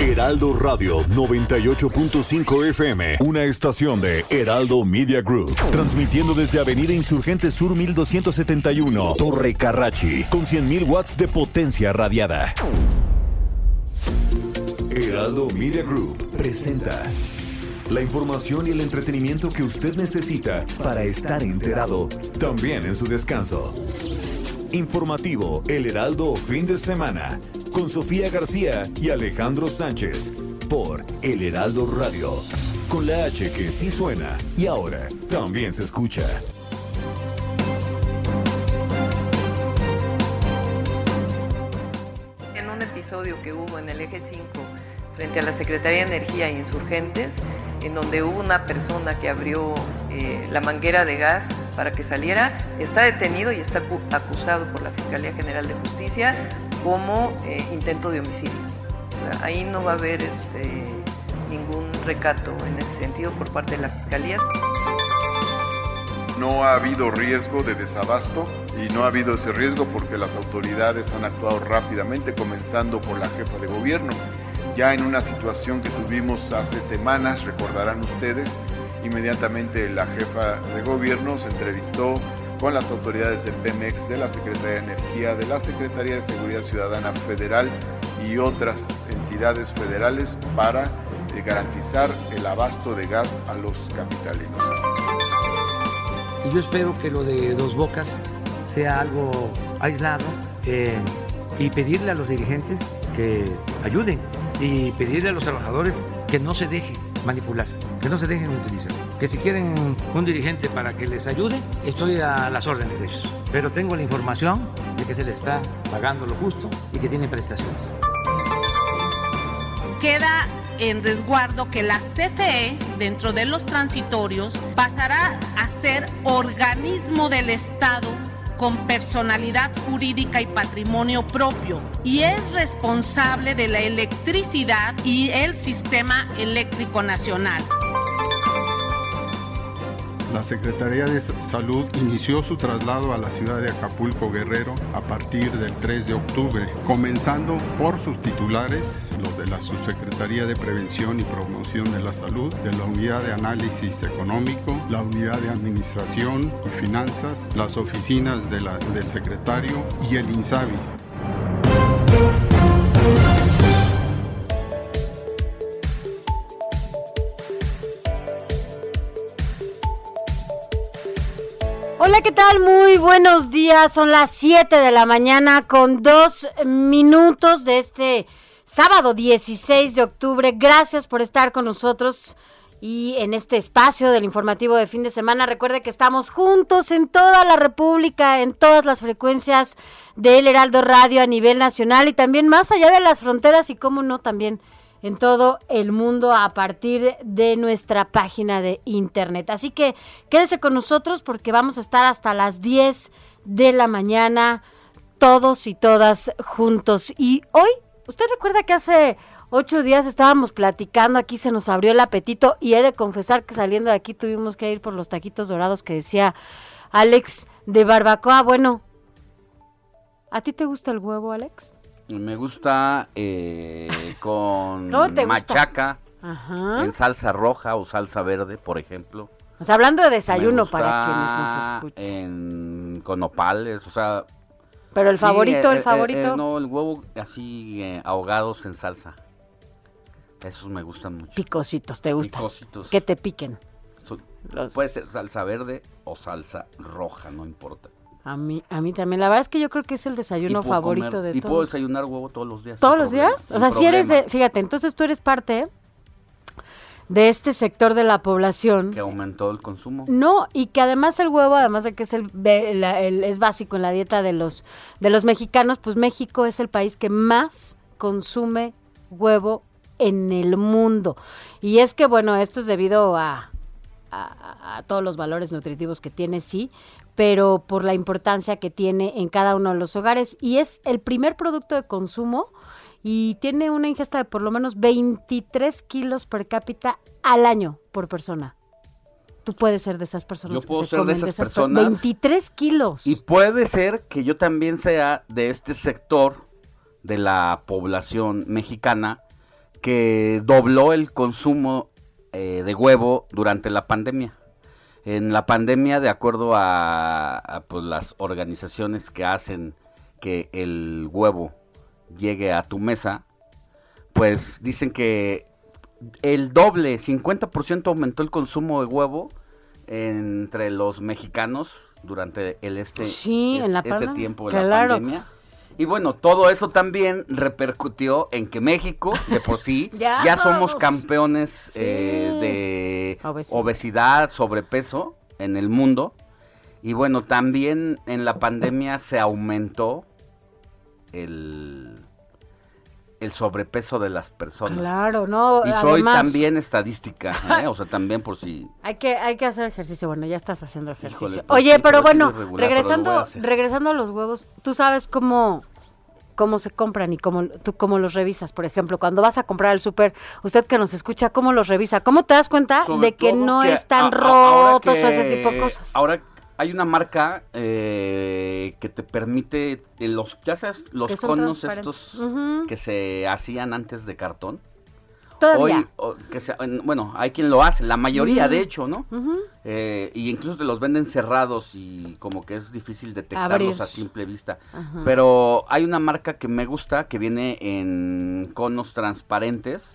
Heraldo Radio 98.5 FM, una estación de Heraldo Media Group, transmitiendo desde Avenida Insurgente Sur 1271, Torre Carrachi, con 100.000 watts de potencia radiada. Heraldo Media Group presenta la información y el entretenimiento que usted necesita para estar enterado, también en su descanso. Informativo El Heraldo Fin de Semana con Sofía García y Alejandro Sánchez por El Heraldo Radio. Con la H que sí suena y ahora también se escucha. En un episodio que hubo en el eje 5 frente a la Secretaría de Energía e Insurgentes, en donde hubo una persona que abrió eh, la manguera de gas para que saliera, está detenido y está acusado por la Fiscalía General de Justicia como eh, intento de homicidio. ahí no va a haber este, ningún recato en ese sentido por parte de la Fiscalía. No ha habido riesgo de desabasto y no ha habido ese riesgo porque las autoridades han actuado rápidamente, comenzando por la jefa de gobierno. Ya en una situación que tuvimos hace semanas, recordarán ustedes, inmediatamente la jefa de gobierno se entrevistó con las autoridades de Pemex, de la Secretaría de Energía, de la Secretaría de Seguridad Ciudadana Federal y otras entidades federales para eh, garantizar el abasto de gas a los capitalinos. Y yo espero que lo de Dos Bocas sea algo aislado eh, y pedirle a los dirigentes que ayuden y pedirle a los trabajadores que no se dejen manipular que no se dejen utilizar. Que si quieren un dirigente para que les ayude, estoy a las órdenes de ellos. Pero tengo la información de que se les está pagando lo justo y que tienen prestaciones. Queda en resguardo que la CFE, dentro de los transitorios, pasará a ser organismo del Estado con personalidad jurídica y patrimonio propio y es responsable de la electricidad y el sistema eléctrico nacional. La Secretaría de Salud inició su traslado a la ciudad de Acapulco Guerrero a partir del 3 de octubre, comenzando por sus titulares, los de la Subsecretaría de Prevención y Promoción de la Salud, de la Unidad de Análisis Económico, la Unidad de Administración y Finanzas, las oficinas del secretario y el INSABI. Hola, ¿qué tal? Muy buenos días. Son las 7 de la mañana con dos minutos de este sábado 16 de octubre. Gracias por estar con nosotros y en este espacio del informativo de fin de semana. Recuerde que estamos juntos en toda la República, en todas las frecuencias del Heraldo Radio a nivel nacional y también más allá de las fronteras y, cómo no, también en todo el mundo a partir de nuestra página de internet. Así que quédese con nosotros porque vamos a estar hasta las 10 de la mañana todos y todas juntos. Y hoy, usted recuerda que hace ocho días estábamos platicando, aquí se nos abrió el apetito y he de confesar que saliendo de aquí tuvimos que ir por los taquitos dorados que decía Alex de barbacoa. Bueno, ¿a ti te gusta el huevo, Alex? Me gusta eh, con machaca, en salsa roja o salsa verde, por ejemplo. O sea, hablando de desayuno para quienes nos escuchan. En, con opales, o sea... Pero el favorito, el eh, eh, favorito. no, el huevo así ahogados en salsa. Esos me gustan mucho. Picositos, ¿te gustan? Picositos. Que te piquen. Puede ser salsa verde o salsa roja, no importa. A mí, a mí también. La verdad es que yo creo que es el desayuno favorito de todos. Y puedo desayunar huevo todos los días. ¿Todos los días? O sea, si eres de... Fíjate, entonces tú eres parte de este sector de la población. Que aumentó el consumo. No, y que además el huevo, además de que es, el, es básico en la dieta de los, de los mexicanos, pues México es el país que más consume huevo en el mundo. Y es que, bueno, esto es debido a, a, a, todos los valores nutritivos que tiene, sí, pero por la importancia que tiene en cada uno de los hogares y es el primer producto de consumo y tiene una ingesta de por lo menos 23 kilos per cápita al año por persona. Tú puedes ser de esas personas. Yo puedo ser de esas, personas. 23 kilos. Y puede ser que yo también sea de este sector de la población mexicana que dobló el consumo eh, de huevo durante la pandemia. En la pandemia, de acuerdo a, pues, las organizaciones que hacen que el huevo llegue a tu mesa, pues dicen que el doble, 50% aumentó el consumo de huevo entre los mexicanos durante el este, este tiempo de la pandemia. Y bueno, todo eso también repercutió en que México, de por sí, ya, somos campeones eh, de obesidad, sobrepeso en el mundo. Y bueno, también en la pandemia se aumentó el, el sobrepeso de las personas. Claro, no. Y soy también estadística, ¿eh? o sea, también por si. Hay que, hay que hacer ejercicio. Bueno, ya estás haciendo ejercicio. Pues Oye, pero bueno, regresando, regresando a los huevos, tú sabes cómo cómo se compran y cómo tú cómo los revisas. Por ejemplo, cuando vas a comprar al súper, usted que nos escucha, ¿cómo los revisa? ¿Cómo te das cuenta de que no están rotos o ese tipo de cosas? Ahora hay una marca eh, que te permite eh, los ya sabes los conos estos que se hacían antes de cartón Todavía. Hoy, que bueno, hay quien lo hace, la mayoría de hecho, ¿no? Eh, y incluso te los venden cerrados y como que es difícil detectarlos a simple vista. Pero hay una marca que me gusta que viene en conos transparentes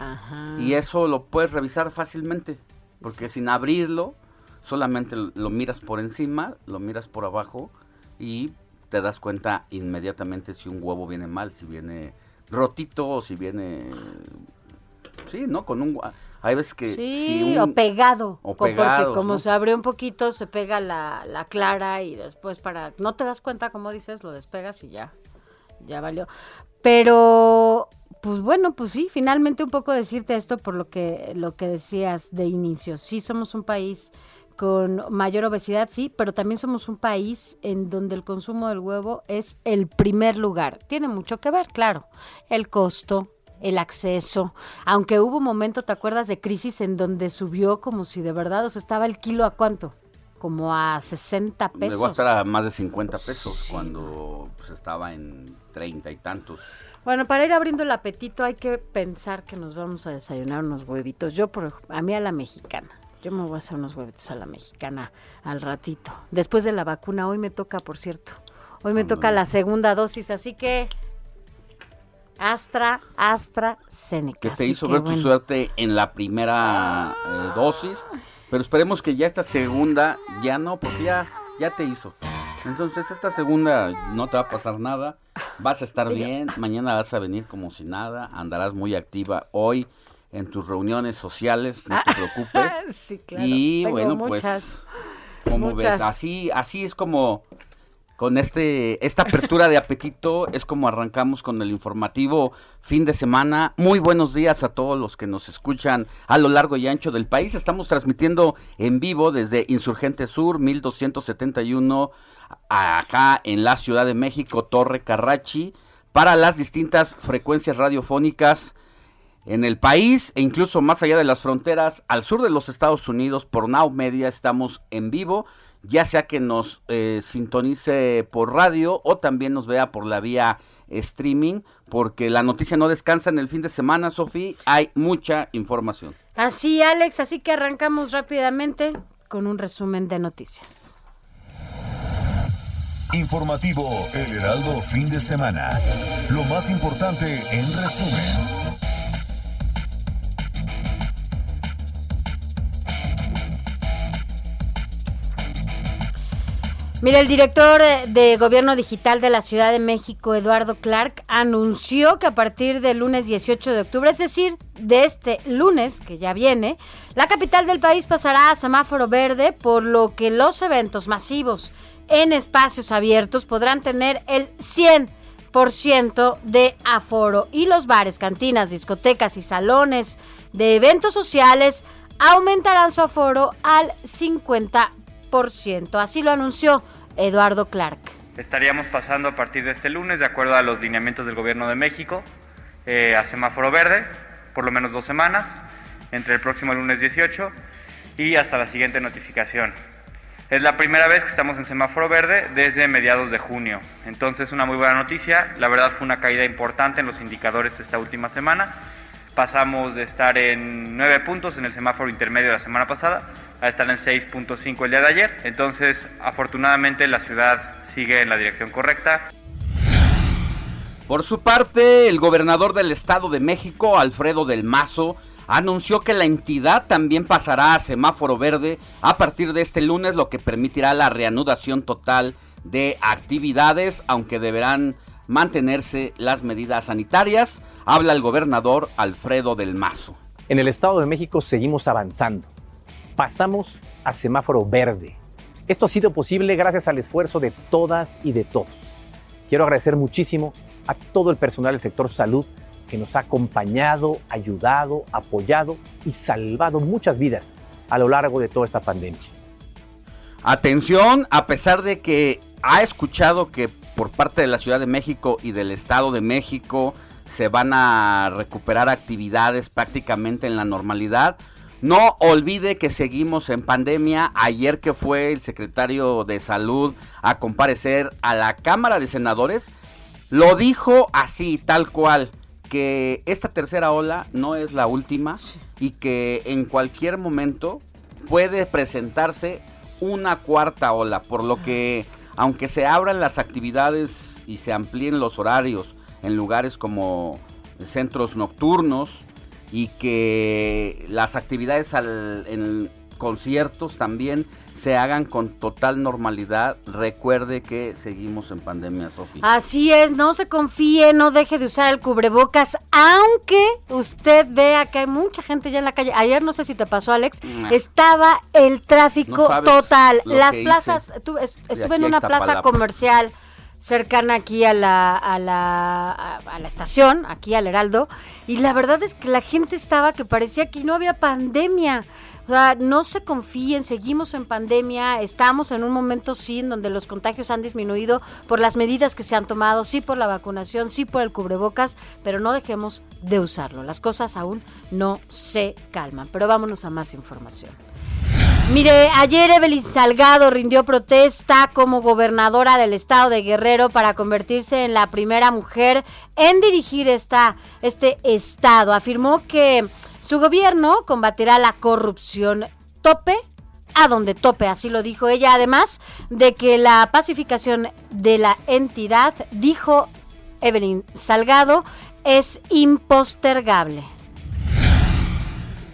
y eso lo puedes revisar fácilmente, porque sin abrirlo solamente lo miras por encima, lo miras por abajo y te das cuenta inmediatamente si un huevo viene mal, si viene rotito o si viene sí, ¿no? Con un hay veces que sí, o pegado, o porque como se abre un poquito se pega la, la clara y después para no te das cuenta como dices lo despegas y ya ya valió. Pero pues bueno, pues sí, finalmente un poco decirte esto por lo que lo que decías de inicio. Sí somos un país con mayor obesidad, sí, pero también somos un país en donde el consumo del huevo es el primer lugar. Tiene mucho que ver, claro, el costo, el acceso, aunque hubo un momento, ¿te acuerdas de crisis en donde subió como si de verdad, o sea, estaba el kilo a cuánto? Como a 60 pesos. Llegó a estar a más de 50 pesos cuando pues, estaba en 30 y tantos. Bueno, para ir abriendo el apetito hay que pensar que nos vamos a desayunar unos huevitos. Yo, por, a mí a la mexicana. Yo me voy a hacer unos huevitos a la mexicana al ratito. Después de la vacuna, hoy me toca, por cierto. Hoy me toca la segunda dosis, así que Astra, Astra Seneca. Que te hizo ver tu suerte en la primera eh, dosis, pero esperemos que ya esta segunda ya no, porque ya, ya te hizo. Entonces esta segunda no te va a pasar nada, vas a estar bien, mañana vas a venir como si nada, andarás muy activa hoy en tus reuniones sociales, no te preocupes. sí, claro. Y bueno, pues, como ves, así, así es como con este esta apertura de apetito es como arrancamos con el informativo fin de semana. Muy buenos días a todos los que nos escuchan a lo largo y ancho del país. Estamos transmitiendo en vivo desde Insurgente Sur 1271 acá en la Ciudad de México, Torre Carrachi, para las distintas frecuencias radiofónicas en el país e incluso más allá de las fronteras al sur de los Estados Unidos por Now Media estamos en vivo ya sea que nos eh, sintonice por radio o también nos vea por la vía streaming, porque la noticia no descansa en el fin de semana, Sofía, hay mucha información. Así, Alex, así que arrancamos rápidamente con un resumen de noticias. Informativo El Heraldo Fin de Semana. Lo más importante en resumen. Mira, el director eh, de Gobierno Digital de la Ciudad de México, Eduardo Clark, anunció que a partir del lunes 18 de octubre, es decir, de este lunes que ya viene, la capital del país pasará a semáforo verde, por lo que los eventos masivos en espacios abiertos podrán tener el 100% de aforo y los bares, cantinas, discotecas y salones de eventos sociales aumentarán su aforo al 50%. Así lo anunció Eduardo Clark. Estaríamos pasando a partir de este lunes, de acuerdo a los lineamientos del Gobierno de México, eh, a semáforo verde, por lo menos dos semanas, entre el próximo lunes 18 y hasta la siguiente notificación. Es la primera vez que estamos en semáforo verde desde mediados de junio. Entonces, una muy buena noticia. La verdad fue una caída importante en los indicadores esta última semana. Pasamos de estar en 9 puntos en el semáforo intermedio de la semana pasada a estar en 6.5 el día de ayer. Entonces, afortunadamente, la ciudad sigue en la dirección correcta. Por su parte, el gobernador del Estado de México, Alfredo del Mazo, anunció que la entidad también pasará a semáforo verde a partir de este lunes, lo que permitirá la reanudación total de actividades, aunque deberán mantenerse las medidas sanitarias. Habla el gobernador Alfredo del Mazo. En el Estado de México seguimos avanzando. Pasamos a semáforo verde. Esto ha sido posible gracias al esfuerzo de todas y de todos. Quiero agradecer muchísimo a todo el personal del sector salud que nos ha acompañado, ayudado, apoyado y salvado muchas vidas a lo largo de toda esta pandemia. Atención, a pesar de que ha escuchado que por parte de la Ciudad de México y del Estado de México se van a recuperar actividades prácticamente en la normalidad, no olvide que seguimos en pandemia. Ayer que fue el secretario de Salud a comparecer a la Cámara de Senadores, lo dijo así, tal cual que esta tercera ola no es la última y que en cualquier momento puede presentarse una cuarta ola, por lo que aunque se abran las actividades y se amplíen los horarios en lugares como centros nocturnos y que las actividades en conciertos también se hagan con total normalidad. Recuerde que seguimos en pandemia, Sofía. Así es, no se confíe, no deje de usar el cubrebocas, aunque usted vea que hay mucha gente ya en la calle. Ayer no sé si te pasó, Alex, estaba el tráfico total. Las plazas, estuve en una plaza comercial cercana aquí a la, a la, a la estación, aquí al Heraldo, y la verdad es que la gente estaba que parecía que no había pandemia. O sea, no se confíen, seguimos en pandemia, estamos en un momento sí en donde los contagios han disminuido por las medidas que se han tomado, sí por la vacunación, sí por el cubrebocas, pero no dejemos de usarlo. Las cosas aún no se calman, pero vámonos a más información. Mire, ayer Evelyn Salgado rindió protesta como gobernadora del estado de Guerrero para convertirse en la primera mujer en dirigir esta, este estado. Afirmó que su gobierno combatirá la corrupción tope a donde tope, así lo dijo ella, además de que la pacificación de la entidad, dijo Evelyn Salgado, es impostergable.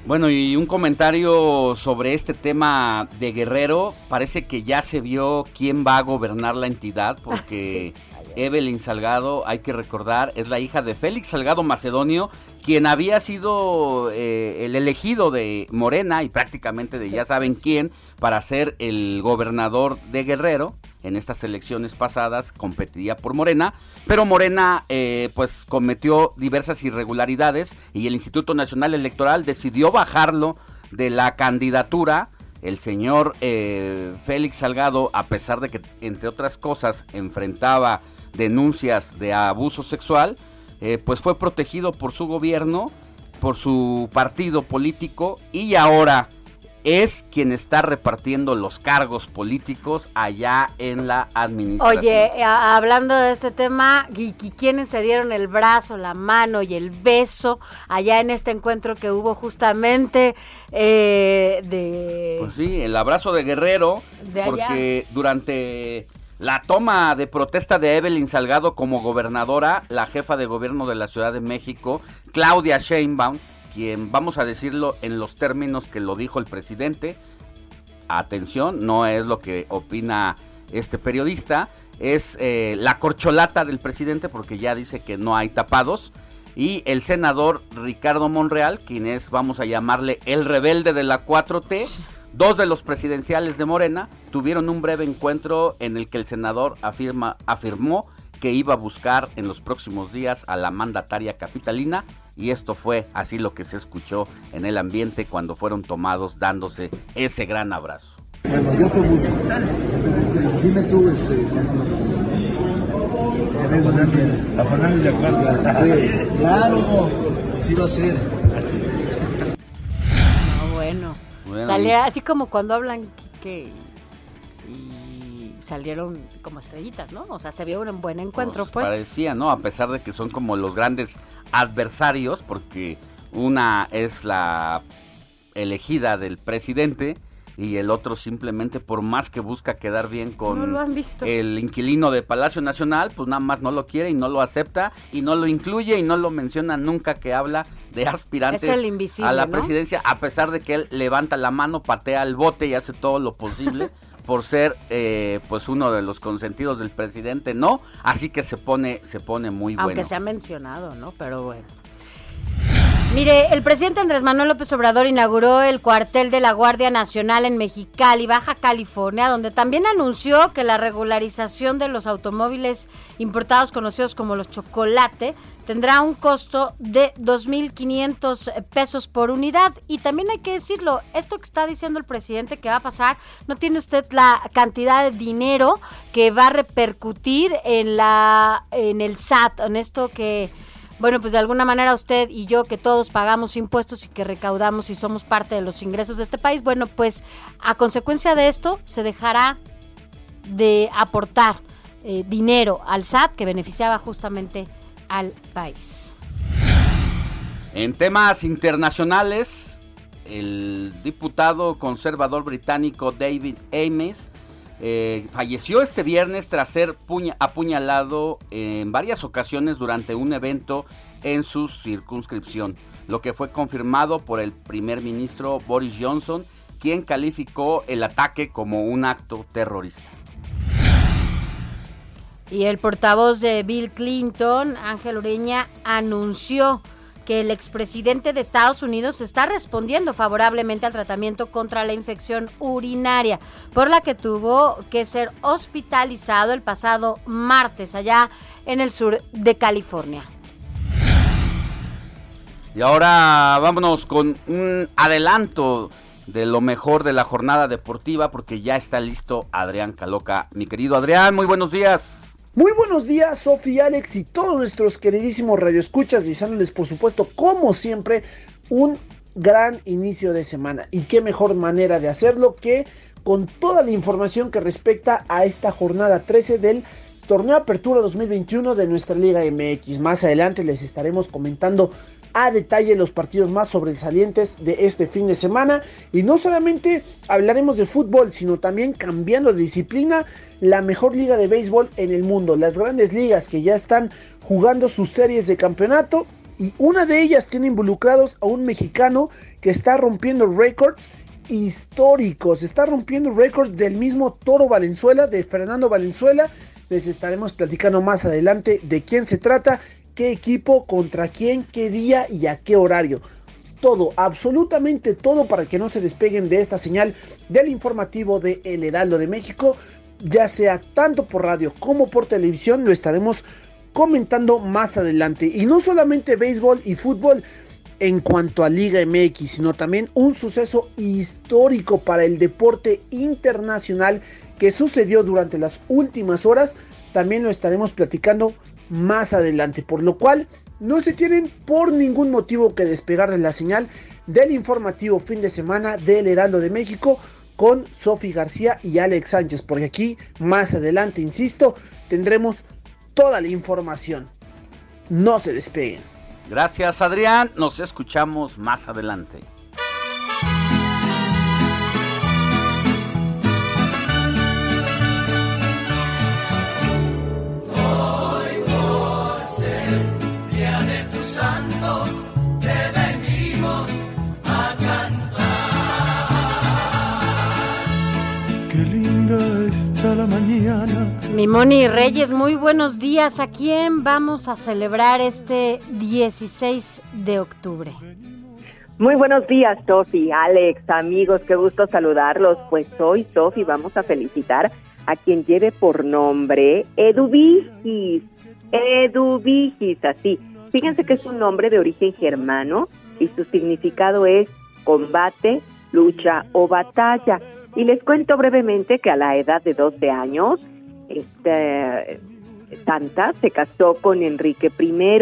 Bueno, y un comentario sobre este tema de Guerrero. Parece que ya se vio quién va a gobernar la entidad, porque Evelyn Salgado, hay que recordar, es la hija de Félix Salgado Macedonio, quien había sido eh, el elegido de Morena y prácticamente de ya saben quién para ser el gobernador de Guerrero. En estas elecciones pasadas competiría por Morena, pero Morena eh, pues cometió diversas irregularidades y el Instituto Nacional Electoral decidió bajarlo de la candidatura. El señor eh, Félix Salgado, a pesar de que entre otras cosas enfrentaba denuncias de abuso sexual, eh, pues fue protegido por su gobierno, por su partido político y ahora es quien está repartiendo los cargos políticos allá en la administración. Oye, eh, hablando de este tema, ¿y, quiénes se dieron el brazo, la mano y el beso allá en este encuentro que hubo justamente eh, de... Pues sí, el abrazo de Guerrero, porque durante la toma de protesta de Evelyn Salgado como gobernadora, la jefa de gobierno de la Ciudad de México, Claudia Sheinbaum, quien vamos a decirlo en los términos que lo dijo el presidente, atención, no es lo que opina este periodista, es eh, la corcholata del presidente porque ya dice que no hay tapados. Y el senador Ricardo Monreal, quien es, vamos a llamarle, el rebelde de la 4T, Dos de los presidenciales de Morena tuvieron un breve encuentro en el que el senador afirma, afirmó que iba a buscar en los próximos días a la mandataria capitalina y esto fue así lo que se escuchó en el ambiente cuando fueron tomados dándose ese gran abrazo. Bueno, yo te busco. Dime tú, este, a ponerle de acuerdo. Sí, claro, así va a ser. Bueno. Salía así como cuando hablan que y salieron como estrellitas, ¿no? O sea, se vio un buen encuentro, pues. Parecía, ¿no? A pesar de que son como los grandes adversarios, porque una es la elegida del presidente y el otro simplemente por más que busca quedar bien con el inquilino de Palacio Nacional, pues nada más no lo quiere y no lo acepta y no lo incluye y no lo menciona nunca que habla de aspirantes a la presidencia, a pesar de que él levanta la mano, patea el bote y hace todo lo posible. por ser eh, pues uno de los consentidos del presidente, no, así que se pone se pone muy bueno. Aunque se ha mencionado, ¿no? Pero bueno. Mire, el presidente Andrés Manuel López Obrador inauguró el cuartel de la Guardia Nacional en Mexicali, Baja California, donde también anunció que la regularización de los automóviles importados conocidos como los chocolate tendrá un costo de 2.500 pesos por unidad. Y también hay que decirlo, esto que está diciendo el presidente que va a pasar, no tiene usted la cantidad de dinero que va a repercutir en, la, en el SAT, en esto que bueno, pues de alguna manera usted y yo que todos pagamos impuestos y que recaudamos y somos parte de los ingresos de este país, bueno, pues a consecuencia de esto se dejará de aportar eh, dinero al SAT que beneficiaba justamente al país. En temas internacionales, el diputado conservador británico David Ames eh, falleció este viernes tras ser apuñalado en varias ocasiones durante un evento en su circunscripción, lo que fue confirmado por el primer ministro Boris Johnson, quien calificó el ataque como un acto terrorista. Y el portavoz de Bill Clinton, Ángel Ureña, anunció que el expresidente de Estados Unidos está respondiendo favorablemente al tratamiento contra la infección urinaria, por la que tuvo que ser hospitalizado el pasado martes allá en el sur de California. Y ahora vámonos con un adelanto de lo mejor de la jornada deportiva porque ya está listo Adrián Caloca. Mi querido Adrián, muy buenos días. Muy buenos días, Sofía, Alex y todos nuestros queridísimos radioescuchas, deseándoles por supuesto, como siempre, un gran inicio de semana. Y qué mejor manera de hacerlo que con toda la información que respecta a esta jornada 13 del torneo Apertura 2021 de nuestra Liga MX. Más adelante les estaremos comentando a detalle los partidos más sobresalientes de este fin de semana. Y no solamente hablaremos de fútbol, sino también cambiando de disciplina, la mejor liga de béisbol en el mundo. Las grandes ligas que ya están jugando sus series de campeonato. Y una de ellas tiene involucrados a un mexicano que está rompiendo récords históricos. Está rompiendo récords del mismo Toro Valenzuela, de Fernando Valenzuela. Les estaremos platicando más adelante de quién se trata qué equipo, contra quién, qué día y a qué horario. Todo, absolutamente todo para que no se despeguen de esta señal del informativo de El Heraldo de México, ya sea tanto por radio como por televisión, lo estaremos comentando más adelante. Y no solamente béisbol y fútbol en cuanto a Liga MX, sino también un suceso histórico para el deporte internacional que sucedió durante las últimas horas. También lo estaremos platicando más adelante, por lo cual no se tienen por ningún motivo que despegar de la señal del informativo fin de semana del Heraldo de México con Sofi García y Alex Sánchez, porque aquí más adelante, insisto, tendremos toda la información. No se despeguen. Gracias Adrián, nos escuchamos más adelante. La mañana. Mi Moni Reyes, muy buenos días. ¿A quién vamos a celebrar este 16 de octubre? Muy buenos días, Sofi, Alex, amigos, qué gusto saludarlos. Pues hoy, Sofi, vamos a felicitar a quien lleve por nombre Eduvigis. Eduvigis, así. Fíjense que es un nombre de origen germano y su significado es combate, lucha o batalla. Y les cuento brevemente que a la edad de 12 años, este, Santa se casó con Enrique I,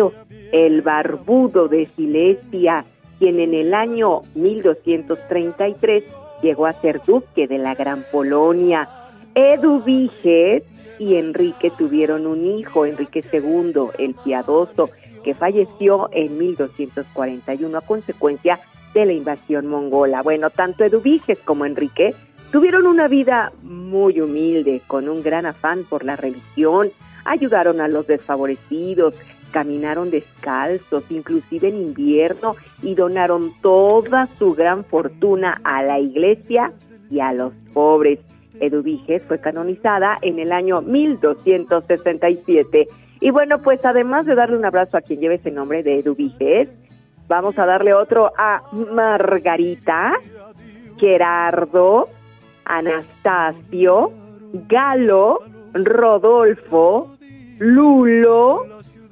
el barbudo de Silesia, quien en el año 1233 llegó a ser duque de la Gran Polonia. Eduviges y Enrique tuvieron un hijo, Enrique II, el piadoso, que falleció en 1241 a consecuencia de la invasión mongola. Bueno, tanto Eduviges como Enrique tuvieron una vida muy humilde, con un gran afán por la religión, ayudaron a los desfavorecidos, caminaron descalzos, inclusive en invierno, y donaron toda su gran fortuna a la iglesia y a los pobres. Eduviges fue canonizada en el año 1267. Y bueno, pues además de darle un abrazo a quien lleve ese nombre de Eduviges, vamos a darle otro a Margarita, Gerardo, Anastasio, Galo, Rodolfo, Lulo,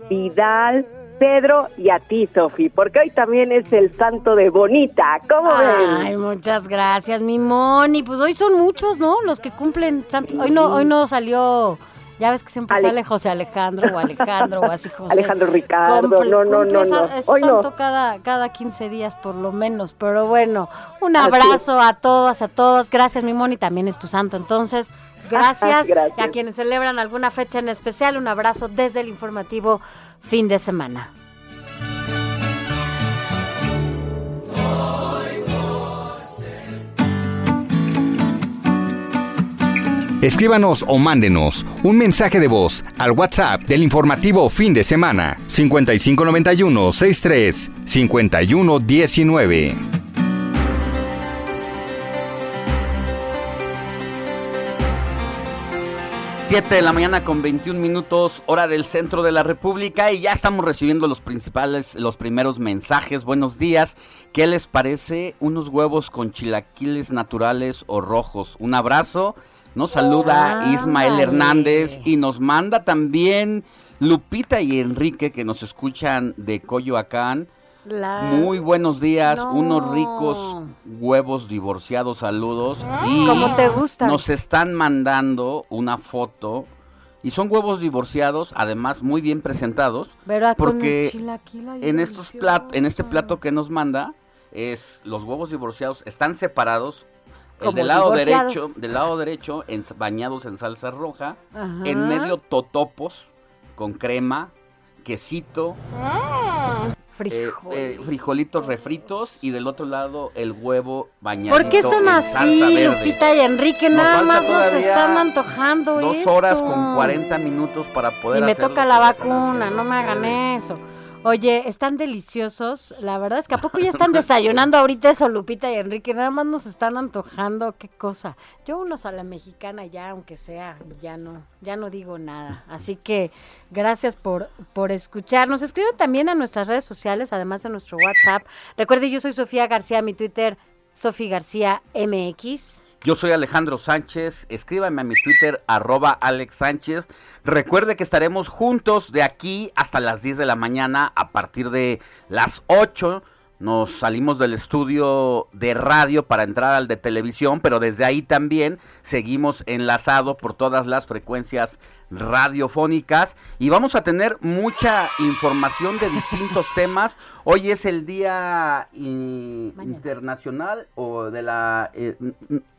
Vidal, Pedro y a ti, Sofi, porque hoy también es el santo de Bonita. ¿Cómo ven? Ay, muchas gracias, mi Moni. Pues hoy son muchos, ¿no? Los que cumplen santo. Hoy no, hoy no salió. Ya ves que siempre Ale- sale José Alejandro o Alejandro o así José. Alejandro Ricardo, no, no, no, no. es Hoy no. santo cada, cada 15 días por lo menos. Pero bueno, un abrazo a todas, a todos. Gracias, mi Moni. También es tu santo. Entonces, gracias. Gracias. Y a quienes celebran alguna fecha en especial, un abrazo desde el informativo fin de semana. Escríbanos o mándenos un mensaje de voz al WhatsApp del informativo fin de semana 5591 63 5119. 7 de la mañana con 21 minutos, hora del centro de la República y ya estamos recibiendo los principales, los primeros mensajes. Buenos días. ¿Qué les parece unos huevos con chilaquiles naturales o rojos? Un abrazo. Nos saluda Ismael. Hernández y nos manda también Lupita y Enrique que nos escuchan de Coyoacán. La- Muy buenos días, No. unos ricos huevos divorciados, saludos. Y ¿Cómo te gustan? Nos están mandando una foto y son huevos divorciados, además muy bien presentados, ¿Verdad? Porque en estos plat- en este plato que nos manda es los huevos divorciados están separados. El del lado derecho, del lado derecho, en- bañados en salsa roja, Ajá. en medio totopos con crema, quesito, eh, eh, frijolitos refritos y del otro lado el huevo bañado. ¿Por qué son así, Lupita y Enrique? Nos Nada más nos están antojando Dos esto. horas con 40 minutos para poder Y me toca la vacuna, no me hagan eso. Oye, están deliciosos. La verdad es que a poco ya están desayunando ahorita eso, Lupita y Enrique. Nada más nos están antojando, qué cosa. Yo unos a la mexicana ya, aunque sea, ya no, ya no digo nada. Así que gracias por, por escucharnos. Escriben también a nuestras redes sociales, además de nuestro WhatsApp. Recuerde, yo soy Sofía García, mi Twitter, Sofía García MX. Yo soy Alejandro Sánchez, escríbame a mi Twitter, arroba Alex Sánchez. Recuerde que estaremos juntos de aquí hasta las 10 de la mañana, a partir de las 8 nos salimos del estudio de radio para entrar al de televisión, pero desde ahí también seguimos enlazado por todas las frecuencias radiofónicas. Y vamos a tener mucha información de distintos temas. Hoy es el día internacional o de la eh,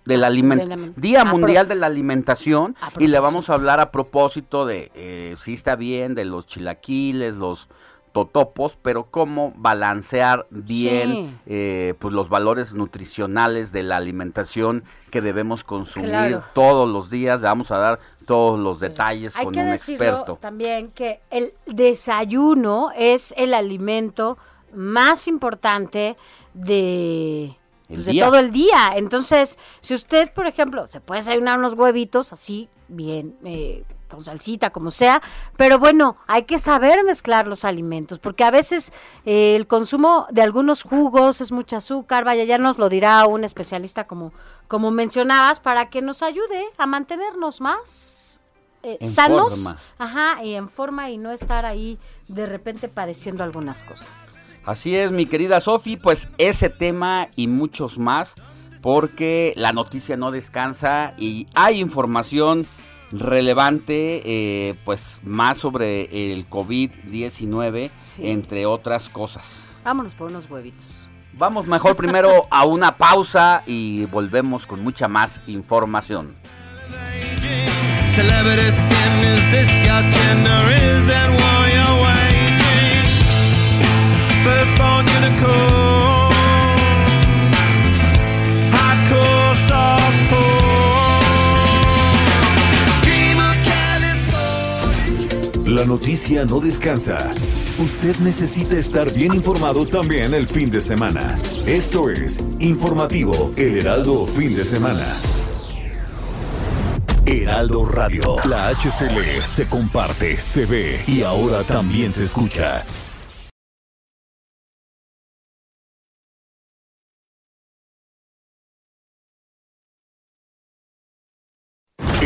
del aliment- De la- Día a pro- Mundial de la Alimentación. A y le vamos a hablar a propósito de eh, si está bien de los chilaquiles, los totopos, pero cómo balancear bien Sí. eh, pues los valores nutricionales de la alimentación que debemos consumir Claro. todos los días. Le vamos a dar todos los detalles con que un decirlo experto. también que el desayuno es el alimento más importante de, pues, de todo el día. Entonces, si usted, por ejemplo, se puede desayunar unos huevitos así, bien, eh, con salsita, como sea, pero bueno, hay que saber mezclar los alimentos, porque a veces eh, el consumo de algunos jugos es mucho azúcar, vaya, ya nos lo dirá un especialista como, como mencionabas, para que nos ayude a mantenernos más eh, sanos, forma. ajá, y en forma y no estar ahí de repente padeciendo algunas cosas. Así es, mi querida Sofi, pues ese tema y muchos más porque la noticia no descansa y hay información relevante, eh, pues más sobre el COVID-19, entre otras cosas. Vámonos por unos huevitos. Vamos mejor primero a una pausa y volvemos con mucha más información. La noticia no descansa. Usted necesita estar bien informado también el fin de semana. Esto es Informativo El Heraldo Fin de Semana. Heraldo Radio. La HCL se comparte, se ve y ahora también se escucha.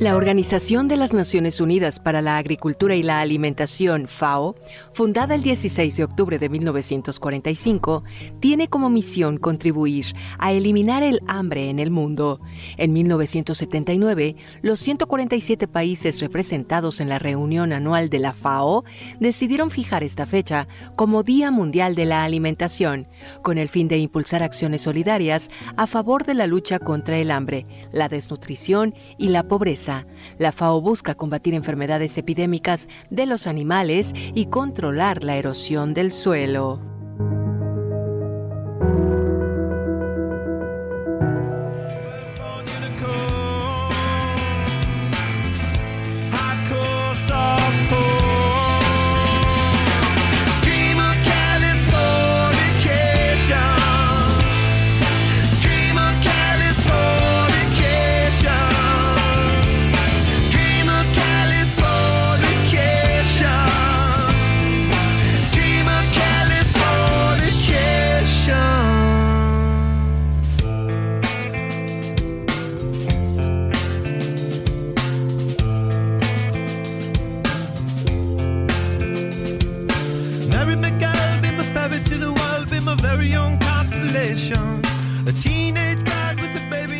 La Organización de las Naciones Unidas para la Agricultura y la Alimentación, FAO, fundada el 16 de octubre de 1945, tiene como misión contribuir a eliminar el hambre en el mundo. En 1979, los 147 países representados en la reunión anual de la FAO decidieron fijar esta fecha como Día Mundial de la Alimentación, con el fin de impulsar acciones solidarias a favor de la lucha contra el hambre, la desnutrición y la pobreza la FAO busca combatir enfermedades epidémicas de los animales y controlar la erosión del suelo.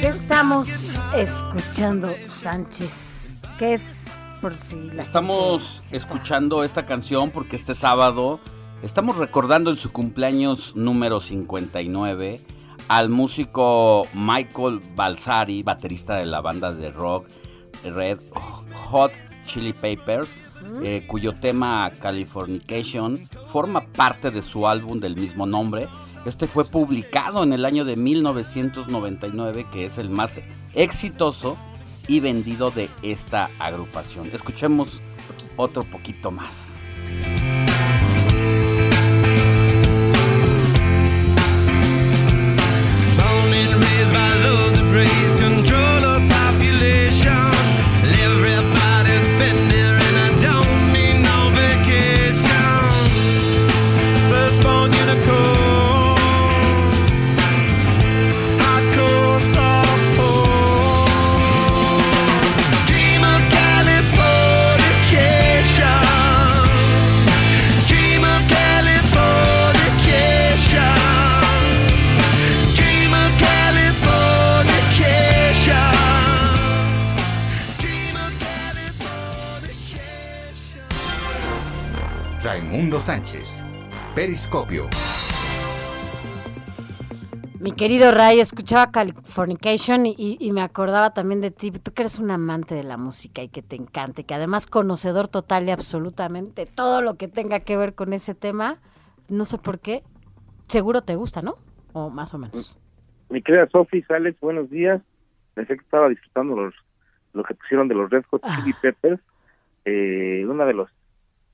¿Qué estamos escuchando, Sánchez? ¿Qué es por si la Estamos escuchando esta canción porque este sábado estamos recordando en su cumpleaños número 59 al músico Michael Balsari, baterista de la banda de rock Red Hot Chili Peppers, eh, cuyo tema Californication forma parte de su álbum del mismo nombre. Este fue publicado en el año de 1999, que es el más exitoso y vendido de esta agrupación. Escuchemos otro poquito más. Raimundo Sánchez. Periscopio. Mi querido Ray, escuchaba Californication y, y me acordaba también de ti. Tú que eres un amante de la música y que te encanta, y que además conocedor total y absolutamente todo lo que tenga que ver con ese tema. No sé por qué. Seguro te gusta, ¿no? O más o menos. Mi querida Sofi, Alex, buenos días. Pensé que estaba disfrutando los, lo que pusieron de los Red Hot Chili Peppers, eh, uno de los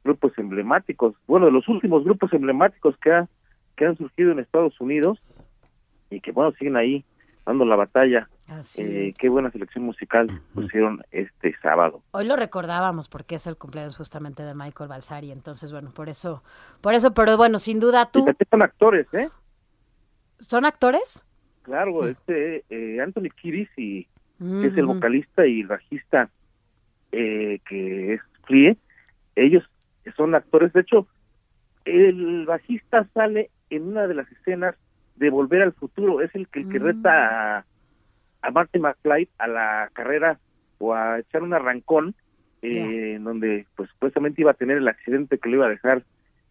grupos emblemáticos, bueno, de los últimos grupos emblemáticos que, ha, que han surgido en Estados Unidos y que, bueno, siguen ahí dando la batalla Así Eh, qué buena selección musical pusieron este sábado. Hoy lo recordábamos porque es el cumpleaños justamente de Michael Balsari, entonces bueno, por eso, por eso, pero bueno, sin duda tú, son actores, ¿eh? ¿son actores? Claro, este eh, Anthony Kiris y que es el Ujú. vocalista y el bajista eh, que es Frie, ellos son actores. De hecho, el bajista sale en una de las escenas de Volver al Futuro. Es el que, el que reta a, a Marty McFly a la carrera o a echar un arrancón, eh, en donde pues supuestamente iba a tener el accidente que le iba a dejar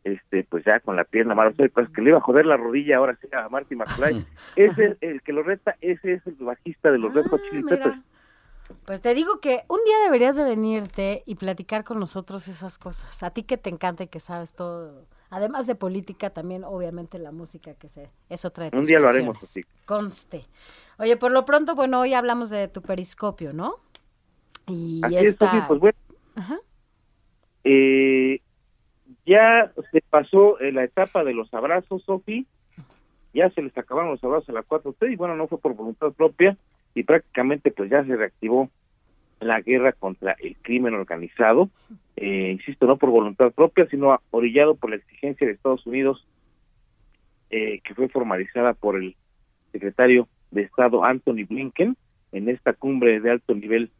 este pues ya con la pierna mala, o sea, pues que le iba a joder la rodilla ahora sí a Marty McFly. ese el que lo reta, ese es el bajista de los Red Hot Chili mira. Pues te digo que un día deberías de venirte y platicar con nosotros esas cosas. A ti que te encanta y que sabes todo. Además de política, también obviamente la música que se, es otra de Un día lo haremos así. Conste. Oye, por lo pronto, bueno, hoy hablamos de tu periscopio, ¿no? Y Así es, esta... Sofi, pues bueno, Ajá. eh, ya se pasó eh, la etapa de los abrazos, Sofi, ya se les acabaron los abrazos a la 4T y bueno, no fue por voluntad propia y prácticamente pues ya se reactivó la guerra contra el crimen organizado, eh, insisto, no por voluntad propia, sino orillado por la exigencia de Estados Unidos eh, que fue formalizada por el secretario de Estado Anthony Blinken en esta cumbre de alto nivel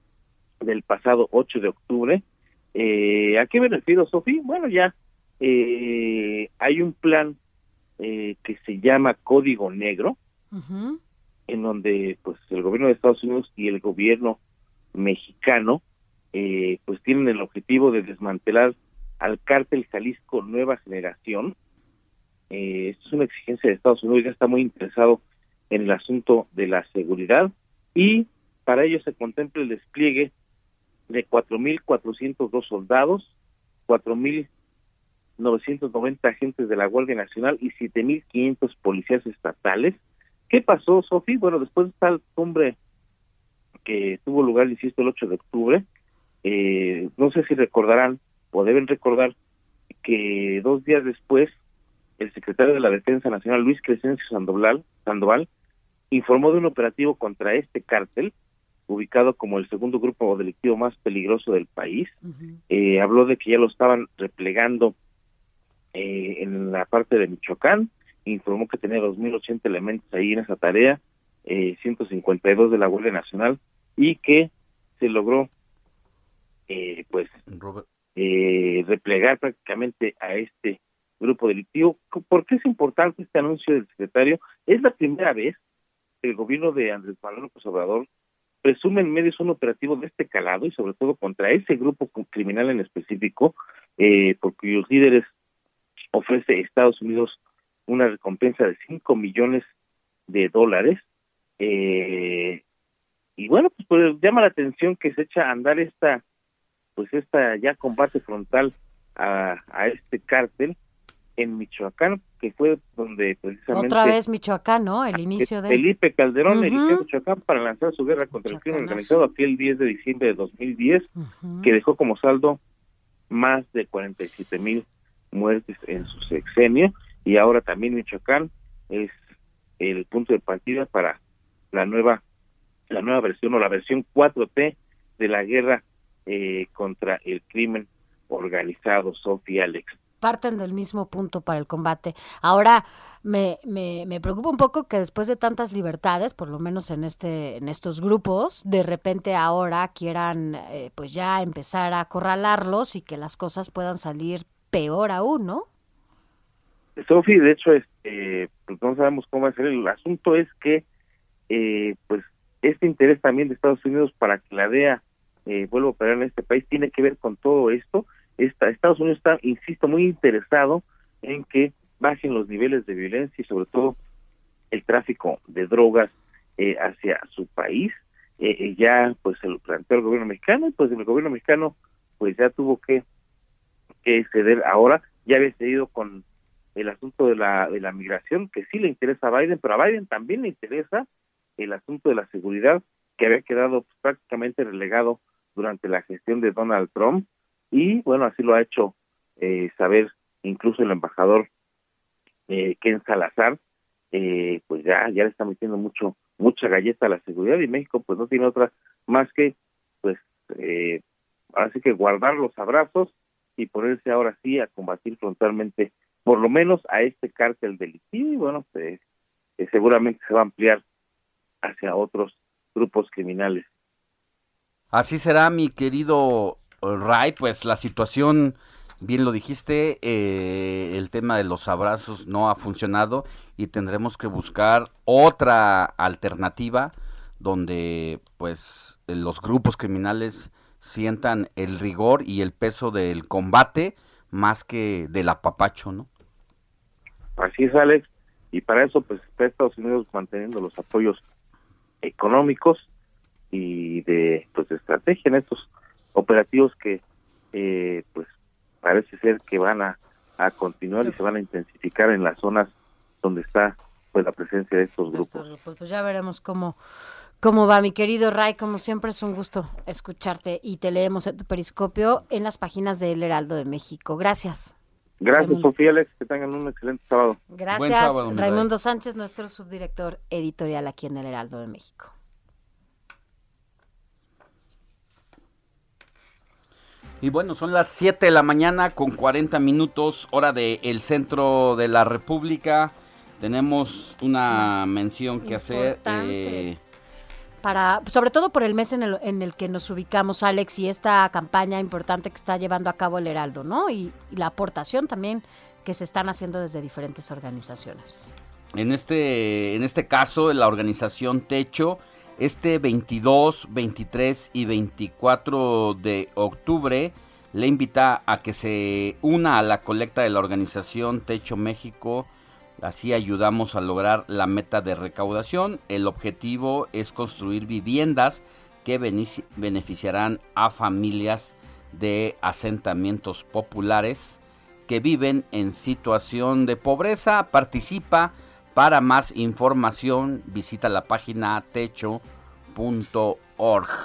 del pasado 8 de octubre. Eh, ¿A qué me refiero, Sofi? Bueno, ya eh, hay un plan eh, que se llama Código Negro, Ujú. En donde pues el gobierno de Estados Unidos y el gobierno mexicano eh, pues tienen el objetivo de desmantelar al cártel Jalisco Nueva Generación. Eh, esto es una exigencia de Estados Unidos, ya está muy interesado en el asunto de la seguridad y para ello se contempla el despliegue de 4.402 soldados, 4.990 agentes de la Guardia Nacional y 7.500 policías estatales. ¿Qué pasó, Sofi? Bueno, después de esta cumbre que tuvo lugar, insisto, el 8 de octubre, eh, no sé si recordarán o deben recordar que dos días después el secretario de la Defensa Nacional, Luis Crescencio Sandoval, Sandoval informó de un operativo contra este cártel, ubicado como el segundo grupo delictivo más peligroso del país. Eh, habló de que ya lo estaban replegando eh, en la parte de Michoacán, informó que tenía 2.080 elementos ahí en esa tarea, eh, 152 de la Guardia Nacional, y que se logró eh, pues eh, replegar prácticamente a este grupo delictivo. ¿Por qué es importante este anuncio del secretario? Es la primera vez que el gobierno de Andrés Manuel López Obrador presume en medios un operativo de este calado y sobre todo contra ese grupo criminal en específico, eh, por cuyos líderes ofrece Estados Unidos una recompensa de 5 millones de dólares. Eh, y bueno, pues, pues, llama la atención que se echa a andar esta, pues esta ya combate frontal a, a este cártel en Michoacán, que fue donde precisamente Otra vez Michoacán, ¿no? El inicio de... Felipe Calderón Ujú. eligió Michoacán para lanzar su guerra contra el crimen organizado aquel 10 de diciembre de 2010, que dejó como saldo más de 47 mil muertes en su sexenio y ahora también Michoacán es el punto de partida para la nueva la nueva versión o la versión 4T de la guerra eh, contra el crimen organizado, Sofía Alex. parten del mismo punto para el combate. Ahora, me, me, me preocupa un poco que después de tantas libertades, por lo menos en este en estos grupos, de repente ahora quieran eh, pues ya empezar a acorralarlos y que las cosas puedan salir peor aún, ¿no? Sofi, de hecho, este, pues no sabemos cómo ser. El asunto es que, eh, pues, este interés también de Estados Unidos para que la DEA eh, vuelva a operar en este país tiene que ver con todo esto. Esta, Estados Unidos está, insisto, muy interesado en que bajen los niveles de violencia y sobre todo el tráfico de drogas eh, hacia su país. Eh, eh, ya, pues, se lo planteó el gobierno mexicano y pues el gobierno mexicano, pues, ya tuvo que, que ceder ahora. Ya había cedido con el asunto de la, de la migración, que sí le interesa a Biden, pero a Biden también le interesa el asunto de la seguridad, que había quedado pues, prácticamente relegado durante la gestión de Donald Trump, y bueno, así lo ha hecho eh, saber incluso el embajador eh, Ken Salazar, eh, pues ya, ya le está metiendo mucho, mucha galleta a la seguridad y México pues no tiene otra más que, pues, eh, así que guardar los abrazos y ponerse ahora sí a combatir frontalmente, por lo menos a este cártel delictivo y bueno, pues, eh, seguramente se va a ampliar hacia otros grupos criminales. Así será, mi querido Ray, pues la situación, bien lo dijiste, eh, el tema de los abrazos no ha funcionado y tendremos que buscar otra alternativa donde pues los grupos criminales sientan el rigor y el peso del combate más que del apapacho, ¿no? Así es, Alex, y para eso pues está Estados Unidos manteniendo los apoyos económicos y de pues de estrategia en estos operativos que eh, pues parece ser que van a, a continuar y se van a intensificar en las zonas donde está pues la presencia de estos grupos. Pues, pues ya veremos cómo, cómo va, mi querido Ray. Como siempre es un gusto escucharte y te leemos en tu periscopio en las páginas del Heraldo de México. Gracias. Gracias, Raimundo. Sofía Alex, que tengan un excelente sábado. Gracias, Raimundo Sánchez, nuestro subdirector editorial aquí en el Heraldo de México. Y bueno, son las 7 de la mañana con 40 minutos, hora del el centro de la República. Tenemos una mención que hacer. eh, Para, sobre todo por el mes en el, en el que nos ubicamos, Alex, y esta campaña importante que está llevando a cabo el Heraldo, ¿no? Y, y la aportación también que se están haciendo desde diferentes organizaciones. En este, en este caso, la organización Techo, este 22, 23 y 24 de octubre, le invita a que se una a la colecta de la organización Techo México. Así ayudamos a lograr la meta de recaudación. El objetivo es construir viviendas que beneficiarán a familias de asentamientos populares que viven en situación de pobreza. Participa. Para más información visita la página techo.org.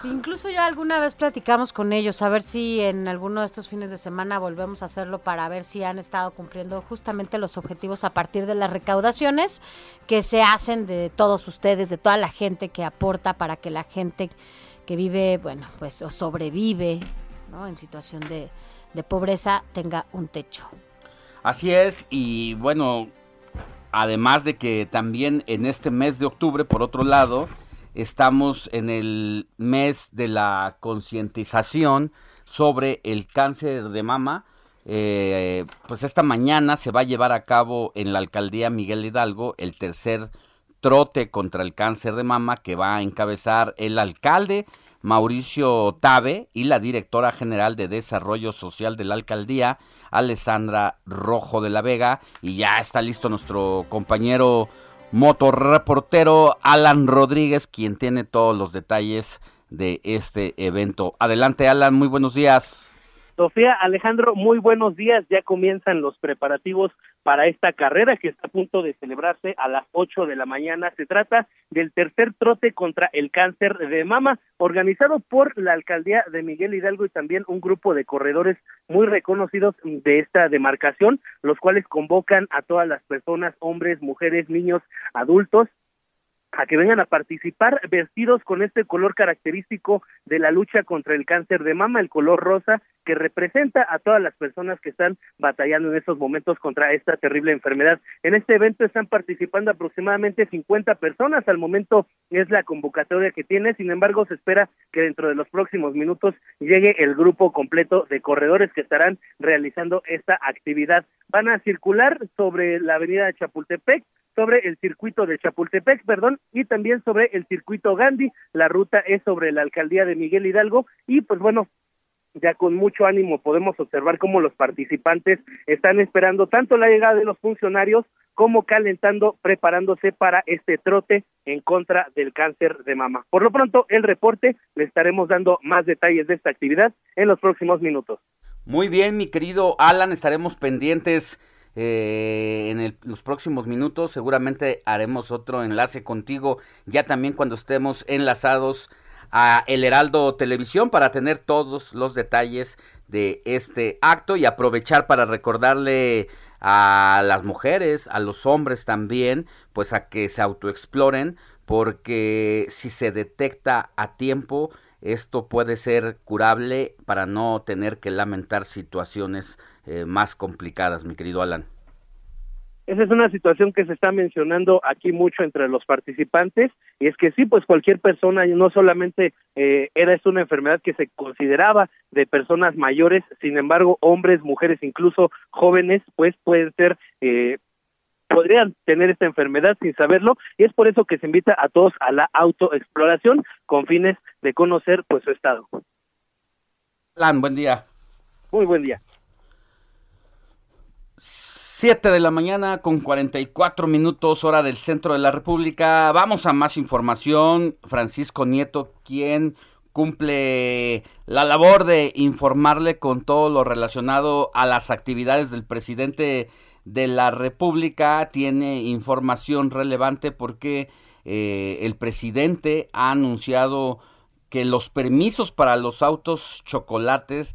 Incluso ya alguna vez platicamos con ellos, a ver si en alguno de estos fines de semana volvemos a hacerlo para ver si han estado cumpliendo justamente los objetivos a partir de las recaudaciones que se hacen de todos ustedes, de toda la gente que aporta para que la gente que vive, bueno, pues o sobrevive, ¿no? En situación de, de pobreza tenga un techo. Así es, y bueno, además de que también en este mes de octubre, por otro lado, estamos en el mes de la concientización sobre el cáncer de mama. Eh, pues esta mañana se va a llevar a cabo en la alcaldía Miguel Hidalgo el tercer trote contra el cáncer de mama que va a encabezar el alcalde Mauricio Tabe y la directora general de Desarrollo Social de la alcaldía, Alessandra Rojo de la Vega. Y ya está listo nuestro compañero motorreportero Alan Rodríguez, quien tiene todos los detalles de este evento. Adelante, Alan, muy buenos días. Sofía, Alejandro, muy buenos días. Ya comienzan los preparativos para esta carrera que está a punto de celebrarse a las 8 de la mañana. Se trata del tercer trote contra el cáncer de mama, organizado por la alcaldía de Miguel Hidalgo y también un grupo de corredores muy reconocidos de esta demarcación, los cuales convocan a todas las personas, hombres, mujeres, niños, adultos, a que vengan a participar vestidos con este color característico de la lucha contra el cáncer de mama, el color rosa, que representa a todas las personas que están batallando en estos momentos contra esta terrible enfermedad. En este evento están participando aproximadamente 50 personas, al momento es la convocatoria que tiene, sin embargo se espera que dentro de los próximos minutos llegue el grupo completo de corredores que estarán realizando esta actividad. Van a circular sobre la avenida de Chapultepec, sobre el circuito de Chapultepec, perdón, y también sobre el circuito Gandhi. La ruta es sobre la alcaldía de Miguel Hidalgo y pues bueno, ya con mucho ánimo podemos observar cómo los participantes están esperando tanto la llegada de los funcionarios como calentando, preparándose para este trote en contra del cáncer de mama. Por lo pronto, el reporte, le estaremos dando más detalles de esta actividad en los próximos minutos. Muy bien, mi querido Alan, estaremos pendientes eh, en los próximos minutos. Seguramente haremos otro enlace contigo ya también cuando estemos enlazados a El Heraldo Televisión para tener todos los detalles de este acto y aprovechar para recordarle a las mujeres, a los hombres también, pues a que se autoexploren porque si se detecta a tiempo esto puede ser curable para no tener que lamentar situaciones eh, más complicadas, mi querido Alan. Esa es una situación que se está mencionando aquí mucho entre los participantes y es que sí, pues cualquier persona, no solamente eh, era esto una enfermedad que se consideraba de personas mayores, sin embargo, hombres, mujeres, incluso jóvenes, pues pueden ser eh, podrían tener esta enfermedad sin saberlo y es por eso que se invita a todos a la autoexploración con fines de conocer pues su estado. Alan, buen día. Muy buen día. 7 de la mañana con 44 minutos hora del centro de la República. Vamos a más información. Francisco Nieto, quien cumple la labor de informarle con todo lo relacionado a las actividades del presidente de la República, tiene información relevante porque eh, el presidente ha anunciado que los permisos para los autos chocolates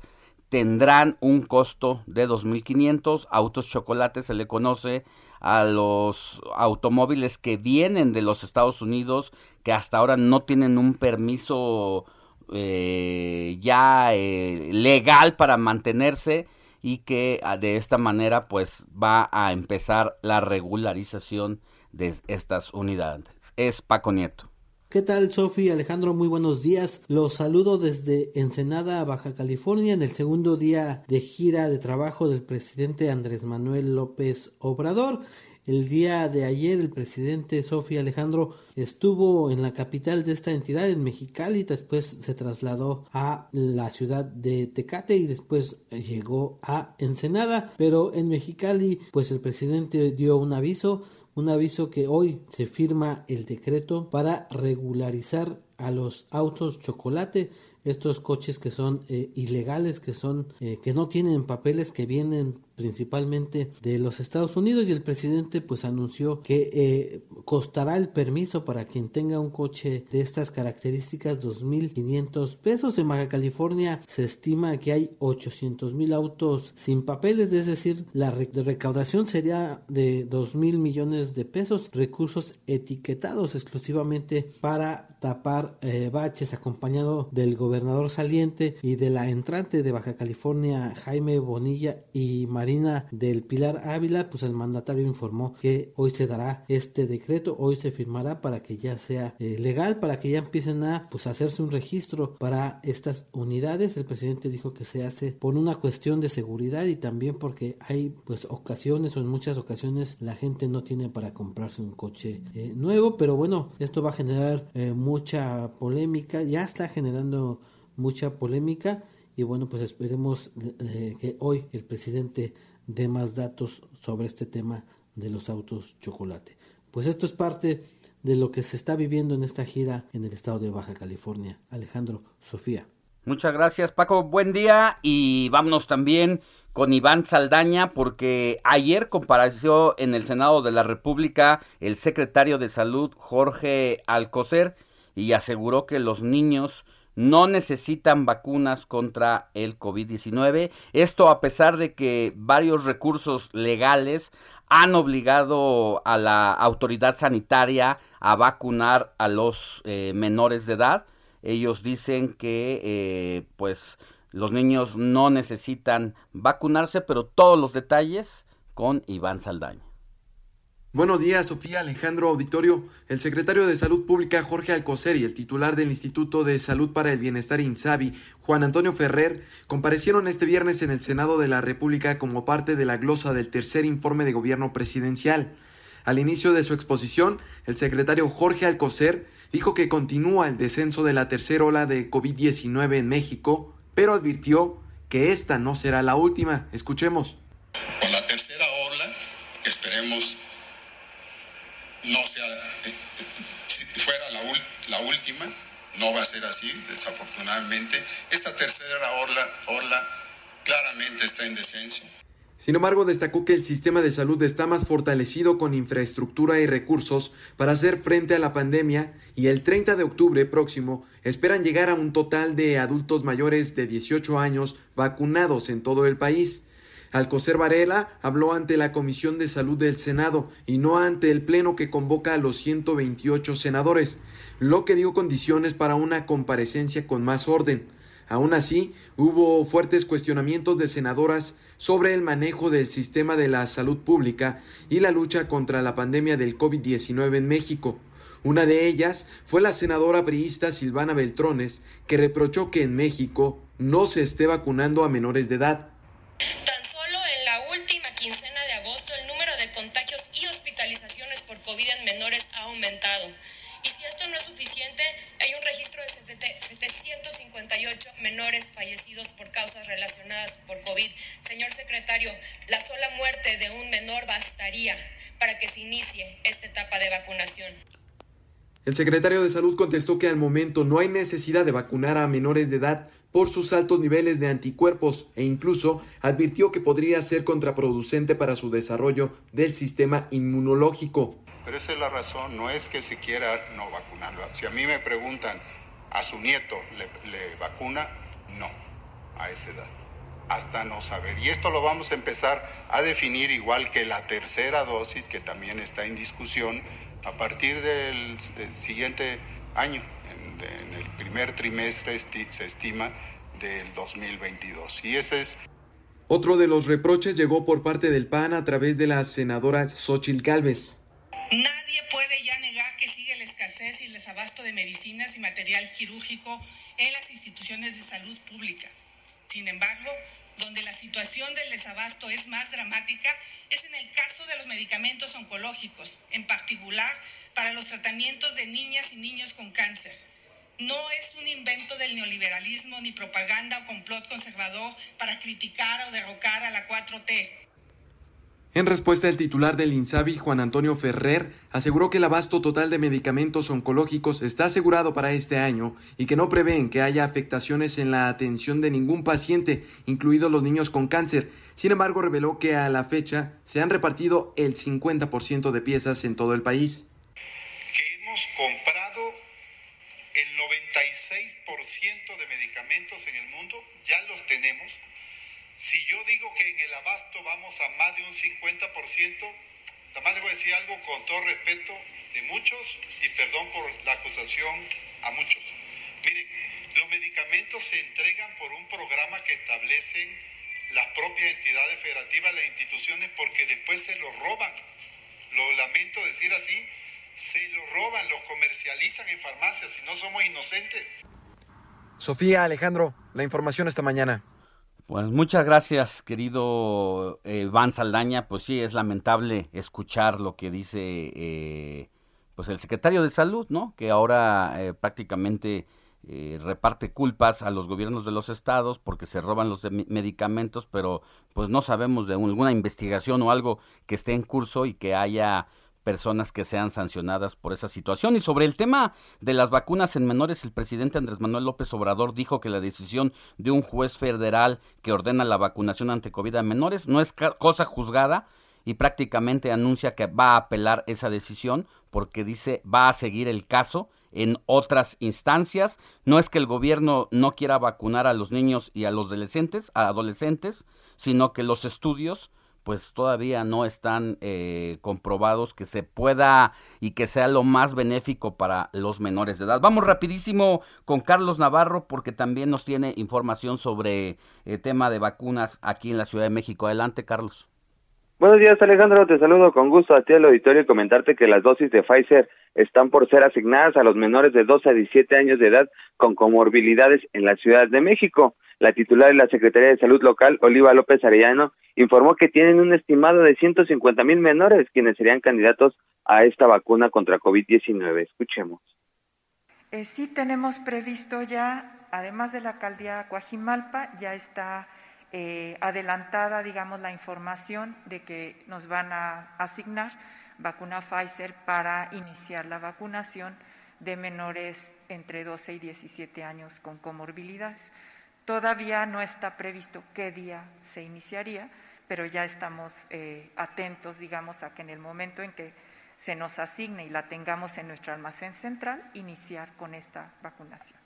tendrán un costo de 2.500. Autos chocolates se le conoce a los automóviles que vienen de los Estados Unidos, que hasta ahora no tienen un permiso eh, ya eh, legal para mantenerse y que ah, de esta manera pues va a empezar la regularización de estas unidades. Es Paco Nieto. ¿Qué tal, Sofi? Alejandro, muy buenos días. Los saludo desde Ensenada, Baja California, en el segundo día de gira de trabajo del presidente Andrés Manuel López Obrador. El día de ayer el presidente Sofía Alejandro estuvo en la capital de esta entidad, en Mexicali, después se trasladó a la ciudad de Tecate y después llegó a Ensenada, pero en Mexicali pues el presidente dio un aviso un aviso que hoy se firma el decreto para regularizar a los autos chocolate estos coches que son eh, ilegales que son eh, que no tienen papeles que vienen principalmente de los Estados Unidos y el presidente pues anunció que eh, costará el permiso para quien tenga un coche de estas características 2.500 pesos. En Baja California se estima que hay 800 mil autos sin papeles es decir la recaudación sería de 2 mil millones de pesos recursos etiquetados exclusivamente para tapar eh, baches acompañado del gobernador saliente y de la entrante de Baja California Jaime Bonilla y Marina del Pilar Ávila, pues el mandatario informó que hoy se dará este decreto, hoy se firmará para que ya sea eh, legal, para que ya empiecen a pues hacerse un registro para estas unidades. El presidente dijo que se hace por una cuestión de seguridad y también porque hay pues ocasiones o en muchas ocasiones la gente no tiene para comprarse un coche eh, nuevo, pero bueno, esto va a generar eh, mucha polémica, ya está generando mucha polémica y bueno, pues esperemos eh, que hoy el presidente dé más datos sobre este tema de los autos chocolate. Pues esto es parte de lo que se está viviendo en esta gira en el estado de Baja California. Alejandro, Sofía. Muchas gracias Paco, buen día y vámonos también con Iván Saldaña porque ayer compareció en el Senado de la República el secretario de Salud Jorge Alcocer y aseguró que los niños no necesitan vacunas contra el COVID-19. Esto a pesar de que varios recursos legales han obligado a la autoridad sanitaria a vacunar a los eh, menores de edad. Ellos dicen que eh, pues los niños no necesitan vacunarse, pero todos los detalles con Iván Saldaña. Buenos días, Sofía Alejandro Auditorio. El secretario de Salud Pública Jorge Alcocer y el titular del Instituto de Salud para el Bienestar INSABI, Juan Antonio Ferrer, comparecieron este viernes en el Senado de la República como parte de la glosa del tercer informe de gobierno presidencial. Al inicio de su exposición, el secretario Jorge Alcocer dijo que continúa el descenso de la tercera ola de COVID-19 en México, pero advirtió que esta no será la última. Escuchemos. Con la tercera ola, esperemos no sea, si fuera la, la, última, no va a ser así, desafortunadamente. Esta tercera ola claramente está en descenso. Sin embargo, destacó que el sistema de salud está más fortalecido con infraestructura y recursos para hacer frente a la pandemia y el 30 de octubre próximo esperan llegar a un total de adultos mayores de 18 años vacunados en todo el país. Alcocer Varela habló ante la Comisión de Salud del Senado y no ante el Pleno que convoca a los 128 senadores, lo que dio condiciones para una comparecencia con más orden. Aún así, hubo fuertes cuestionamientos de senadoras sobre el manejo del sistema de la salud pública y la lucha contra la pandemia del COVID-19 en México. Una de ellas fue la senadora priista Silvana Beltrones, que reprochó que en México no se esté vacunando a menores de edad. Menores ha aumentado. Y si esto no es suficiente, hay un registro de 758 menores fallecidos por causas relacionadas por COVID. Señor secretario, la sola muerte de un menor bastaría para que se inicie esta etapa de vacunación. El secretario de Salud contestó que al momento no hay necesidad de vacunar a menores de edad por sus altos niveles de anticuerpos e incluso advirtió que podría ser contraproducente para su desarrollo del sistema inmunológico. Pero esa es la razón, no es que se quiera no vacunarlo. Si a mí me preguntan, ¿a su nieto le, le vacuna? No, a esa edad, hasta no saber. Y esto lo vamos a empezar a definir igual que la tercera dosis, que también está en discusión, a partir del, del siguiente año, en, en, el primer trimestre esti, se estima del 2022. Y ese es... Otro de los reproches llegó por parte del PAN a través de la senadora Xochil Gálvez. Nadie puede ya negar que sigue la escasez y el desabasto de medicinas y material quirúrgico en las instituciones de salud pública. Sin embargo, donde la situación del desabasto es más dramática es en el caso de los medicamentos oncológicos, en particular para los tratamientos de niñas y niños con cáncer. No es un invento del neoliberalismo ni propaganda o complot conservador para criticar o derrocar a la 4T. En respuesta, el titular del INSABI, Juan Antonio Ferrer, aseguró que el abasto total de medicamentos oncológicos está asegurado para este año y que no prevén que haya afectaciones en la atención de ningún paciente, incluidos los niños con cáncer. Sin embargo, reveló que a la fecha se han repartido el 50% de piezas en todo el país. Que hemos comprado el 96% de medicamentos en el mundo, ya los tenemos si yo digo que en el abasto vamos a más de un 50%, además le voy a decir algo con todo respeto de muchos y perdón por la acusación a muchos. Miren, los medicamentos se entregan por un programa que establecen las propias entidades federativas, las instituciones, porque después se los roban. Lo lamento decir así, se los roban, los comercializan en farmacias y no somos inocentes. Sofía, Alejandro, la información esta mañana. Pues muchas gracias, querido eh, Van Saldaña. Pues sí, es lamentable escuchar lo que dice eh, pues el secretario de Salud, ¿no? Que ahora eh, prácticamente eh, reparte culpas a los gobiernos de los estados porque se roban los medicamentos, pero pues no sabemos de alguna investigación o algo que esté en curso y que haya personas que sean sancionadas por esa situación. Y sobre el tema de las vacunas en menores, el presidente Andrés Manuel López Obrador dijo que la decisión de un juez federal que ordena la vacunación ante COVID a menores no es cosa juzgada y prácticamente anuncia que va a apelar esa decisión porque dice va a seguir el caso en otras instancias. No es que el gobierno no quiera vacunar a los niños y a los adolescentes, adolescentes, sino que los estudios pues todavía no están eh, comprobados que se pueda y que sea lo más benéfico para los menores de edad. Vamos rapidísimo con Carlos Navarro porque también nos tiene información sobre el tema de vacunas aquí en la Ciudad de México. Adelante, Carlos. Buenos días, Alejandro. Te saludo con gusto a ti al auditorio y comentarte que las dosis de Pfizer están por ser asignadas a los menores de 12 a 17 años de edad con comorbilidades en la Ciudad de México. La titular de la Secretaría de Salud Local, Oliva López Arellano, informó que tienen un estimado de 150 mil menores quienes serían candidatos a esta vacuna contra COVID-19. Escuchemos. Eh, sí tenemos previsto ya, además de la alcaldía Coajimalpa, ya está eh, adelantada, digamos, la información de que nos van a asignar vacuna Pfizer para iniciar la vacunación de menores entre 12 y 17 años con comorbilidades. Todavía no está previsto qué día se iniciaría, pero ya estamos eh, atentos, digamos, a que en el momento en que se nos asigne y la tengamos en nuestro almacén central, iniciar con esta vacunación.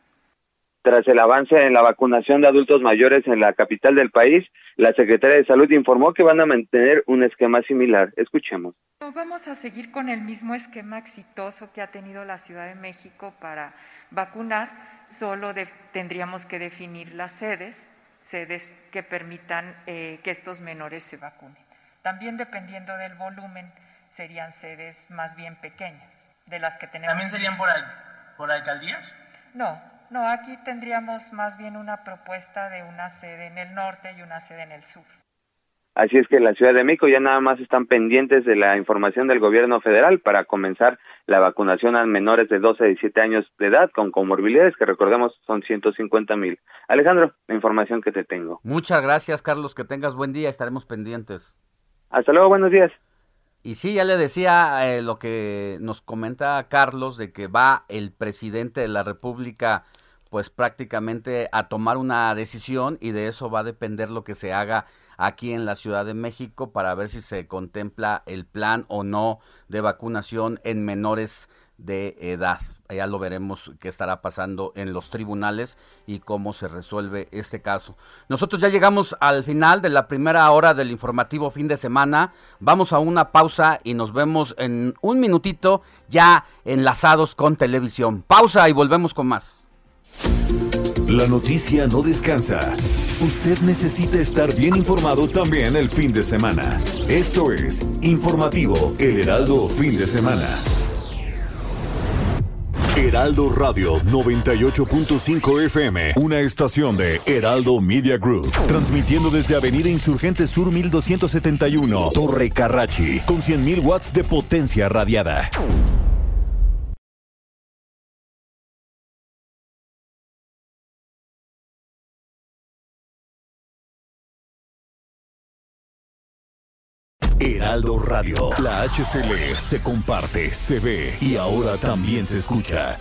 Tras el avance en la vacunación de adultos mayores en la capital del país, la Secretaría de Salud informó que van a mantener un esquema similar. Escuchemos. Vamos a seguir con el mismo esquema exitoso que ha tenido la Ciudad de México para vacunar, solo de- tendríamos que definir las sedes, sedes que permitan eh, que estos menores se vacunen. También dependiendo del volumen, serían sedes más bien pequeñas, de las que tenemos. ¿También serían por, al- por alcaldías? No, no, aquí tendríamos más bien una propuesta de una sede en el norte y una sede en el sur. Así es que en la Ciudad de México ya nada más están pendientes de la información del gobierno federal para comenzar la vacunación a menores de 12 a 17 años de edad con comorbilidades, que recordemos son 150 mil. Alejandro, la información que te tengo. Muchas gracias, Carlos. Que tengas buen día. Estaremos pendientes. Hasta luego, buenos días. Y sí, ya le decía eh, lo que nos comenta Carlos de que va el presidente de la República pues prácticamente a tomar una decisión y de eso va a depender lo que se haga aquí en la Ciudad de México para ver si se contempla el plan o no de vacunación en menores de edad. Ya lo veremos qué estará pasando en los tribunales y cómo se resuelve este caso. Nosotros ya llegamos al final de la primera hora del informativo fin de semana. Vamos a una pausa y nos vemos en un minutito ya enlazados con televisión. Pausa y volvemos con más. La noticia no descansa. Usted necesita estar bien informado también el fin de semana. Esto es Informativo El Heraldo Fin de Semana. Heraldo Radio 98.5 FM, una estación de Heraldo Media Group, transmitiendo desde Avenida Insurgente Sur 1271, Torre Carrachi, con 100.000 watts de potencia radiada. Heraldo Radio, la HCL se comparte, se ve y ahora también se escucha.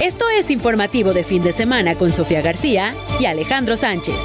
Esto es informativo de fin de semana con Sofía García y Alejandro Sánchez.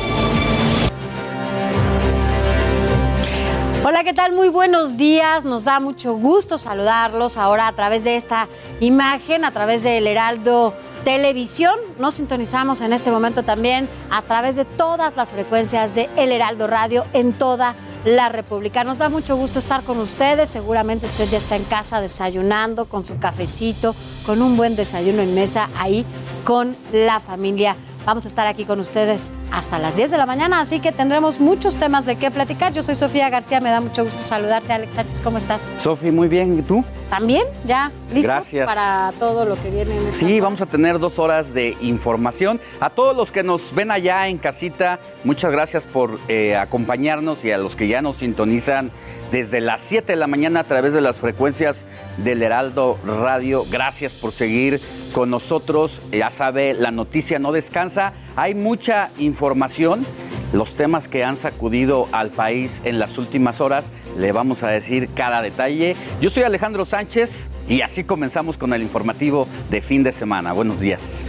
Hola, ¿qué tal? Muy buenos días. Nos da mucho gusto saludarlos ahora a través de esta imagen, a través del Heraldo Televisión. Nos sintonizamos en este momento también a través de todas las frecuencias de El Heraldo Radio en toda la República. Nos da mucho gusto estar con ustedes. Seguramente usted ya está en casa desayunando con su cafecito, con un buen desayuno en mesa ahí con la familia. Vamos a estar aquí con ustedes hasta las 10 de la mañana, así que tendremos muchos temas de qué platicar. Yo soy Sofía García, me da mucho gusto saludarte, Alex Sánchez, ¿cómo estás? Sofi, muy bien. ¿Y tú? ¿También? ¿Ya? ¿Listo Gracias. para todo lo que viene? En Sí, vamos a tener dos horas de información. A todos los que nos ven allá en casita, muchas gracias por eh, acompañarnos y a los que ya nos sintonizan desde las 7 de la mañana a través de las frecuencias del Heraldo Radio. Gracias por seguir con nosotros. Ya sabe, la noticia no descansa. Hay mucha información. Los temas que han sacudido al país en las últimas horas, le vamos a decir cada detalle. Yo soy Alejandro Sánchez y así comenzamos con el informativo de fin de semana. Buenos días.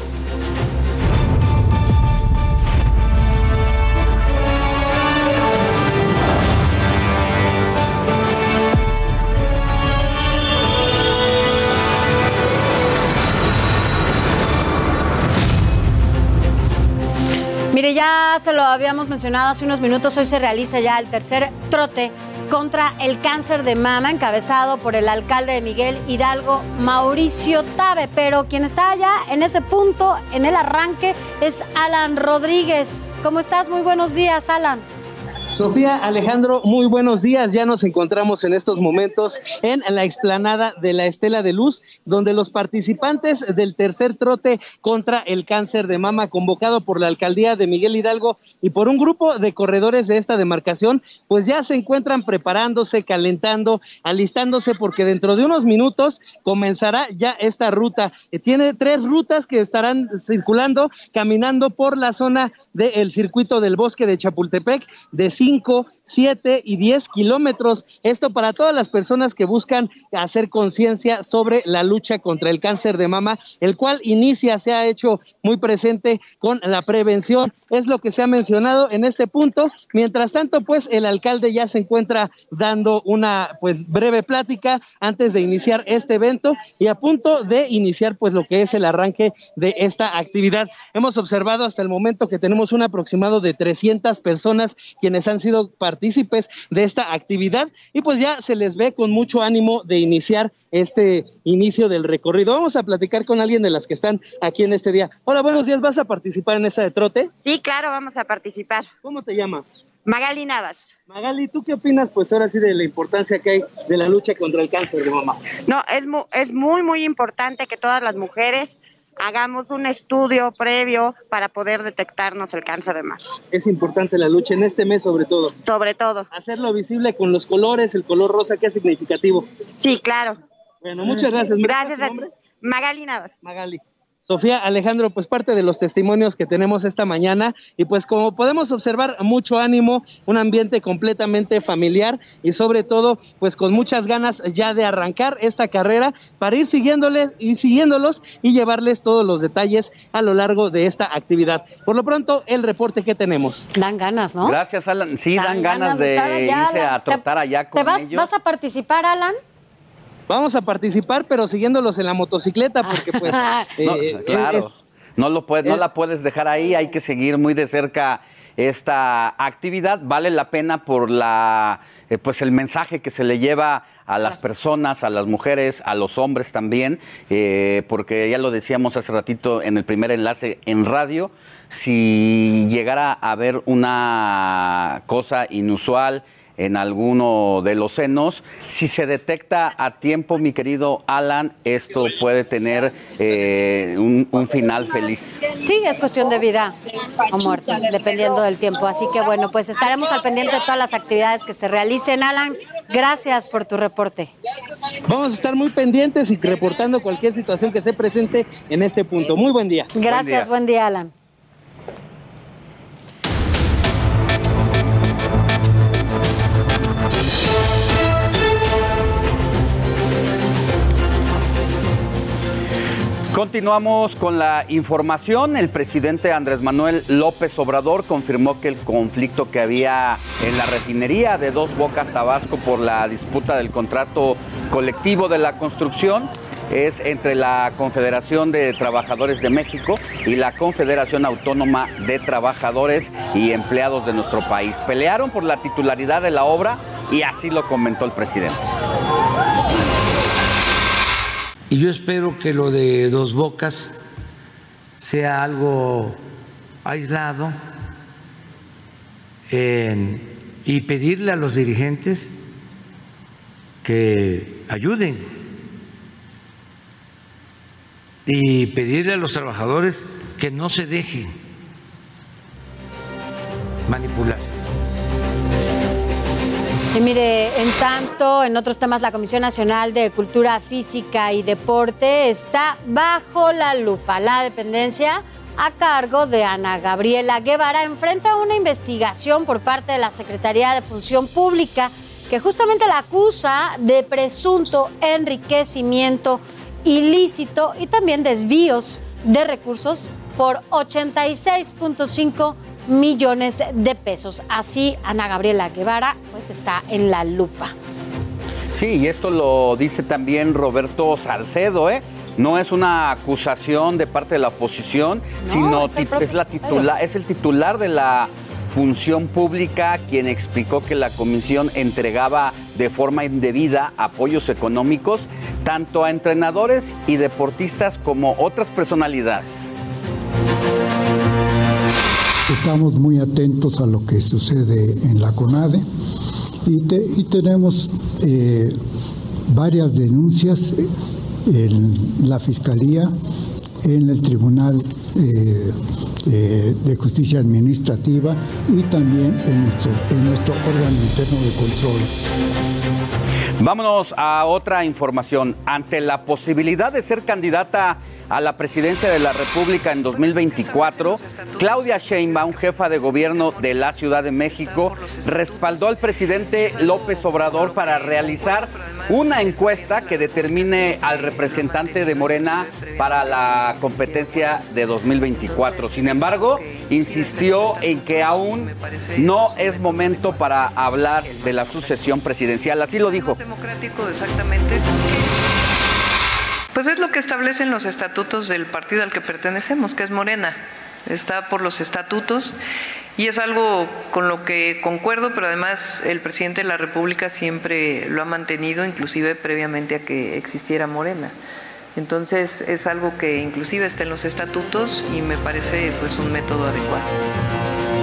Habíamos mencionado hace unos minutos, hoy se realiza ya el tercer trote contra el cáncer de mama, encabezado por el alcalde de Miguel Hidalgo, Mauricio Tabe. Pero quien está allá en ese punto, en el arranque, es Alan Rodríguez. ¿Cómo estás? Muy buenos días, Alan. Sofía Alejandro, muy buenos días. Ya nos encontramos en estos momentos en la explanada de la Estela de Luz, donde los participantes del tercer trote contra el cáncer de mama, convocado por la alcaldía de Miguel Hidalgo y por un grupo de corredores de esta demarcación, pues ya se encuentran preparándose, calentando, alistándose, porque dentro de unos minutos comenzará ya esta ruta. Eh, Tiene tres rutas que estarán circulando, caminando por la zona del circuito del bosque de Chapultepec, 5, 7 y 10 kilómetros. Esto para todas las personas que buscan hacer conciencia sobre la lucha contra el cáncer de mama, el cual inicia, se ha hecho muy presente con la prevención. Es lo que se ha mencionado en este punto. Mientras tanto, pues el alcalde ya se encuentra dando una pues breve plática antes de iniciar este evento y a punto de iniciar pues lo que es el arranque de esta actividad. Hemos observado hasta el momento que tenemos un aproximado de 300 personas quienes han sido partícipes de esta actividad y pues ya se les ve con mucho ánimo de iniciar este inicio del recorrido. Vamos a platicar con alguien de las que están aquí en este día. Hola, buenos días. ¿Vas a participar en esta de trote? Sí, claro, vamos a participar. ¿Cómo te llamas? Magali Navas. Magali, ¿tú qué opinas pues ahora sí de la importancia que hay de la lucha contra el cáncer de mama? No, es, mu- es muy, muy importante que todas las mujeres hagamos un estudio previo para poder detectarnos el cáncer de mama. Es importante la lucha en este mes sobre todo. Sobre todo. Hacerlo visible con los colores, el color rosa que es significativo. Sí, claro. Bueno, muchas gracias. ¿Me Gracias a ti. Magali Navas. Magali. Sofía, Alejandro, pues parte de los testimonios que tenemos esta mañana y pues como podemos observar mucho ánimo, un ambiente completamente familiar y sobre todo pues con muchas ganas ya de arrancar esta carrera para ir siguiéndoles y siguiéndolos y llevarles todos los detalles a lo largo de esta actividad. Por lo pronto, el reporte que tenemos. Dan ganas, ¿no? Gracias, Alan. Sí, dan, Dan ganas, ganas de irse a trotar allá ¿Te con vas, ellos. vas a participar, Alan? Vamos a participar, pero siguiéndolos en la motocicleta porque pues... No, eh, claro, es- no, lo puedes, no la puedes dejar ahí, hay que seguir muy de cerca esta actividad. Vale la pena por la, eh, pues el mensaje que se le lleva a las personas, a las mujeres, a los hombres también, eh, porque ya lo decíamos hace ratito en el primer enlace en radio, si llegara a haber una cosa inusual, en alguno de los senos. Si se detecta a tiempo, mi querido Alan, esto puede tener eh, un, un final feliz. Sí, es cuestión de vida o muerte, dependiendo del tiempo. Así que bueno, pues estaremos al pendiente de todas las actividades que se realicen. Alan, gracias por tu reporte. Vamos a estar muy pendientes y reportando cualquier situación que se presente en este punto. Muy buen día. Gracias, buen día, Alan. Continuamos con la información. El presidente Andrés Manuel López Obrador confirmó que el conflicto que había en la refinería de Dos Bocas, Tabasco, por la disputa del contrato colectivo de la construcción es entre la Confederación de Trabajadores de México y la Confederación Autónoma de Trabajadores y Empleados de nuestro país. Pelearon por la titularidad de la obra y así lo comentó el presidente. Y yo espero que lo de Dos Bocas sea algo aislado y pedirle a los dirigentes que ayuden y pedirle a los trabajadores que no se dejen manipular. Y mire, en tanto, en otros temas, la Comisión Nacional de Cultura Física y Deporte está bajo la lupa. La dependencia a cargo de Ana Gabriela Guevara enfrenta una investigación por parte de la Secretaría de Función Pública que justamente la acusa de presunto enriquecimiento ilícito y también desvíos de recursos por 86.5 millones de pesos. Así Ana Gabriela Guevara pues está en la lupa. Sí, y esto lo dice también Roberto Salcedo, ¿eh? No es una acusación de parte de la oposición, sino es la titular, es el titular de la función pública quien explicó que la comisión entregaba de forma indebida apoyos económicos tanto a entrenadores y deportistas como otras personalidades. Estamos muy atentos a lo que sucede en la CONADE y, te- y tenemos eh, varias denuncias en la Fiscalía, en el Tribunal eh, eh, de Justicia Administrativa y también en nuestro, en nuestro órgano interno de control. Vámonos a otra información. Ante la posibilidad de ser candidata a la presidencia de la República en 2024, Claudia Sheinbaum, jefa de gobierno de la Ciudad de México, respaldó al presidente López Obrador para realizar una encuesta que determine al representante de Morena para la competencia de 2024. Sin embargo, insistió en que aún no es momento para hablar de la sucesión presidencial. Así lo dijo. Pues es lo que establecen los estatutos del partido al que pertenecemos, que es Morena. Está por los estatutos y es algo con lo que concuerdo, pero además el presidente de la República siempre lo ha mantenido, inclusive previamente a que existiera Morena. Entonces es algo que inclusive está en los estatutos y me parece pues un método adecuado.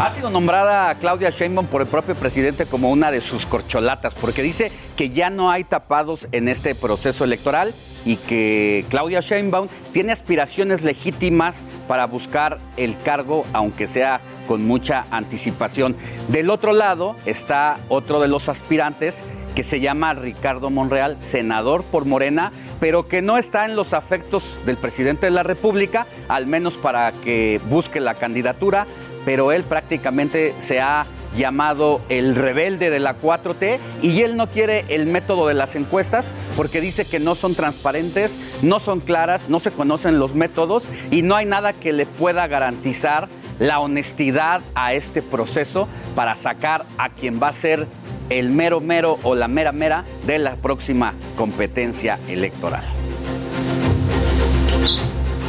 Ha sido nombrada Claudia Sheinbaum por el propio presidente como una de sus corcholatas, porque dice que ya no hay tapados en este proceso electoral y que Claudia Sheinbaum tiene aspiraciones legítimas para buscar el cargo, aunque sea con mucha anticipación. Del otro lado está otro de los aspirantes que se llama Ricardo Monreal, senador por Morena, pero que no está en los afectos del presidente de la República, al menos para que busque la candidatura pero él prácticamente se ha llamado el rebelde de la 4T y él no quiere el método de las encuestas porque dice que no son transparentes, no son claras, no se conocen los métodos y no hay nada que le pueda garantizar la honestidad a este proceso para sacar a quien va a ser el mero mero o la mera mera de la próxima competencia electoral.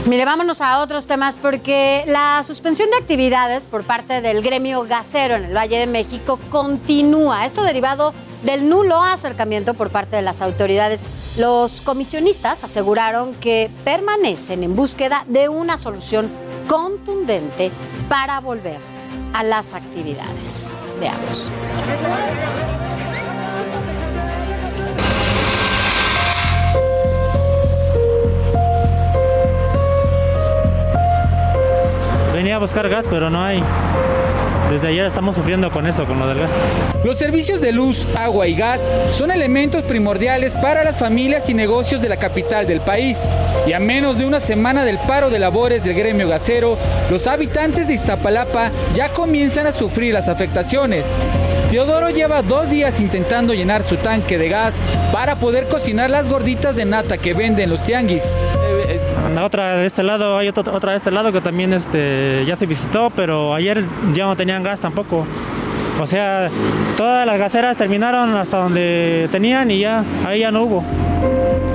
Mire, vámonos a otros temas porque la suspensión de actividades por parte del gremio gasero en el Valle de México continúa. Esto derivado del nulo acercamiento por parte de las autoridades. Los comisionistas aseguraron que permanecen en búsqueda de una solución contundente para volver a las actividades. Veamos. Venía a buscar gas, pero no hay. Desde ayer estamos sufriendo con eso, con lo del gas. Los servicios de luz, agua y gas son elementos primordiales para las familias y negocios de la capital del país. Y a menos de una semana del paro de labores del gremio gasero, los habitantes de Iztapalapa ya comienzan a sufrir las afectaciones. Teodoro lleva dos días intentando llenar su tanque de gas para poder cocinar las gorditas de nata que venden los tianguis. Otra de este lado, hay otra, otra de este lado que también este, ya se visitó, pero ayer ya no tenían gas tampoco. O sea, todas las gaseras terminaron hasta donde tenían y ya, ahí ya no hubo.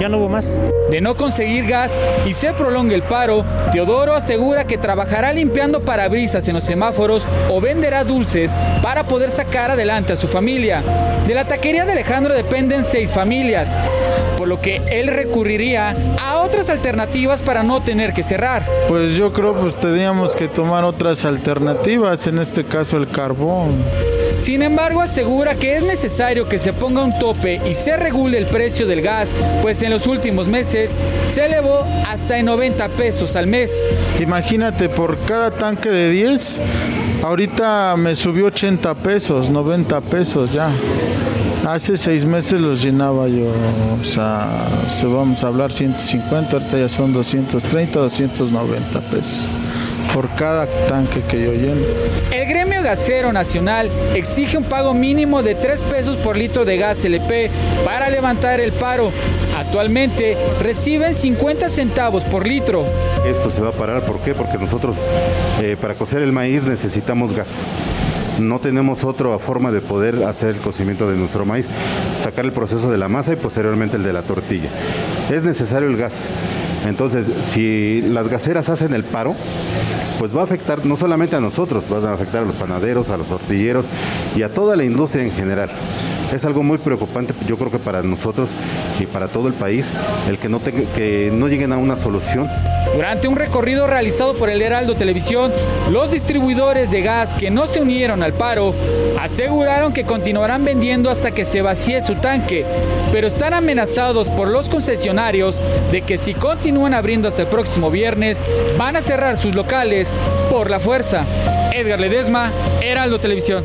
Ya no hubo más. De no conseguir gas y se prolonga el paro, Teodoro asegura que trabajará limpiando parabrisas en los semáforos o venderá dulces para poder sacar adelante a su familia. De la taquería de Alejandro dependen seis familias, por lo que él recurriría a otras alternativas para no tener que cerrar. Pues yo creo pues teníamos que tomar otras alternativas, en este caso el carbón. Sin embargo, asegura que es necesario que se ponga un tope y se regule el precio del gas, pues en los últimos meses se elevó hasta en 90 pesos al mes. Imagínate, por cada tanque de 10, ahorita me subió 80 pesos, 90 pesos ya. Hace seis meses los llenaba yo, o sea, se vamos a hablar 150, ahorita ya son 230, 290 pesos por cada tanque que yo lleno. El gremio gasero nacional exige un pago mínimo de 3 pesos por litro de gas LP para levantar el paro. Actualmente reciben 50 centavos por litro. Esto se va a parar, ¿por qué? Porque nosotros eh, para cocer el maíz necesitamos gas no tenemos otra forma de poder hacer el cocimiento de nuestro maíz, sacar el proceso de la masa y posteriormente el de la tortilla. Es necesario el gas. Entonces, si las gaseras hacen el paro, pues va a afectar no solamente a nosotros, va a afectar a los panaderos, a los tortilleros y a toda la industria en general. Es algo muy preocupante, yo creo que para nosotros y para todo el país, el que no, que no lleguen a una solución. Durante un recorrido realizado por el Heraldo Televisión, los distribuidores de gas que no se unieron al paro aseguraron que continuarán vendiendo hasta que se vacíe su tanque, pero están amenazados por los concesionarios de que si continúan abriendo hasta el próximo viernes, van a cerrar sus locales por la fuerza. Edgar Ledesma, Heraldo Televisión.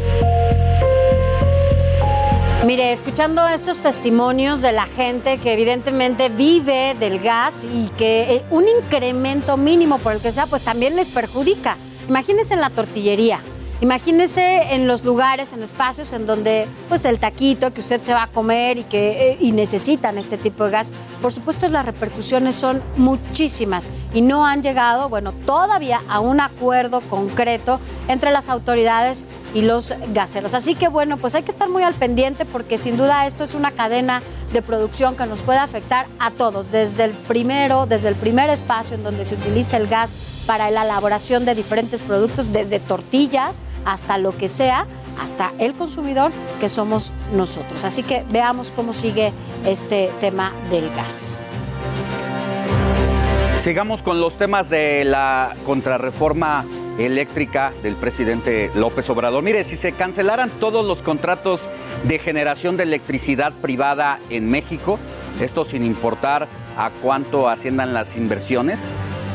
Mire, escuchando estos testimonios de la gente que evidentemente vive del gas y que eh, un incremento mínimo por el que sea, pues también les perjudica. Imagínense en la tortillería. Imagínese en los lugares, en espacios en donde pues el taquito que usted se va a comer y que eh, y necesitan este tipo de gas, por supuesto las repercusiones son muchísimas y no han llegado, bueno, todavía a un acuerdo concreto entre las autoridades y los gaseros. Así que bueno, pues hay que estar muy al pendiente porque sin duda esto es una cadena de producción que nos puede afectar a todos, desde el primero, desde el primer espacio en donde se utiliza el gas para la elaboración de diferentes productos, desde tortillas hasta lo que sea, hasta el consumidor que somos nosotros. Así que veamos cómo sigue este tema del gas. Sigamos con los temas de la contrarreforma eléctrica del presidente López Obrador. Mire, si se cancelaran todos los contratos de generación de electricidad privada en México, esto sin importar a cuánto asciendan las inversiones,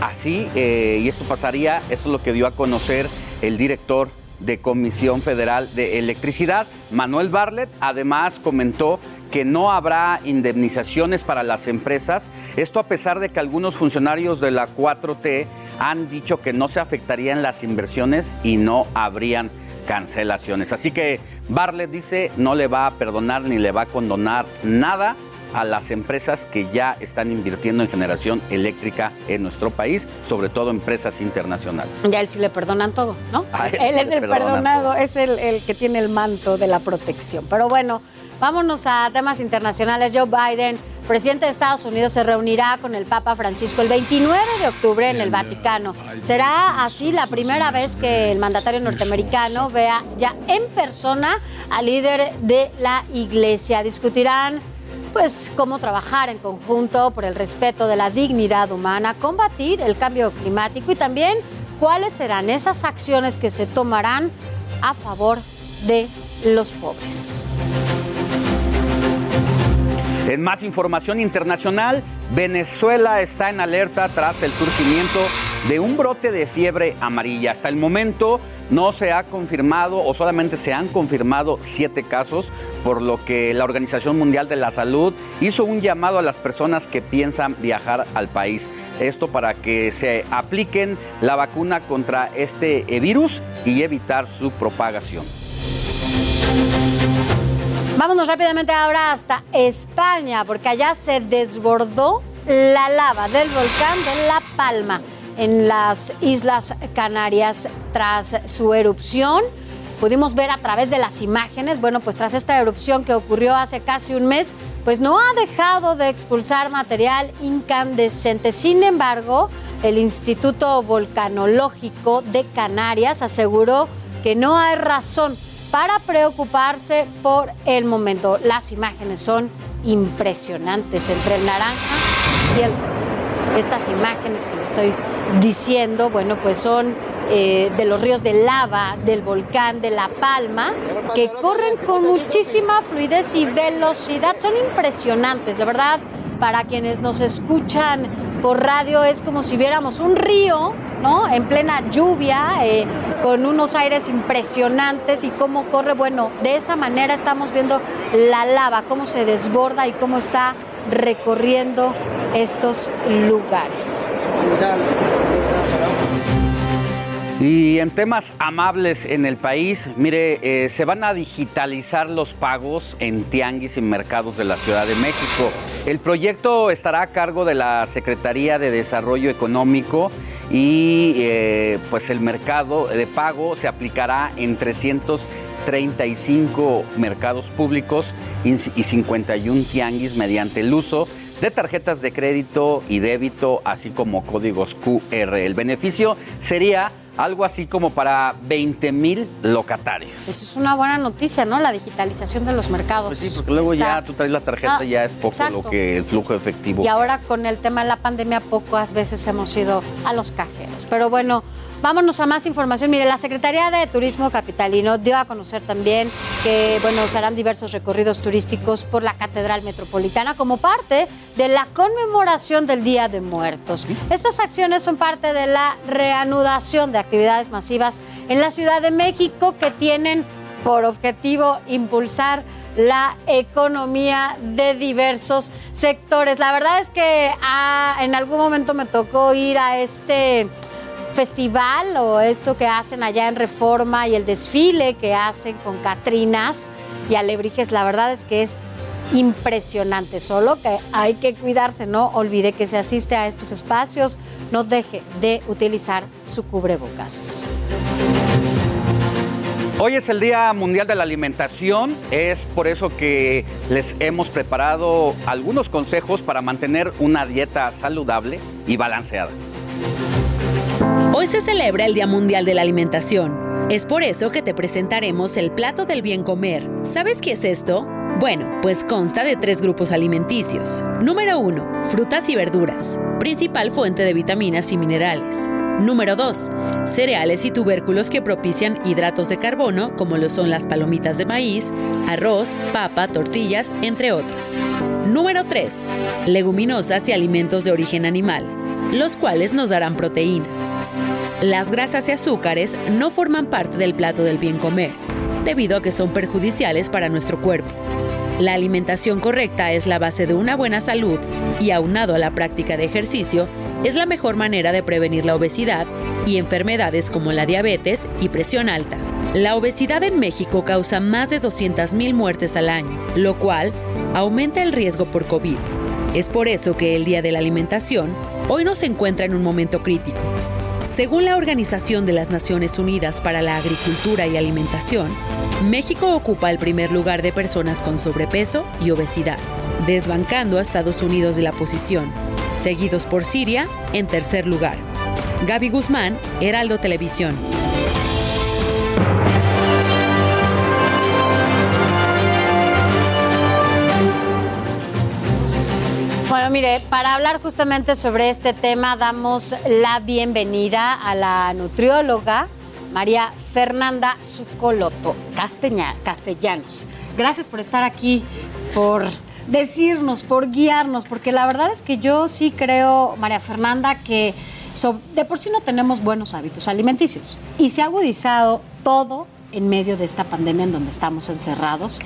así, eh, y esto pasaría, esto es lo que dio a conocer el director de Comisión Federal de Electricidad, Manuel Barlet, además comentó que no habrá indemnizaciones para las empresas. Esto a pesar de que algunos funcionarios de la 4T han dicho que no se afectarían las inversiones y no habrían cancelaciones. Así que Barlet dice no le va a perdonar ni le va a condonar nada a las empresas que ya están invirtiendo en generación eléctrica en nuestro país, sobre todo empresas internacionales. Ya él sí le perdonan todo, ¿no? A él él sí es el perdonado, es el, el que tiene el manto de la protección. Pero bueno, vámonos a temas internacionales. Joe Biden, presidente de Estados Unidos, se reunirá con el Papa Francisco el 29 de octubre en el Vaticano. Será así la primera vez que el mandatario norteamericano vea ya en persona al líder de la iglesia. Discutirán pues cómo trabajar en conjunto por el respeto de la dignidad humana, combatir el cambio climático y también cuáles serán esas acciones que se tomarán a favor de los pobres. En más información internacional, Venezuela está en alerta tras el surgimiento de un brote de fiebre amarilla. Hasta el momento no se ha confirmado o solamente se han confirmado siete casos, por lo que la Organización Mundial de la Salud hizo un llamado a las personas que piensan viajar al país. Esto para que se apliquen la vacuna contra este virus y evitar su propagación. Vámonos rápidamente ahora hasta España, porque allá se desbordó la lava del volcán de La Palma en las Islas Canarias tras su erupción. Pudimos ver a través de las imágenes, bueno, pues tras esta erupción que ocurrió hace casi un mes, pues no ha dejado de expulsar material incandescente. Sin embargo, el Instituto Volcanológico de Canarias aseguró que no hay razón para preocuparse por el momento. Las imágenes son impresionantes entre el naranja y el. Estas imágenes que le estoy diciendo, bueno, pues son eh, de los ríos de lava del volcán de La Palma, que corren con muchísima fluidez y velocidad. Son impresionantes, de verdad. Para quienes nos escuchan por radio es como si viéramos un río, ¿no? En plena lluvia, eh, con unos aires impresionantes y cómo corre. Bueno, de esa manera estamos viendo la lava, cómo se desborda y cómo está recorriendo estos lugares. Y en temas amables en el país, mire, eh, se van a digitalizar los pagos en tianguis y mercados de la Ciudad de México. El proyecto estará a cargo de la Secretaría de Desarrollo Económico y eh, pues el mercado de pago se aplicará en 335 mercados públicos y 51 tianguis mediante el uso de tarjetas de crédito y débito, así como códigos QR. El beneficio sería algo así como para 20 mil locatarios. Eso es una buena noticia, ¿no? La digitalización de los mercados. Pues sí, porque luego Está- ya tú traes la tarjeta Ah, y ya es poco exacto. lo que el flujo efectivo. Y ahora con el tema de la pandemia, pocas veces hemos ido a los cajeros. Pero bueno, vámonos a más información. Mire, la Secretaría de Turismo Capitalino dio a conocer también que, bueno, se harán diversos recorridos turísticos por la Catedral Metropolitana como parte de la conmemoración del Día de Muertos. Estas acciones son parte de la reanudación de actividades masivas en la Ciudad de México que tienen por objetivo impulsar la economía de diversos sectores. La verdad es que ah, en algún momento me tocó ir a este festival o esto que hacen allá en Reforma y el desfile que hacen con Catrinas y alebrijes. La verdad es que es impresionante, solo que hay que cuidarse, no olvide que se asiste a estos espacios, no deje de utilizar su cubrebocas. Hoy es el Día Mundial de la Alimentación, es por eso que les hemos preparado algunos consejos para mantener una dieta saludable y balanceada. Hoy se celebra el Día Mundial de la Alimentación. Es por eso que te presentaremos el plato del bien comer. ¿Sabes qué es esto? Bueno, pues consta de tres grupos alimenticios. Número 1. Frutas y verduras, principal fuente de vitaminas y minerales. Número 2. Cereales y tubérculos que propician hidratos de carbono, como lo son las palomitas de maíz, arroz, papa, tortillas, entre otros. Número 3. Leguminosas y alimentos de origen animal, los cuales nos darán proteínas. Las grasas y azúcares no forman parte del plato del bien comer, debido a que son perjudiciales para nuestro cuerpo. La alimentación correcta es la base de una buena salud y aunado a la práctica de ejercicio, es la mejor manera de prevenir la obesidad y enfermedades como la diabetes y presión alta. La obesidad en México causa más de 200.000 muertes al año, lo cual aumenta el riesgo por COVID. Es por eso que el Día de la Alimentación hoy no se encuentra en un momento crítico. Según la Organización de las Naciones Unidas para la Agricultura y Alimentación, México ocupa el primer lugar de personas con sobrepeso y obesidad, desbancando a Estados Unidos de la posición, seguidos por Siria en tercer lugar. Gaby Guzmán, Heraldo Televisión. Mire, para hablar justamente sobre este tema, damos la bienvenida a la nutrióloga María Fernanda Zucoloto Castellanos. Gracias por estar aquí, por decirnos, por guiarnos, porque la verdad es que yo sí creo, María Fernanda, que de por sí no tenemos buenos hábitos alimenticios y se ha agudizado todo en medio de esta pandemia en donde estamos encerrados.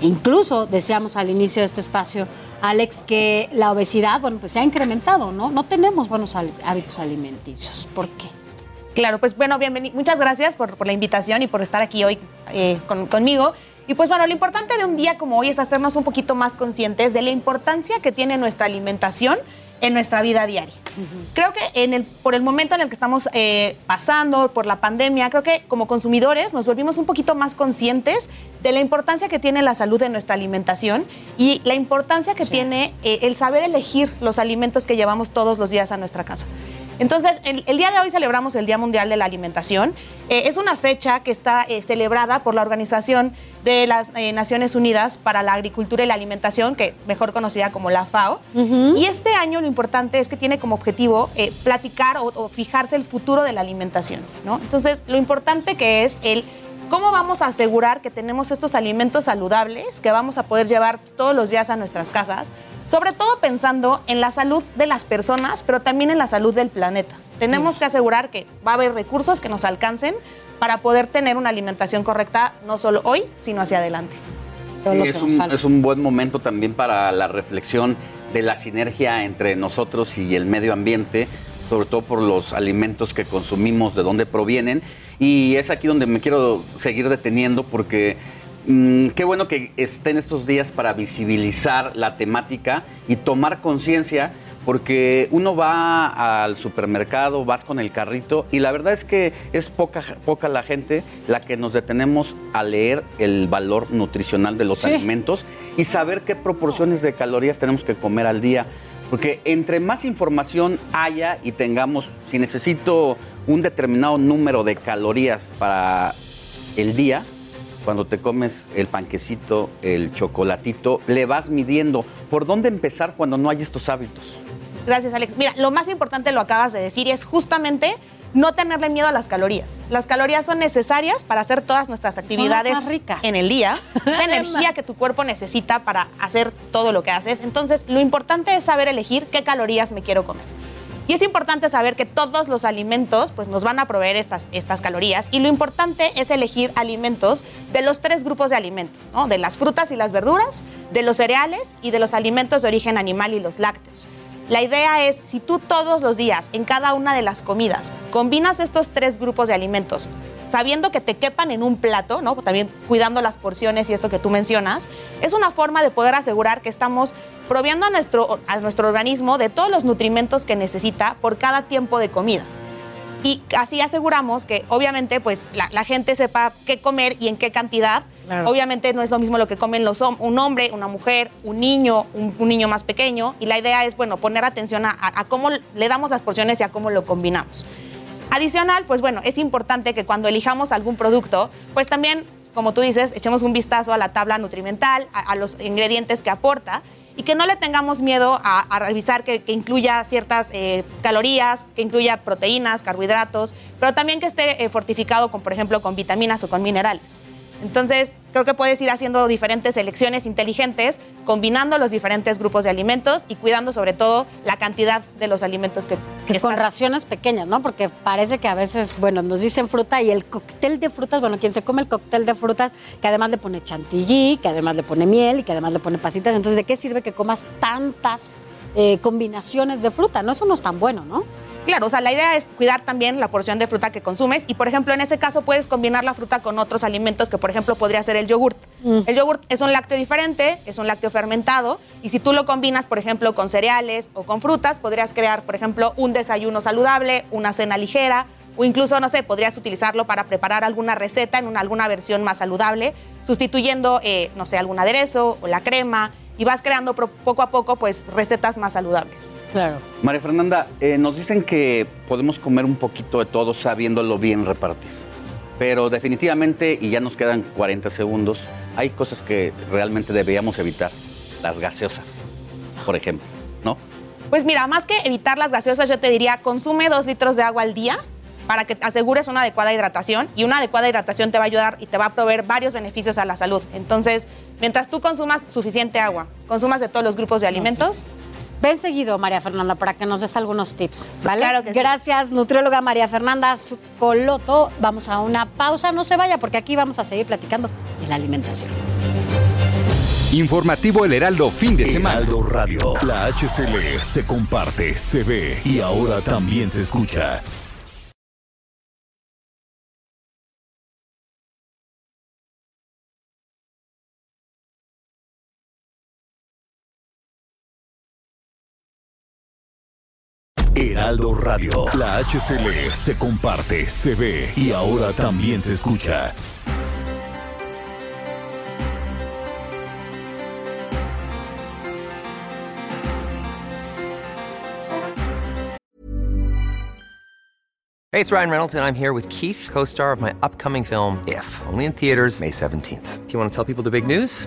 Incluso decíamos al inicio de este espacio, Alex, que la obesidad, bueno, pues se ha incrementado, ¿no? No tenemos buenos hábitos alimenticios. ¿Por qué? Claro, pues bueno, bienvenido. Muchas gracias por, la invitación y por estar aquí hoy eh, conmigo. Y pues bueno, lo importante de un día como hoy es hacernos un poquito más conscientes de la importancia que tiene nuestra alimentación en nuestra vida diaria. Creo que en el, por el momento en el que estamos eh, pasando, por la pandemia, creo que como consumidores nos volvimos un poquito más conscientes de la importancia que tiene la salud en nuestra alimentación y la importancia que tiene eh, el saber elegir los alimentos que llevamos todos los días a nuestra casa. Entonces, el, día de hoy celebramos el Día Mundial de la Alimentación. Eh, es una fecha que está eh, celebrada por la Organización de las eh, Naciones Unidas para la Agricultura y la Alimentación, que es mejor conocida como la FAO. Y este año lo importante es que tiene como objetivo platicar o, o, fijarse el futuro de la alimentación. ¿no? Entonces, lo importante que es el ¿Cómo vamos a asegurar que tenemos estos alimentos saludables que vamos a poder llevar todos los días a nuestras casas? Sobre todo pensando en la salud de las personas, pero también en la salud del planeta. Tenemos que asegurar que va a haber recursos que nos alcancen para poder tener una alimentación correcta, no solo hoy, sino hacia adelante. es, un, es un buen momento también para la reflexión de la sinergia entre nosotros y el medio ambiente, sobre todo por los alimentos que consumimos, de dónde provienen. Y es aquí donde me quiero seguir deteniendo porque mm, qué bueno que estén estos días para visibilizar la temática y tomar conciencia porque uno va al supermercado, vas con el carrito y la verdad es que es poca, poca la gente la que nos detenemos a leer el valor nutricional de los alimentos y saber qué proporciones de calorías tenemos que comer al día. Porque entre más información haya y tengamos, si necesito un determinado número de calorías para el día, cuando te comes el panquecito, el chocolatito, le vas midiendo. ¿Por dónde empezar cuando no hay estos hábitos? Gracias, Alex. Mira, lo más importante lo acabas de decir y es justamente no tenerle miedo a las calorías. Las calorías son necesarias para hacer todas nuestras actividades en el día, la energía que tu cuerpo necesita para hacer todo lo que haces. Entonces, lo importante es saber elegir qué calorías me quiero comer. Y es importante saber que todos los alimentos pues, nos van a proveer estas, estas calorías y lo importante es elegir alimentos de los tres grupos de alimentos, ¿no? de las frutas y las verduras, de los cereales y de los alimentos de origen animal y los lácteos. La idea es, si tú todos los días, en cada una de las comidas, combinas estos tres grupos de alimentos, sabiendo que te quepan en un plato, ¿no? También cuidando las porciones y esto que tú mencionas, es una forma de poder asegurar que estamos proviendo a nuestro, a nuestro organismo de todos los nutrimentos que necesita por cada tiempo de comida. Y así aseguramos que obviamente pues la, gente sepa qué comer y en qué cantidad. Obviamente no es lo mismo lo que comen los, un hombre, una mujer, un niño, un, niño más pequeño. Y la idea es, bueno, poner atención a, a cómo le damos las porciones y a cómo lo combinamos. Adicional, pues bueno, es importante que cuando elijamos algún producto, pues también, como tú dices, echemos un vistazo a la tabla nutrimental, a, los ingredientes que aporta y que no le tengamos miedo a, revisar que, incluya ciertas eh, calorías, que incluya proteínas, carbohidratos, pero también que esté eh, fortificado con, por ejemplo, con vitaminas o con minerales. Entonces, creo que puedes ir haciendo diferentes elecciones inteligentes, combinando los diferentes grupos de alimentos y cuidando sobre todo la cantidad de los alimentos que... que con raciones pequeñas, ¿no? Porque parece que a veces, bueno, nos dicen fruta y el cóctel de frutas, bueno, quien se come el cóctel de frutas, que además le pone chantilly, que además le pone miel y que además le pone pasitas, entonces, ¿de qué sirve que comas tantas eh, combinaciones de fruta? No, eso no es tan bueno, ¿no? Claro, o sea, la idea es cuidar también la porción de fruta que consumes y, por ejemplo, en ese caso puedes combinar la fruta con otros alimentos que, por ejemplo, podría ser el yogurt. Mm. El yogurt es un lácteo diferente, es un lácteo fermentado y si tú lo combinas, por ejemplo, con cereales o con frutas, podrías crear, por ejemplo, un desayuno saludable, una cena ligera o incluso, no sé, podrías utilizarlo para preparar alguna receta en una, alguna versión más saludable, sustituyendo, eh, no sé, algún aderezo o la crema y vas creando poco a poco pues recetas más saludables. Claro. María Fernanda, eh, nos dicen que podemos comer un poquito de todo sabiéndolo bien repartir. Pero definitivamente, y ya nos quedan 40 segundos, hay cosas que realmente deberíamos evitar. Las gaseosas, por ejemplo, ¿no? Pues mira, más que evitar las gaseosas, yo te diría, consume dos litros de agua al día para que asegures una adecuada hidratación y una adecuada hidratación te va a ayudar y te va a proveer varios beneficios a la salud. Entonces, mientras tú consumas suficiente agua, consumas de todos los grupos de alimentos. Ven seguido, María Fernanda, para que nos des algunos tips. ¿vale? Gracias, nutrióloga María Fernanda Coloto. Vamos a una pausa, no se vaya, porque aquí vamos a seguir platicando de la alimentación. Informativo El Heraldo, fin de semana. Heraldo Radio, la HCL se comparte, se ve y ahora también se escucha. Radio. La HCL se comparte, se ve y ahora también se escucha. Hey, it's Ryan Reynolds and I'm here with Keith, co-star of my upcoming film If, only in theaters May 17th. Do you want to tell people the big news?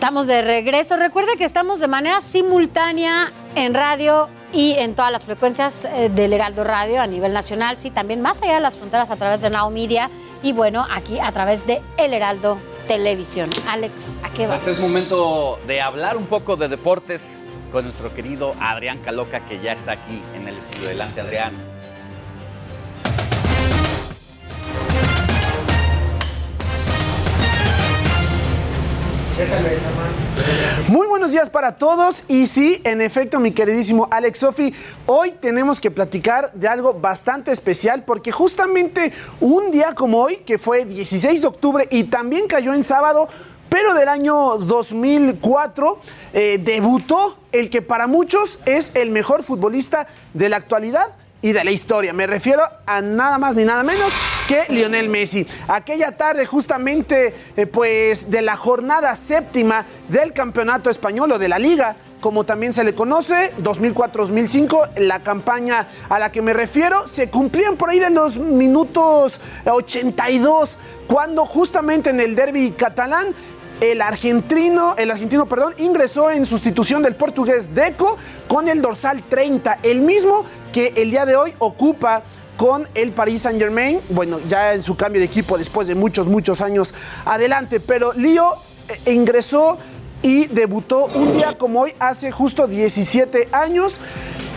Estamos de regreso. Recuerde que estamos de manera simultánea en radio y en todas las frecuencias eh, del Heraldo Radio a nivel nacional, sí, también más allá de las fronteras a través de Now Media y bueno, aquí a través de El Heraldo Televisión. Alex, ¿a qué vas? Este es momento de hablar un poco de deportes con nuestro querido Adrián Caloca, que ya está aquí en el estudio. Delante, Adrián. Muy buenos días para todos. Y sí, en efecto, mi queridísimo Alex Sofi, hoy tenemos que platicar de algo bastante especial porque justamente un día como hoy, que fue 16 de octubre y también cayó en sábado, pero del año 2004 eh, debutó el que para muchos es el mejor futbolista de la actualidad, y de la historia. Me refiero a nada más ni nada menos que Lionel Messi. Aquella tarde justamente eh, pues de la jornada séptima del campeonato español o de la liga como también se le conoce, 2004-2005, la campaña a la que me refiero, se cumplían por ahí de los minutos 82, cuando justamente en el derby catalán el argentino, el argentino, perdón, ingresó en sustitución del portugués Deco con el dorsal 30, el mismo que el día de hoy ocupa con el Paris Saint Germain, bueno, ya en su cambio de equipo después de muchos, muchos años adelante, pero Lío eh, ingresó y debutó un día como hoy, hace justo 17 años,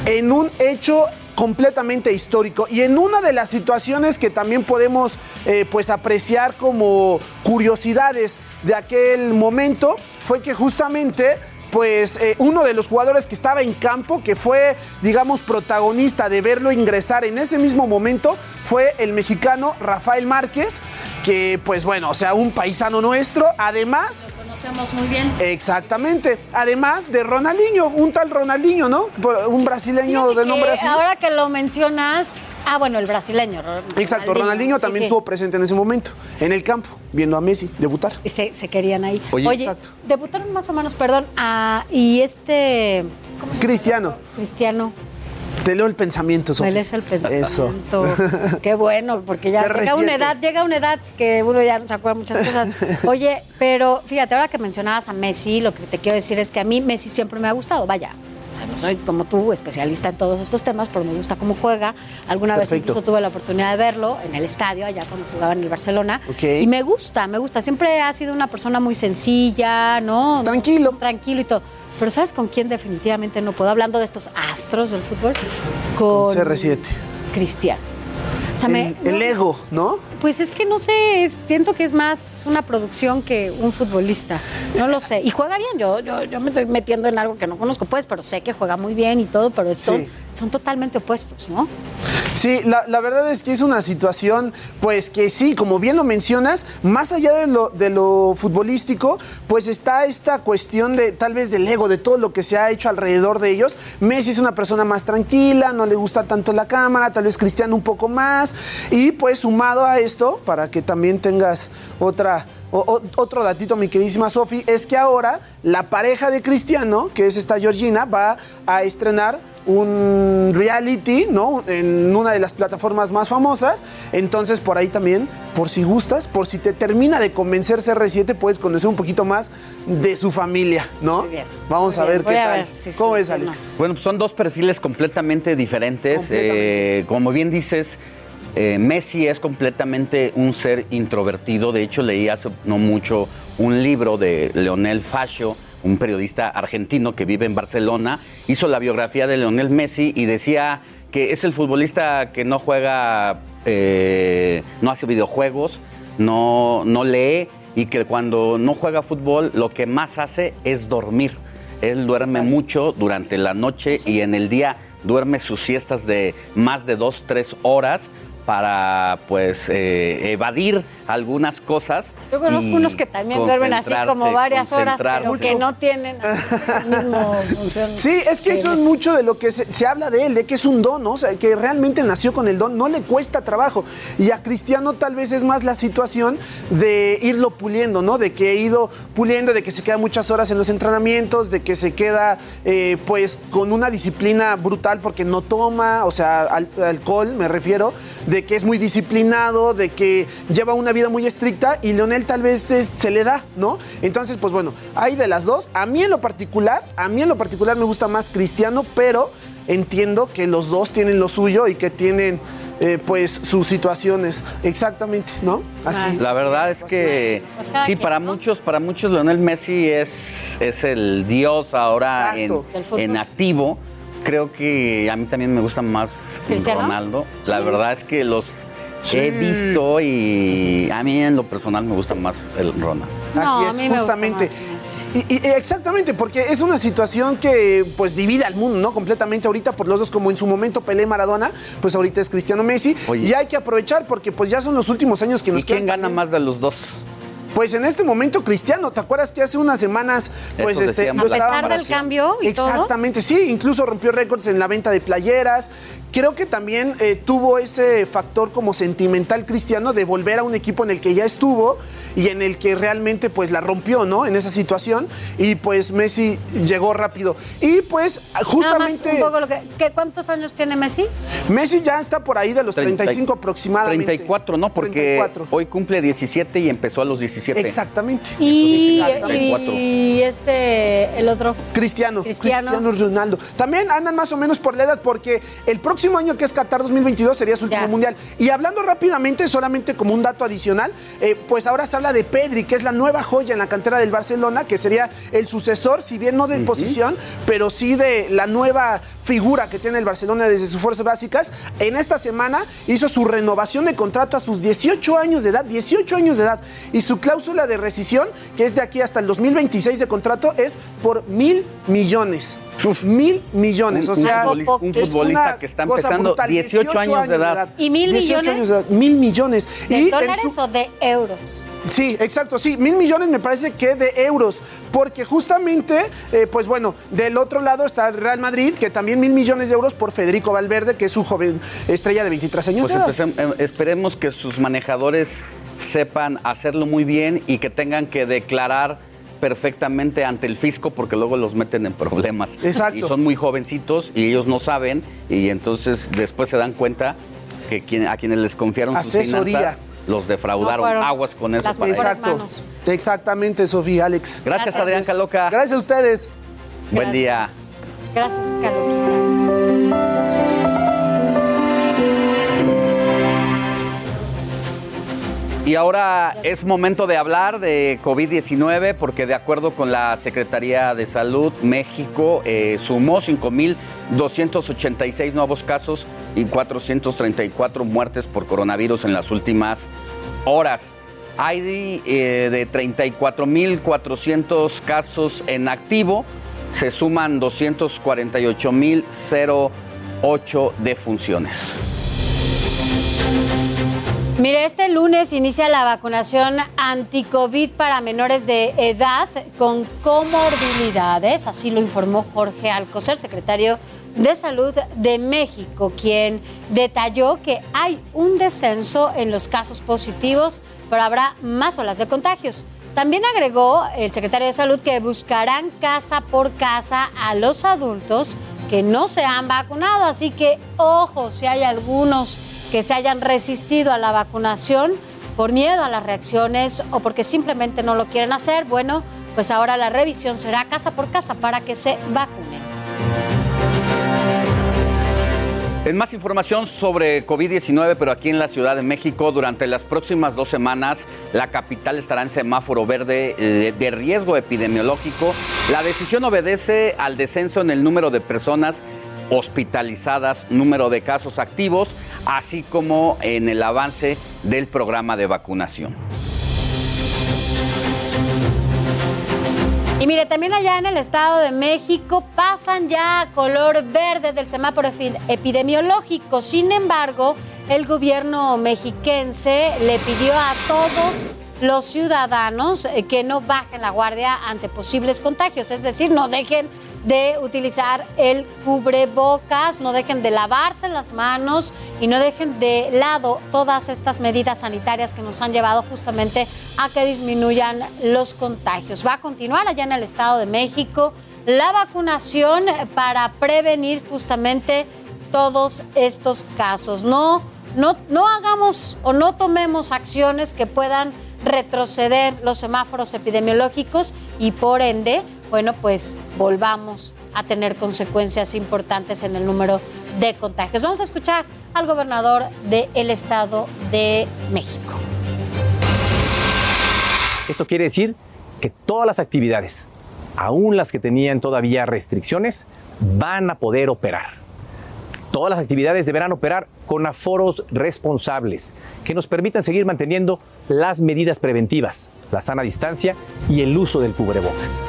en un hecho completamente histórico. Y en una de las situaciones que también podemos eh, pues apreciar como curiosidades de aquel momento fue que justamente pues eh, uno de los jugadores que estaba en campo, que fue, digamos, protagonista de verlo ingresar en ese mismo momento, fue el mexicano Rafael Márquez, que pues bueno, o sea, un paisano nuestro, además... Lo conocemos muy bien. Exactamente, además de Ronaldinho, un tal Ronaldinho, ¿no? Un brasileño de nombre así. Ahora que lo mencionas, ah, bueno, el brasileño. Exacto, Ronaldinho también estuvo presente en ese momento, en el campo, viendo a Messi debutar. Se, se querían ahí. Oye, debutaron más o menos, perdón, a, y este... ¿cómo se llama? Cristiano. Cristiano. Te leo el pensamiento, Sofía. Él es el Eso. pensamiento. Qué bueno, porque ya CR7. llega una edad, llega una edad que uno ya no se acuerda muchas cosas. Oye, pero fíjate, ahora que mencionabas a Messi, lo que te quiero decir es que a mí Messi siempre me ha gustado, vaya. No soy como tú, especialista en todos estos temas, pero me gusta cómo juega. Alguna vez incluso tuve la oportunidad de verlo en el estadio, allá cuando jugaba en el Barcelona. Y me gusta, me gusta. Siempre ha sido una persona muy sencilla, ¿no? Tranquilo. Tranquilo y todo. Pero ¿sabes con quién definitivamente no puedo? Hablando de estos astros del fútbol. Con, CR7. Cristiano. O sea, me- El, ego, ¿no? pues es que no sé, es- siento que es más una producción que un futbolista. No lo sé. Y juega bien. Yo, yo, yo me estoy metiendo en algo que no conozco, pues, pero sé que juega muy bien y todo, pero son, Sí. Son totalmente opuestos, ¿no? Sí, la, la verdad es que es una situación, pues que sí, como bien lo mencionas, más allá de lo, de lo futbolístico, pues está esta cuestión de tal vez del ego, de todo lo que se ha hecho alrededor de ellos. Messi es una persona más tranquila, no le gusta tanto la cámara, tal vez Cristiano un poco más, y pues sumado a esto, para que también tengas otra... otro datito, mi queridísima Sofi, es que ahora la pareja de Cristiano, que es esta Georgina, va a estrenar un reality, ¿no? En una de las plataformas más famosas. Entonces, por ahí también, por si gustas, por si te termina de convencer CR7, puedes conocer un poquito más de su familia, ¿no? Vamos a Muy bien, ver qué a tal. ver si ¿Cómo sí, ves, si Alex? no. Bueno, pues son dos perfiles completamente diferentes. Completamente. Eh, como bien dices, eh, Messi es completamente un ser introvertido. De hecho, leí hace no mucho un libro de Leonel Fascio, un periodista argentino que vive en Barcelona. Hizo la biografía de Leonel Messi y decía que es el futbolista que no juega, eh, no hace videojuegos, no, no lee y que cuando no juega fútbol lo que más hace es dormir. Él duerme mucho durante la noche y en el día duerme sus siestas de más de dos, tres horas para pues eh, evadir algunas cosas. Yo conozco unos que también duermen así como varias horas, pero que no tienen mismo función. Sí, es que eso es mucho de lo que se, se habla de él, de que es un don, ¿no? O sea, que realmente nació con el don, no le cuesta trabajo. Y a Cristiano tal vez es más la situación de irlo puliendo, ¿no? De que he ido puliendo, de que se queda muchas horas en los entrenamientos, de que se queda eh, pues con una disciplina brutal porque no toma, o sea, al- alcohol me refiero, de que es muy disciplinado, de que lleva una vida muy estricta y Leonel tal vez es- se le da, ¿no? Entonces, pues bueno, hay de las dos. A mí en lo particular, a mí en lo particular me gusta más Cristiano, pero entiendo que los dos tienen lo suyo y que tienen eh, pues sus situaciones. Exactamente, ¿no? Así. La verdad es que Pues sí, para muchos, para muchos Leonel Messi es, es el dios ahora en, en activo. Creo que a mí también me gusta más ¿Cristiano? Ronaldo. La verdad es que los Sí. he visto y a mí en lo personal me gusta más el Ronaldo. No, Así a es, justamente. Y, y- exactamente, porque es una situación que pues divide al mundo, ¿no? Completamente ahorita por los dos, como en su momento Pelé Maradona, pues ahorita es Cristiano Messi. Oye. Y hay que aprovechar porque pues ya son los últimos años que nos ¿Y quién quedan gana también. más de los dos? Pues en este momento Cristiano, ¿te acuerdas que hace unas semanas pues Eso este A pesar del cambio y todo. Exactamente, sí, incluso rompió récords en la venta de playeras. creo que también eh, tuvo ese factor como sentimental cristiano de volver a un equipo en el que ya estuvo y en el que realmente pues la rompió, ¿no? En esa situación y pues Messi llegó rápido. Y pues justamente... Nada más un poco lo que, ¿qué, ¿Cuántos años tiene Messi? Messi ya está por ahí de los 35 aproximadamente. 34, ¿no? Porque 34. hoy cumple 17 y empezó a los 17. Exactamente. Y, Entonces, y- 34. y este, el otro. Cristiano, Cristiano. Cristiano Ronaldo. También andan más o menos por la edad porque el próximo año que es Qatar 2022 sería su último mundial. Y hablando rápidamente, solamente como un dato adicional, eh, pues ahora se habla de Pedri, que es la nueva joya en la cantera del Barcelona, que sería el sucesor, si bien no de posición, pero sí de la nueva figura que tiene el Barcelona desde sus fuerzas básicas. En esta semana hizo su renovación de contrato a sus 18 años de edad, 18 años de edad. Y su cláusula de rescisión, que es de aquí hasta el 2026 de contrato, es por mil millones. Mil millones, Un- o sea, un futbolista- un que está empezando, brutal, 18 años de edad. ¿Y mil 18 millones? años de edad, mil millones. ¿De Y en dólares su- o de euros? Sí, exacto, sí, mil millones me parece que de euros, porque justamente, eh, pues bueno, del otro lado está el Real Madrid, que también mil millones de euros por Federico Valverde, que es su joven estrella de 23 años Pues de edad. empecem- eh, esperemos que sus manejadores sepan hacerlo muy bien y que tengan que declarar perfectamente ante el fisco porque luego los meten en problemas. Exacto. Y son muy jovencitos y ellos no saben y entonces después se dan cuenta que quien- a quienes les confiaron sus finanzas los defraudaron. No Aguas con eso. las para. Exacto. Exactamente, Sofía, Alex. Gracias, Adrián Caloca. Gracias a ustedes. Buen día. Gracias, Carlos. Y ahora es momento de hablar de COVID-19 porque de acuerdo con la Secretaría de Salud, México eh, sumó 5.286 nuevos casos y 434 muertes por coronavirus en las últimas horas. Hay eh, de 34.400 casos en activo, se suman 248.008 defunciones. Mire, este lunes inicia la vacunación anti-COVID para menores de edad con comorbilidades, así lo informó Jorge Alcocer, secretario de Salud de México, quien detalló que hay un descenso en los casos positivos, pero habrá más olas de contagios. También agregó el secretario de Salud que buscarán casa por casa a los adultos que no se han vacunado, así que ojo si hay algunos que se hayan resistido a la vacunación por miedo a las reacciones o porque simplemente no lo quieren hacer, bueno, pues ahora la revisión será casa por casa para que se vacunen. En más información sobre COVID-19, pero aquí en la Ciudad de México, durante las próximas dos semanas, la capital estará en semáforo verde eh, de riesgo epidemiológico. La decisión obedece al descenso en el número de personas hospitalizadas, número de casos activos, así como en el avance del programa de vacunación. Y mire, también allá en el Estado de México pasan ya a color verde del semáforo epi- epidemiológico. Sin embargo, el gobierno mexiquense le pidió a todos los ciudadanos eh, que no bajen la guardia ante posibles contagios, es decir, no dejen de utilizar el cubrebocas, no dejen de lavarse las manos y no dejen de lado todas estas medidas sanitarias que nos han llevado justamente a que disminuyan los contagios. Va a continuar allá en el Estado de México la vacunación para prevenir justamente todos estos casos. No, no, no hagamos o no tomemos acciones que puedan retroceder los semáforos epidemiológicos y por ende, bueno, pues volvamos a tener consecuencias importantes en el número de contagios. Vamos a escuchar al gobernador del Estado de México. Esto quiere decir que todas las actividades, aún las que tenían todavía restricciones, van a poder operar. Todas las actividades deberán operar con aforos responsables que nos permitan seguir manteniendo las medidas preventivas, la sana distancia y el uso del cubrebocas.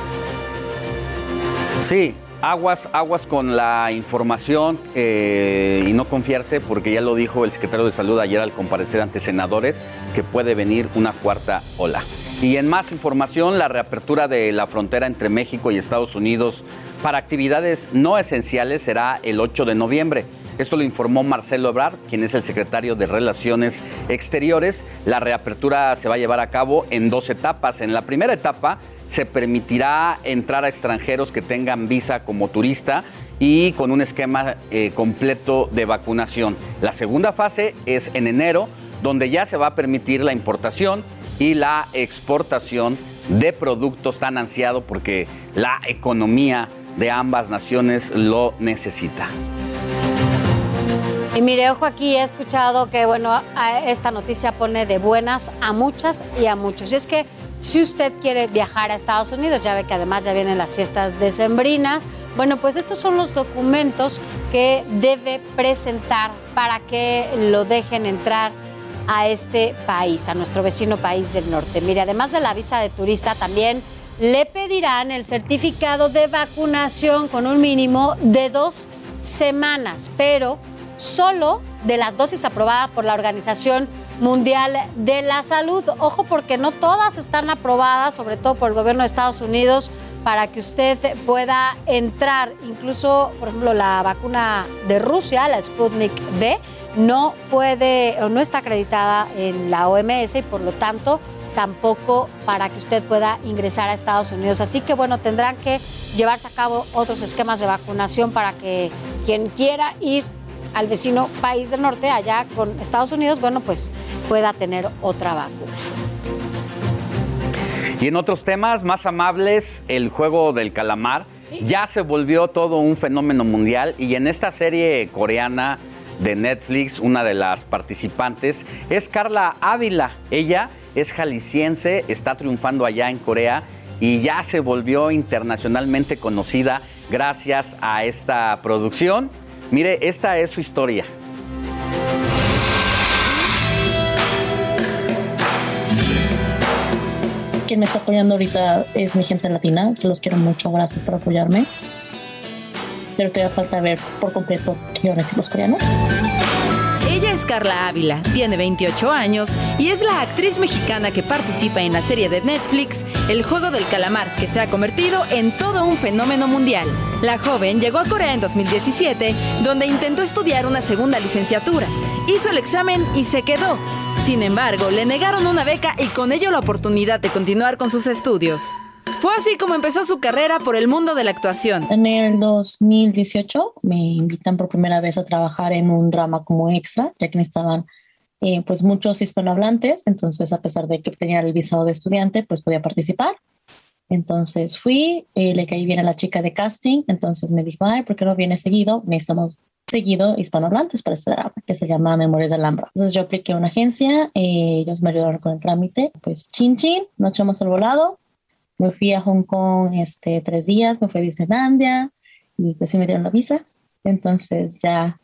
Sí, aguas, aguas con la información eh, y no confiarse, porque ya lo dijo el secretario de Salud ayer al comparecer ante senadores, que puede venir una cuarta ola. Y en más información, la reapertura de la frontera entre México y Estados Unidos para actividades no esenciales será el 8 de noviembre. Esto lo informó Marcelo Ebrard, quien es el secretario de Relaciones Exteriores. La reapertura se va a llevar a cabo en dos etapas. En la primera etapa se permitirá entrar a extranjeros que tengan visa como turista y con un esquema eh, completo de vacunación. La segunda fase es en enero, donde ya se va a permitir la importación y la exportación de productos tan ansiado porque la economía de ambas naciones lo necesita. Y mire, ojo aquí, he escuchado que, bueno, esta noticia pone de buenas a muchas y a muchos. Y es que si usted quiere viajar a Estados Unidos, ya ve que además ya vienen las fiestas decembrinas, bueno, pues estos son los documentos que debe presentar para que lo dejen entrar a este país, a nuestro vecino país del norte. Mire, además de la visa de turista, también le pedirán el certificado de vacunación con un mínimo de dos semanas, pero solo de las dosis aprobadas por la Organización Mundial de la Salud. Ojo porque no todas están aprobadas, sobre todo por el gobierno de Estados Unidos, para que usted pueda entrar. Incluso, por ejemplo, la vacuna de Rusia, la Sputnik V, no puede o no está acreditada en la OMS y por lo tanto tampoco para que usted pueda ingresar a Estados Unidos. Así que bueno, tendrán que llevarse a cabo otros esquemas de vacunación para que quien quiera ir al vecino país del norte, allá con Estados Unidos, bueno, pues pueda tener otra vacuna. Y en otros temas más amables, el juego del calamar ya se volvió todo un fenómeno mundial y en esta serie coreana de Netflix, una de las participantes es Carla Ávila. Ella es jalisciense, está triunfando allá en Corea y ya se volvió internacionalmente conocida gracias a esta producción. Mire, esta es su historia. Quien me está apoyando ahorita es mi gente latina, que los quiero mucho, gracias por apoyarme. Pero todavía falta ver por completo qué van a decir los coreanos. Es Carla Ávila, tiene 28 años y es la actriz mexicana que participa en la serie de Netflix El Juego del Calamar, que se ha convertido en todo un fenómeno mundial. La joven llegó a Corea en 2017, donde intentó estudiar una segunda licenciatura. Hizo el examen y se quedó. Sin embargo, le negaron una beca y con ello la oportunidad de continuar con sus estudios. Fue así como empezó su carrera por el mundo de la actuación. En el 2018 me invitan por primera vez a trabajar en un drama como extra, ya que necesitaban eh, pues muchos hispanohablantes, entonces a pesar de que tenía el visado de estudiante, pues podía participar. Entonces fui, eh, le caí bien a la chica de casting, entonces me dijo, ay, ¿por qué no viene seguido? Necesitamos seguido hispanohablantes para este drama, que se llama Memorias de Alhambra. Entonces yo apliqué a una agencia, eh, ellos me ayudaron con el trámite, pues chin chin, nos echamos al volado, me fui a Hong Kong este, tres días, me fui a Disneylandia y pues sí me dieron la visa. Entonces ya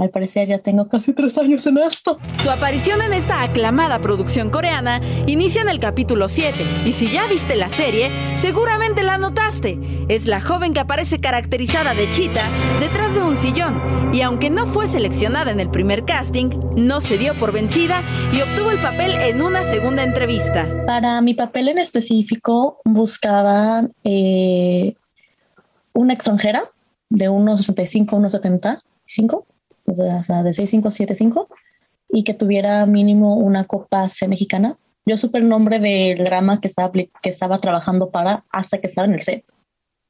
al parecer ya tengo casi tres años en esto. Su aparición en esta aclamada producción coreana inicia en el capítulo 7 y si ya viste la serie, seguramente la notaste. Es la joven que aparece caracterizada de chita detrás de un sillón y aunque no fue seleccionada en el primer casting, no se dio por vencida y obtuvo el papel en una segunda entrevista. Para mi papel en específico buscaba eh, una extranjera de 1,65 1,75 o sea, de 6575, y que tuviera mínimo una copa C mexicana. Yo supe el nombre del drama que estaba, que estaba trabajando para hasta que estaba en el set.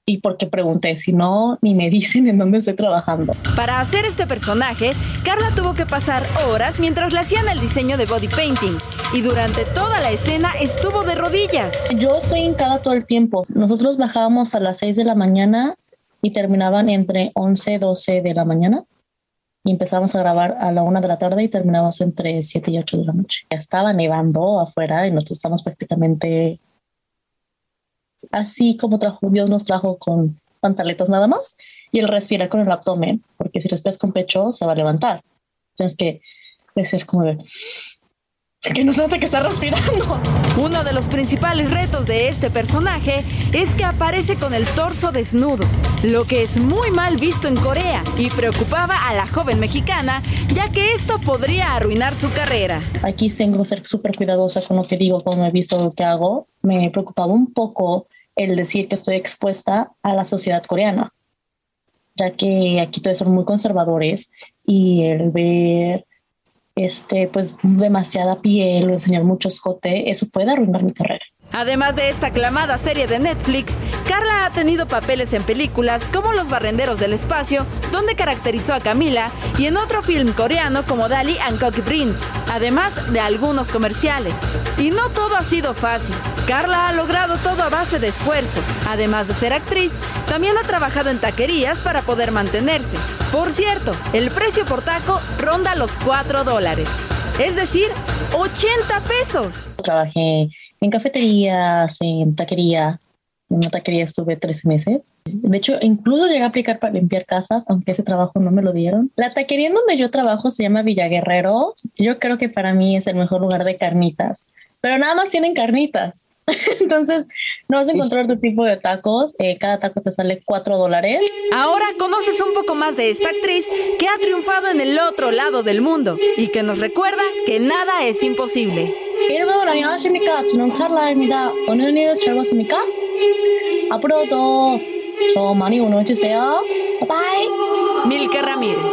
Y porque pregunté, si no, ni me dicen en dónde estoy trabajando. Para hacer este personaje, Carla tuvo que pasar horas mientras le hacían el diseño de body painting. Y durante toda la escena estuvo de rodillas. Yo estoy hincada todo el tiempo. Nosotros bajábamos a las 6 de la mañana y terminaban entre 11 y 12 de la mañana y empezamos a grabar a la una de la tarde y terminamos entre 7 y 8 de la noche. Ya estaba nevando afuera y nosotros estamos prácticamente así como trajo, Dios nos trajo con pantaletas nada más y el respirar con el abdomen, porque si respiras con pecho se va a levantar. Tienes que ser como de que no se que está respirando. Uno de los principales retos de este personaje es que aparece con el torso desnudo, lo que es muy mal visto en Corea y preocupaba a la joven mexicana, ya que esto podría arruinar su carrera. Aquí tengo que ser súper cuidadosa con lo que digo, cómo he visto lo que hago. Me preocupaba un poco el decir que estoy expuesta a la sociedad coreana ya que aquí todos son muy conservadores y el ver este, pues demasiada piel o enseñar mucho escote, eso puede arruinar mi carrera. Además de esta aclamada serie de Netflix, Carla ha tenido papeles en películas como Los Barrenderos del Espacio, donde caracterizó a Camila, y en otro film coreano como Dali and Cocky Prince, además de algunos comerciales. Y no todo ha sido fácil. Carla ha logrado todo a base de esfuerzo. Además de ser actriz, también ha trabajado en taquerías para poder mantenerse. Por cierto, el precio por taco ronda los 4 dólares. Es decir, 80 pesos. Trabajé en cafeterías, en taquería. En una taquería estuve 13 meses. De hecho, incluso llegué a aplicar para limpiar casas, aunque ese trabajo no me lo dieron. La taquería en donde yo trabajo se llama Villaguerrero. Yo creo que para mí es el mejor lugar de carnitas, pero nada más tienen carnitas. Entonces, no vas a encontrar tu tipo de tacos. Eh, cada taco te sale 4 dólares. Ahora conoces un poco más de esta actriz que ha triunfado en el otro lado del mundo y que nos recuerda que nada es imposible. Milka Ramírez.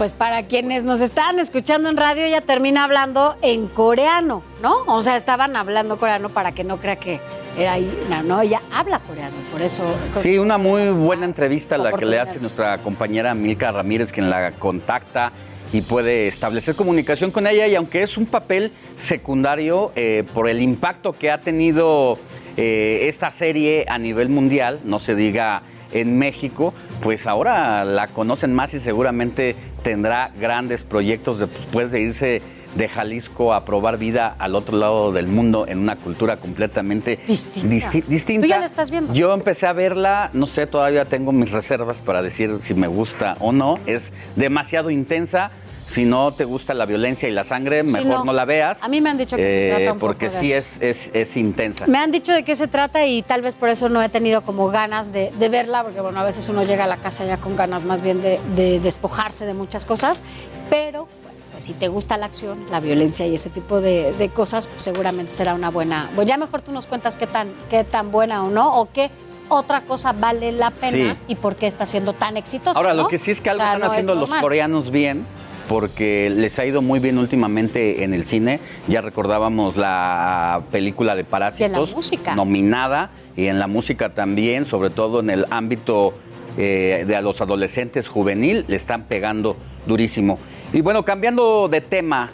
Pues para quienes nos estaban escuchando en radio, ella termina hablando en coreano, ¿no? O sea, estaban hablando coreano para que no crea que era ahí, no, no, ella habla coreano, por eso. Sí, una muy buena entrevista la que le hace nuestra compañera Milka Ramírez, quien la contacta y puede establecer comunicación con ella. Y aunque es un papel secundario, eh, por el impacto que ha tenido eh, esta serie a nivel mundial, no se diga en México, pues ahora la conocen más y seguramente tendrá grandes proyectos después de irse de Jalisco a probar vida al otro lado del mundo en una cultura completamente disti- distinta. Tú ya la estás viendo. Yo empecé a verla, no sé, todavía tengo mis reservas para decir si me gusta o no. Es demasiado intensa. Si no te gusta la violencia y la sangre, Sí, mejor no. la veas. A mí me han dicho que se eh, trata un Porque poco de sí eso. es, es, es intensa. Me han dicho de qué se trata y tal vez por eso no he tenido como ganas de, de verla, porque bueno, a veces uno llega a la casa ya con ganas más bien de, de despojarse de muchas cosas, pero bueno, pues, si te gusta la acción, la violencia y ese tipo de, de cosas, pues, seguramente será una buena. Pues ya mejor tú nos cuentas qué tan, qué tan buena o no, o qué otra cosa vale la pena Sí. y por qué está siendo tan exitosa. Ahora, ¿no? lo que sí es que O algo sea, están no haciendo los coreanos bien, porque les ha ido muy bien últimamente en el cine. Ya recordábamos la película de Parásitos, música. nominada, y en la música también, sobre todo en el ámbito eh, de a los adolescentes juvenil, le están pegando durísimo. Y bueno, cambiando de tema,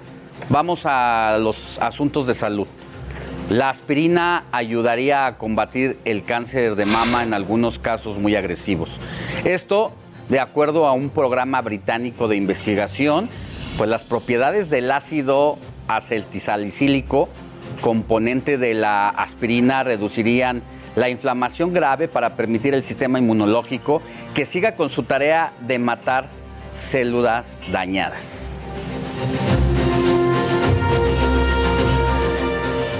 vamos a los asuntos de salud. La aspirina ayudaría a combatir el cáncer de mama en algunos casos muy agresivos. Esto, de acuerdo a un programa británico de investigación, pues las propiedades del ácido acetilsalicílico, componente de la aspirina, reducirían la inflamación grave para permitir el sistema inmunológico que siga con su tarea de matar células dañadas.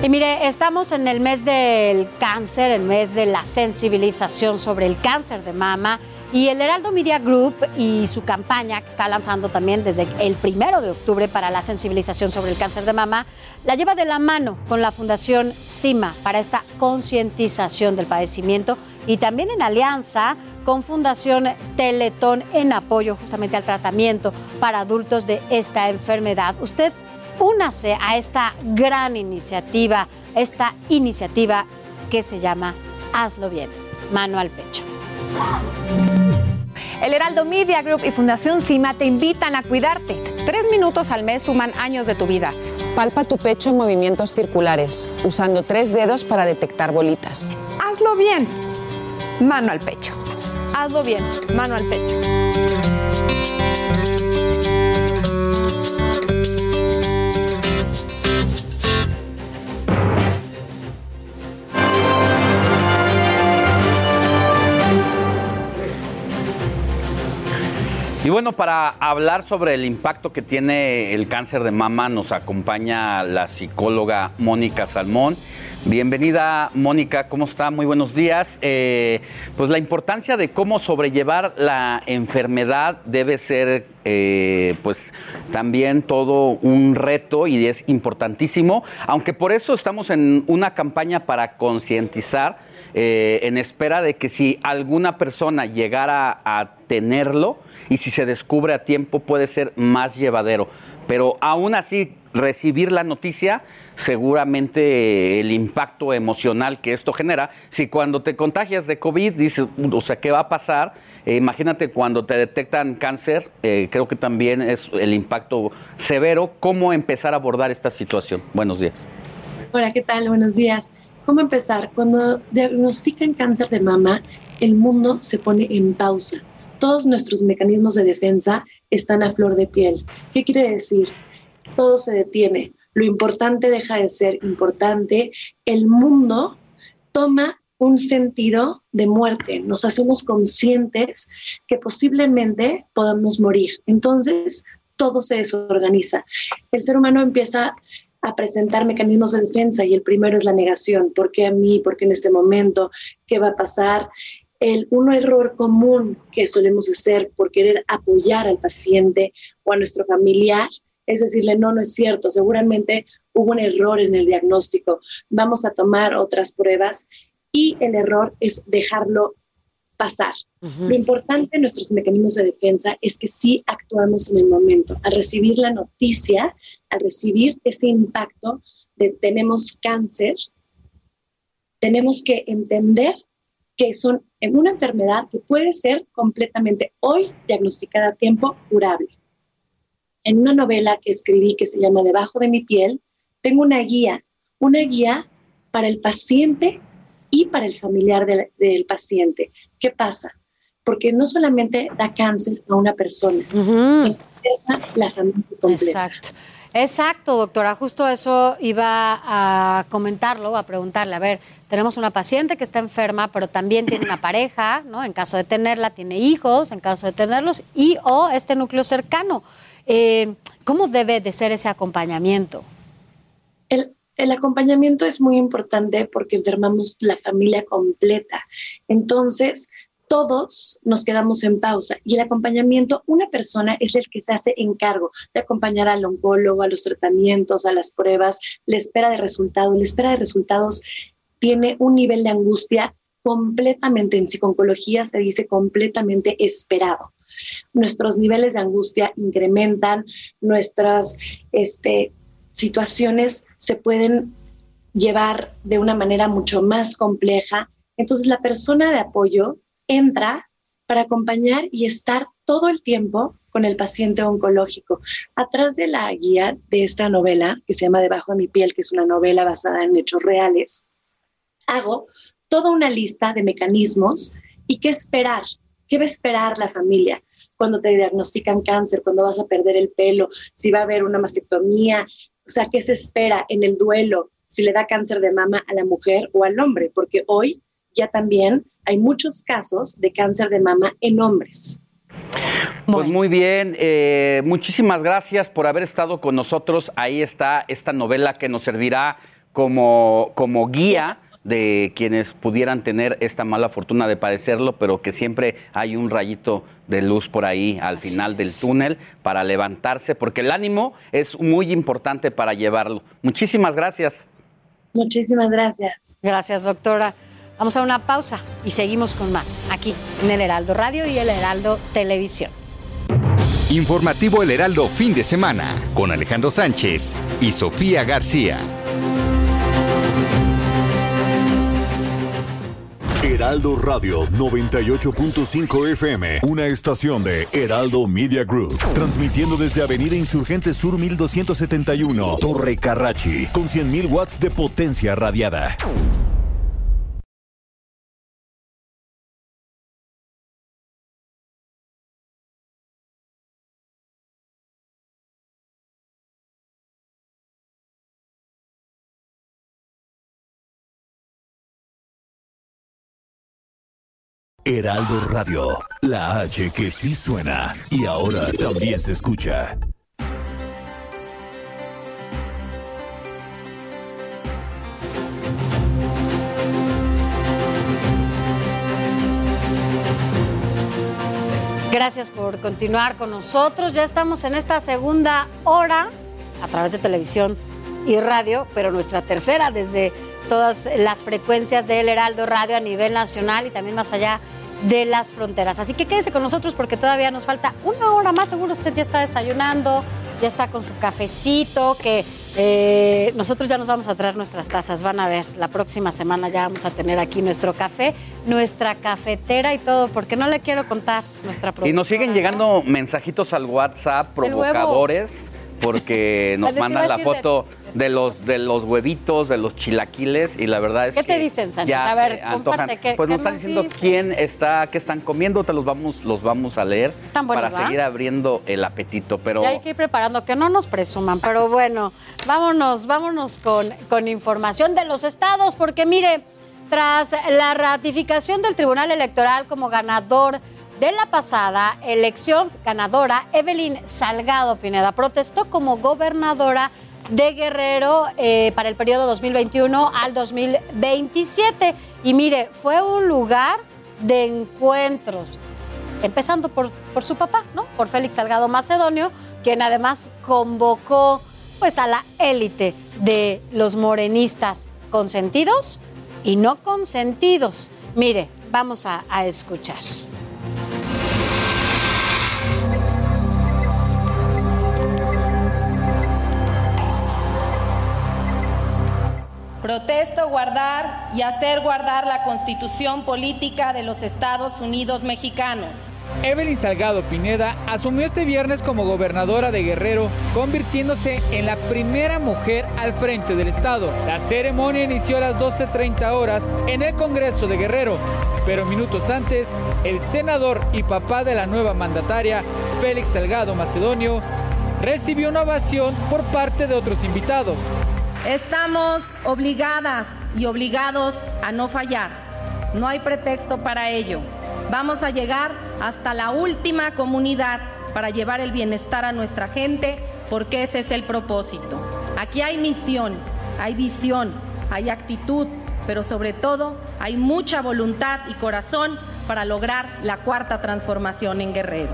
Y mire, estamos en el mes del cáncer, el mes de la sensibilización sobre el cáncer de mama. Y el Heraldo Media Group y su campaña, que está lanzando también desde el primero de octubre para la sensibilización sobre el cáncer de mama, la lleva de la mano con la Fundación CIMA para esta concientización del padecimiento y también en alianza con Fundación Teletón en apoyo justamente al tratamiento para adultos de esta enfermedad. Usted únase a esta gran iniciativa, esta iniciativa que se llama Hazlo bien, mano al pecho. El Heraldo Media Group y Fundación CIMA te invitan a cuidarte. Tres minutos al mes suman años de tu vida. Palpa tu pecho en movimientos circulares, usando tres dedos para detectar bolitas. Hazlo bien, mano al pecho. Hazlo bien, mano al pecho. Y bueno, para hablar sobre el impacto que tiene el cáncer de mama, nos acompaña la psicóloga Mónica Salmón. Bienvenida, Mónica, ¿cómo está? Muy buenos días. Eh, pues la importancia de cómo sobrellevar la enfermedad debe ser, eh, pues, también todo un reto y es importantísimo, aunque por eso estamos en una campaña para concientizar eh, en espera de que si alguna persona llegara a tenerlo y si se descubre a tiempo puede ser más llevadero. Pero aún así, recibir la noticia, seguramente el impacto emocional que esto genera, si cuando te contagias de COVID dices, o sea, ¿qué va a pasar? Eh, imagínate cuando te detectan cáncer, eh, creo que también es el impacto severo. ¿Cómo empezar a abordar esta situación? Buenos días. Hola, ¿qué tal? Buenos días. ¿Cómo empezar? Cuando diagnostican cáncer de mama, el mundo se pone en pausa. Todos nuestros mecanismos de defensa están a flor de piel. ¿Qué quiere decir? Todo se detiene. Lo importante deja de ser importante. El mundo toma un sentido de muerte, nos hacemos conscientes que posiblemente podamos morir. Entonces, todo se desorganiza. El ser humano empieza a presentar mecanismos de defensa y el primero es la negación. ¿Por qué a mí? ¿Por qué en este momento? ¿Qué va a pasar? El, un error común que solemos hacer por querer apoyar al paciente o a nuestro familiar es decirle, no, no es cierto, seguramente hubo un error en el diagnóstico, vamos a tomar otras pruebas y el error es dejarlo pasar. Lo importante en nuestros mecanismos de defensa es que sí actuamos en el momento. Al recibir la noticia, al recibir este impacto de tenemos cáncer, tenemos que entender que son en una enfermedad que puede ser completamente hoy diagnosticada a tiempo curable. En una novela que escribí que se llama Debajo de mi piel, tengo una guía, una guía para el paciente y para el familiar del, paciente. ¿Qué pasa? Porque no solamente da cáncer a una persona, uh la familia completa. Exacto. Exacto, doctora. Justo eso iba a comentarlo, a preguntarle. A ver, tenemos una paciente que está enferma, pero también tiene una pareja, ¿no? En caso de tenerla, tiene hijos, en caso de tenerlos, y o este núcleo cercano. Eh, ¿Cómo debe de ser ese acompañamiento? El, el acompañamiento es muy importante porque enfermamos la familia completa. Entonces, todos nos quedamos en pausa y el acompañamiento, una persona es el que se hace encargo de acompañar al oncólogo, a los tratamientos, a las pruebas, la espera de resultados. La espera de resultados tiene un nivel de angustia completamente, en psiconcología se dice completamente esperado. Nuestros niveles de angustia incrementan, nuestras este, situaciones se pueden llevar de una manera mucho más compleja. Entonces la persona de apoyo entra para acompañar y estar todo el tiempo con el paciente oncológico. Atrás de la guía de esta novela, que se llama Debajo de mi piel, que es una novela basada en hechos reales, hago toda una lista de mecanismos y qué esperar, qué va a esperar la familia cuando te diagnostican cáncer, cuando vas a perder el pelo, si va a haber una mastectomía, o sea, ¿qué se espera en el duelo si le da cáncer de mama a la mujer o al hombre? Porque hoy ya también hay muchos casos de cáncer de mama en hombres. Pues muy bien, eh, muchísimas gracias por haber estado con nosotros. Ahí está esta novela que nos servirá como, como guía de quienes pudieran tener esta mala fortuna de padecerlo, pero que siempre hay un rayito de luz por ahí al final del túnel para levantarse, porque el ánimo es muy importante para llevarlo. Muchísimas gracias. Muchísimas gracias. Gracias, doctora. Vamos a una pausa y seguimos con más aquí en el Heraldo Radio y el Heraldo Televisión. Informativo El Heraldo fin de semana con Alejandro Sánchez y Sofía García. Heraldo Radio 98.5 FM, una estación de Heraldo Media Group, transmitiendo desde Avenida Insurgente Sur 1271, Torre Carrachi, con 100.000 watts de potencia radiada. Heraldo Radio, la H que sí suena y ahora también se escucha. Gracias por continuar con nosotros. Ya estamos en esta segunda hora a través de televisión y radio, pero nuestra tercera desde todas las frecuencias del Heraldo Radio a nivel nacional y también más allá de las fronteras. Así que quédese con nosotros porque todavía nos falta una hora más. Seguro usted ya está desayunando, ya está con su cafecito, que eh, nosotros ya nos vamos a traer nuestras tazas. Van a ver, la próxima semana ya vamos a tener aquí nuestro café, nuestra cafetera y todo, porque no le quiero contar nuestra Y nos siguen llegando mensajitos al WhatsApp provocadores porque nos ¿De qué mandan la foto de los de los huevitos, de los chilaquiles y la verdad es ¿Qué que te dicen, Sánchez? ya A ver, comparte, ¿qué- pues qué nos están diciendo quién está, qué están comiendo, te los vamos los vamos a leer Están buenos, para ¿verdad? seguir abriendo el apetito, pero Ya hay que ir preparando, que no nos presuman, pero bueno, vámonos, vámonos con, con información de los estados, porque mire, tras la ratificación del Tribunal Electoral como ganador de la pasada elección ganadora, Evelyn Salgado Pineda protestó como gobernadora de Guerrero eh, para el periodo 2021 al 2027. Y mire, fue un lugar de encuentros, empezando por, por su papá, ¿no? Por Félix Salgado Macedonio, quien además convocó pues a la élite de los morenistas consentidos y no consentidos. Mire, vamos a, a escuchar. Protesto guardar y hacer guardar la constitución política de los Estados Unidos mexicanos. Evelyn Salgado Pineda asumió este viernes como gobernadora de Guerrero, convirtiéndose en la primera mujer al frente del estado. La ceremonia inició a las 12.30 horas en el Congreso de Guerrero, pero minutos antes, el senador y papá de la nueva mandataria, Félix Salgado Macedonio, recibió una ovación por parte de otros invitados. Estamos obligadas y obligados a no fallar. No hay pretexto para ello. Vamos a llegar hasta la última comunidad para llevar el bienestar a nuestra gente, porque ese es el propósito. Aquí hay misión, hay visión, hay actitud, pero sobre todo hay mucha voluntad y corazón para lograr la cuarta transformación en Guerrero.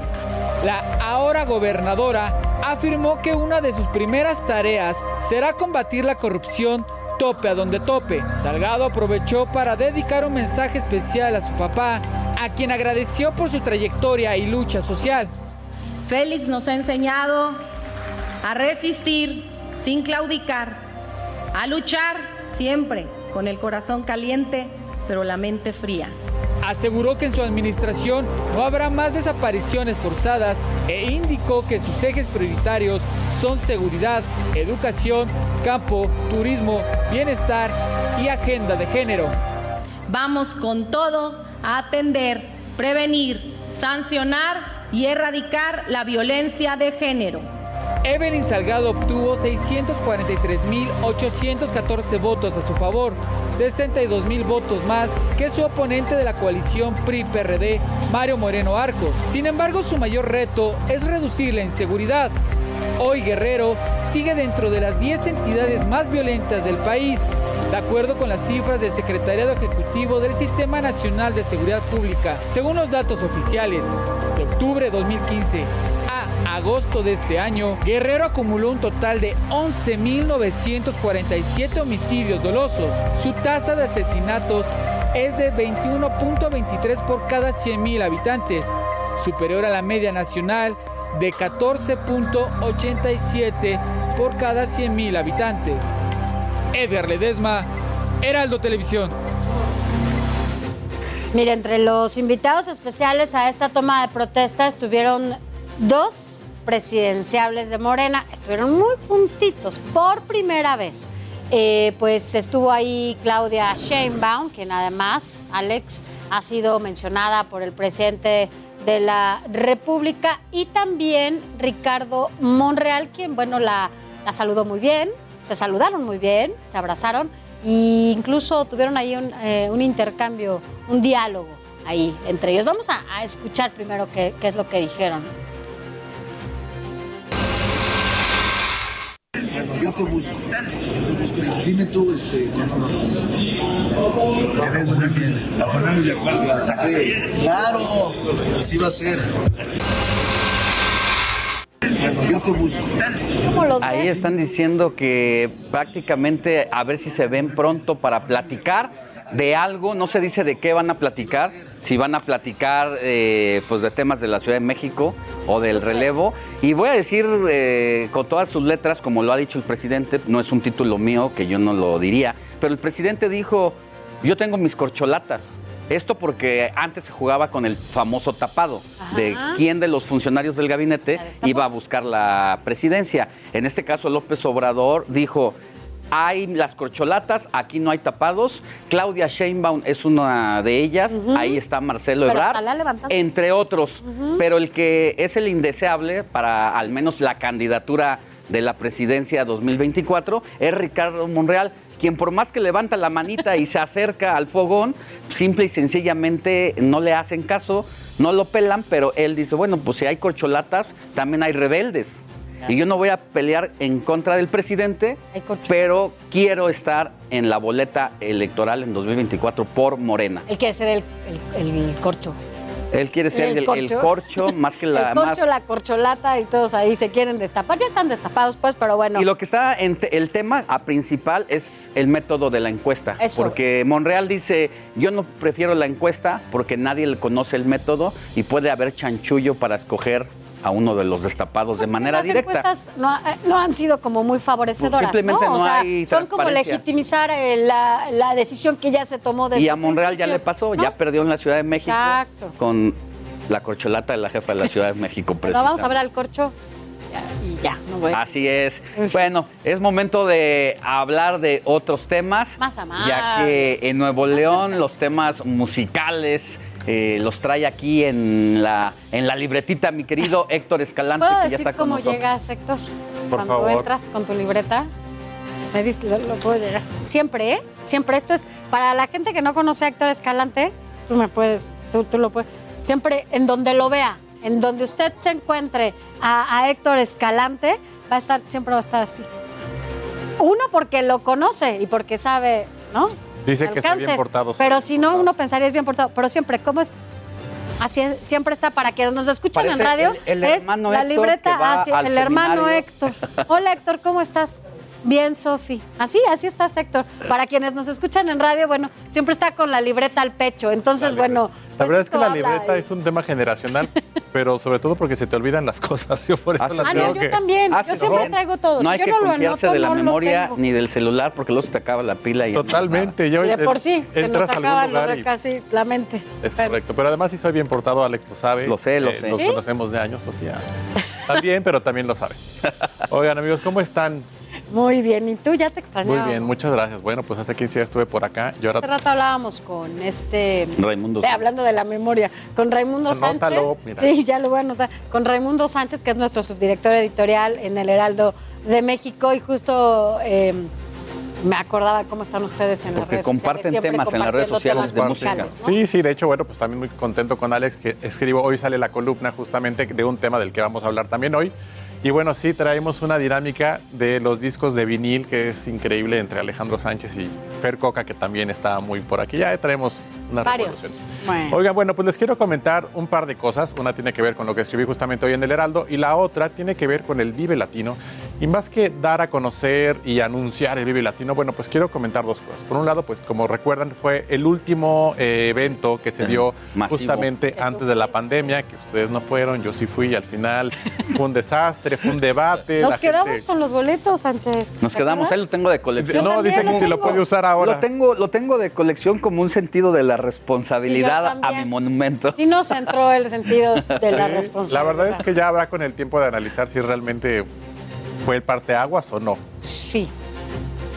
La ahora gobernadora afirmó que una de sus primeras tareas será combatir la corrupción tope a donde tope. Salgado aprovechó para dedicar un mensaje especial a su papá, a quien agradeció por su trayectoria y lucha social. Félix nos ha enseñado a resistir sin claudicar, a luchar siempre con el corazón caliente, pero la mente fría. Aseguró que en su administración no habrá más desapariciones forzadas e indicó que sus ejes prioritarios son seguridad, educación, campo, turismo, bienestar y agenda de género. Vamos con todo a atender, prevenir, sancionar y erradicar la violencia de género. Evelyn Salgado obtuvo 643.814 votos a su favor, 62.000 votos más que su oponente de la coalición PRI-PRD, Mario Moreno Arcos. Sin embargo, su mayor reto es reducir la inseguridad. Hoy Guerrero sigue dentro de las 10 entidades más violentas del país, de acuerdo con las cifras del Secretariado Ejecutivo del Sistema Nacional de Seguridad Pública. Según los datos oficiales, de octubre de 2015 a agosto de este año, Guerrero acumuló un total de 11.947 homicidios dolosos. Su tasa de asesinatos es de 21.23 por cada 100.000 habitantes, superior a la media nacional de 14.87 por cada 100.000 habitantes. Edgar Ledesma, Heraldo Televisión. Mire, entre los invitados especiales a esta toma de protesta estuvieron dos presidenciables de Morena, estuvieron muy juntitos por primera vez. Eh, pues estuvo ahí Claudia Sheinbaum, quien además, Alex, ha sido mencionada por el presidente de la República, y también Ricardo Monreal, quien, bueno, la, saludó muy bien, se saludaron muy bien, se abrazaron e incluso tuvieron ahí un, eh, intercambio, un diálogo ahí entre ellos. Vamos a, escuchar primero qué es lo que dijeron. Bueno, yo te busco. Dime tú, este, cuando ¿Te ves muy bien? La ponemos de acuerdo. Sí, claro. Así va a ser. Bueno, yo te busco. ¿Cómo los Ahí ves? están diciendo que prácticamente a ver si se ven pronto para platicar de algo, no se dice de qué van a platicar, si van a platicar eh, pues de temas de la Ciudad de México o del relevo. Y voy a decir eh, con todas sus letras, como lo ha dicho el presidente, no es un título mío, que yo no lo diría, pero el presidente dijo, yo tengo mis corcholatas. Esto porque antes se jugaba con el famoso tapado de quién de los funcionarios del gabinete iba a buscar la presidencia. En este caso López Obrador dijo, hay las corcholatas, aquí no hay tapados. Claudia Sheinbaum es una de ellas, ahí está Marcelo Pero Ebrard, entre otros. Pero el que es el indeseable para al menos la candidatura de la presidencia 2024 es Ricardo Monreal, quien por más que levanta la manita y se acerca al fogón, simple y sencillamente no le hacen caso, no lo pelan, pero él dice, bueno, pues si hay corcholatas, también hay rebeldes. Y yo no voy a pelear en contra del presidente, pero quiero estar en la boleta electoral en 2024 por Morena. Él quiere ser el, el- el corcho. Él quiere ser El corcho. más que la el corcho, más la corcholata y todos ahí se quieren destapar. Ya están destapados, pues, pero bueno. Y lo que está en el tema a principal es el método de la encuesta. Eso. Porque Monreal dice, yo no prefiero la encuesta porque nadie le conoce el método y puede haber chanchullo para escoger a uno de los destapados de manera las directa. encuestas no, ha- no han sido como muy favorecedoras, Simplemente ¿no? O no sea, hay son como legitimizar eh, la, la decisión que ya se tomó desde Y a Monreal ya le pasó, ¿no? ya perdió en la Ciudad de México Exacto. con la corcholata de la jefa de la Ciudad de México. Pero vamos a ver al corcho y ya, no voy a Así es. Bueno, es momento de hablar de otros temas. Más amables. Ya que en Nuevo León los temas musicales eh, los trae aquí en la, en la libretita mi querido Héctor Escalante, ¿Puedo que ya decir está con cómo nosotros. llegas, Héctor? Por Cuando favor. entras con tu libreta. Me dices, lo, lo puedo llegar. Siempre, ¿eh? Siempre. Esto es para la gente que no conoce a Héctor Escalante. Tú me puedes, tú, tú lo puedes. Siempre en donde lo vea, en donde usted se encuentre a, a Héctor Escalante, va a estar, siempre va a estar así. Uno porque lo conoce y porque sabe, ¿no? Dice que está bien alcances. portado. Pero si no, uno pensaría es bien portado. Pero siempre, ¿cómo es? Así es, siempre está para quienes nos escuchan en radio. el- el es hermano la Héctor libreta que va hacia al el hermano. Héctor. Hola Héctor, ¿cómo estás? Bien, Sofi. Así, así estás, Héctor. Para quienes nos escuchan en radio, bueno, siempre está con la libreta al pecho. Entonces, bueno. La pues verdad es que la libreta y- es un tema generacional, pero sobre todo porque se te olvidan las cosas. Yo por eso las Ah, tengo no, yo que... también. Ah, Yo siempre no. traigo todo. No hay yo que no lo confiarse anoto, de la no memoria ni del celular porque luego se te acaba la pila y Totalmente. Yo, Y de eh, por sí, se nos entras a algún acaban lugar los y- casi la mente. Es correcto, pero además sí soy bien portado, Alex lo sabe. Lo sé, lo Eh, sé. Nos ¿Sí? conocemos de años, Sofía. También, pero también lo sabe. Oigan, amigos, ¿cómo están? Muy bien. ¿Y tú ya te Muy extrañaba? bien, muchas gracias. Bueno, pues hace 15 días estuve por acá. Yo Hace ahora rato hablábamos con este. Raimundo de- hablando de la memoria, con Raimundo Sánchez. Anótalo, mira. Sí, ya lo voy a anotar. Con Raimundo Sánchez, que es nuestro subdirector editorial en el Heraldo de México, y justo eh, me acordaba cómo están ustedes en las Porque redes comparten sociales. temas en las redes sociales de temas música. musicales, ¿no? Sí, sí, de hecho, bueno, pues también muy contento con Alex que escribo. Hoy sale la columna justamente de un tema del que vamos a hablar también hoy. Y bueno, sí, traemos una dinámica de los discos de vinil que es increíble entre Alejandro Sánchez y Fer Coca, que también está muy por aquí. Ya traemos una Varios. Bueno. Oigan, bueno, pues les quiero comentar un par de cosas. Una tiene que ver con lo que escribí justamente hoy en el Heraldo y la otra tiene que ver con el Vive Latino. Y más que dar a conocer y anunciar el Vive Latino, bueno, pues quiero comentar dos cosas. Por un lado, pues como recuerdan, fue el último eh, evento que se dio Masivo. justamente antes de la pandemia, que ustedes no fueron, yo sí fui y al final fue un desastre, fue un debate. Nos la quedamos gente- con los boletos, Sánchez. Nos ¿Te quedamos, él lo tengo de colección. No, dice que si lo puede usar ahora. Lo tengo, lo tengo de colección como un sentido de la responsabilidad Sí, a mi monumento. Sí nos entró el sentido de la responsabilidad. La verdad es que ya habrá con el tiempo de analizar si realmente fue el parteaguas o no. Sí.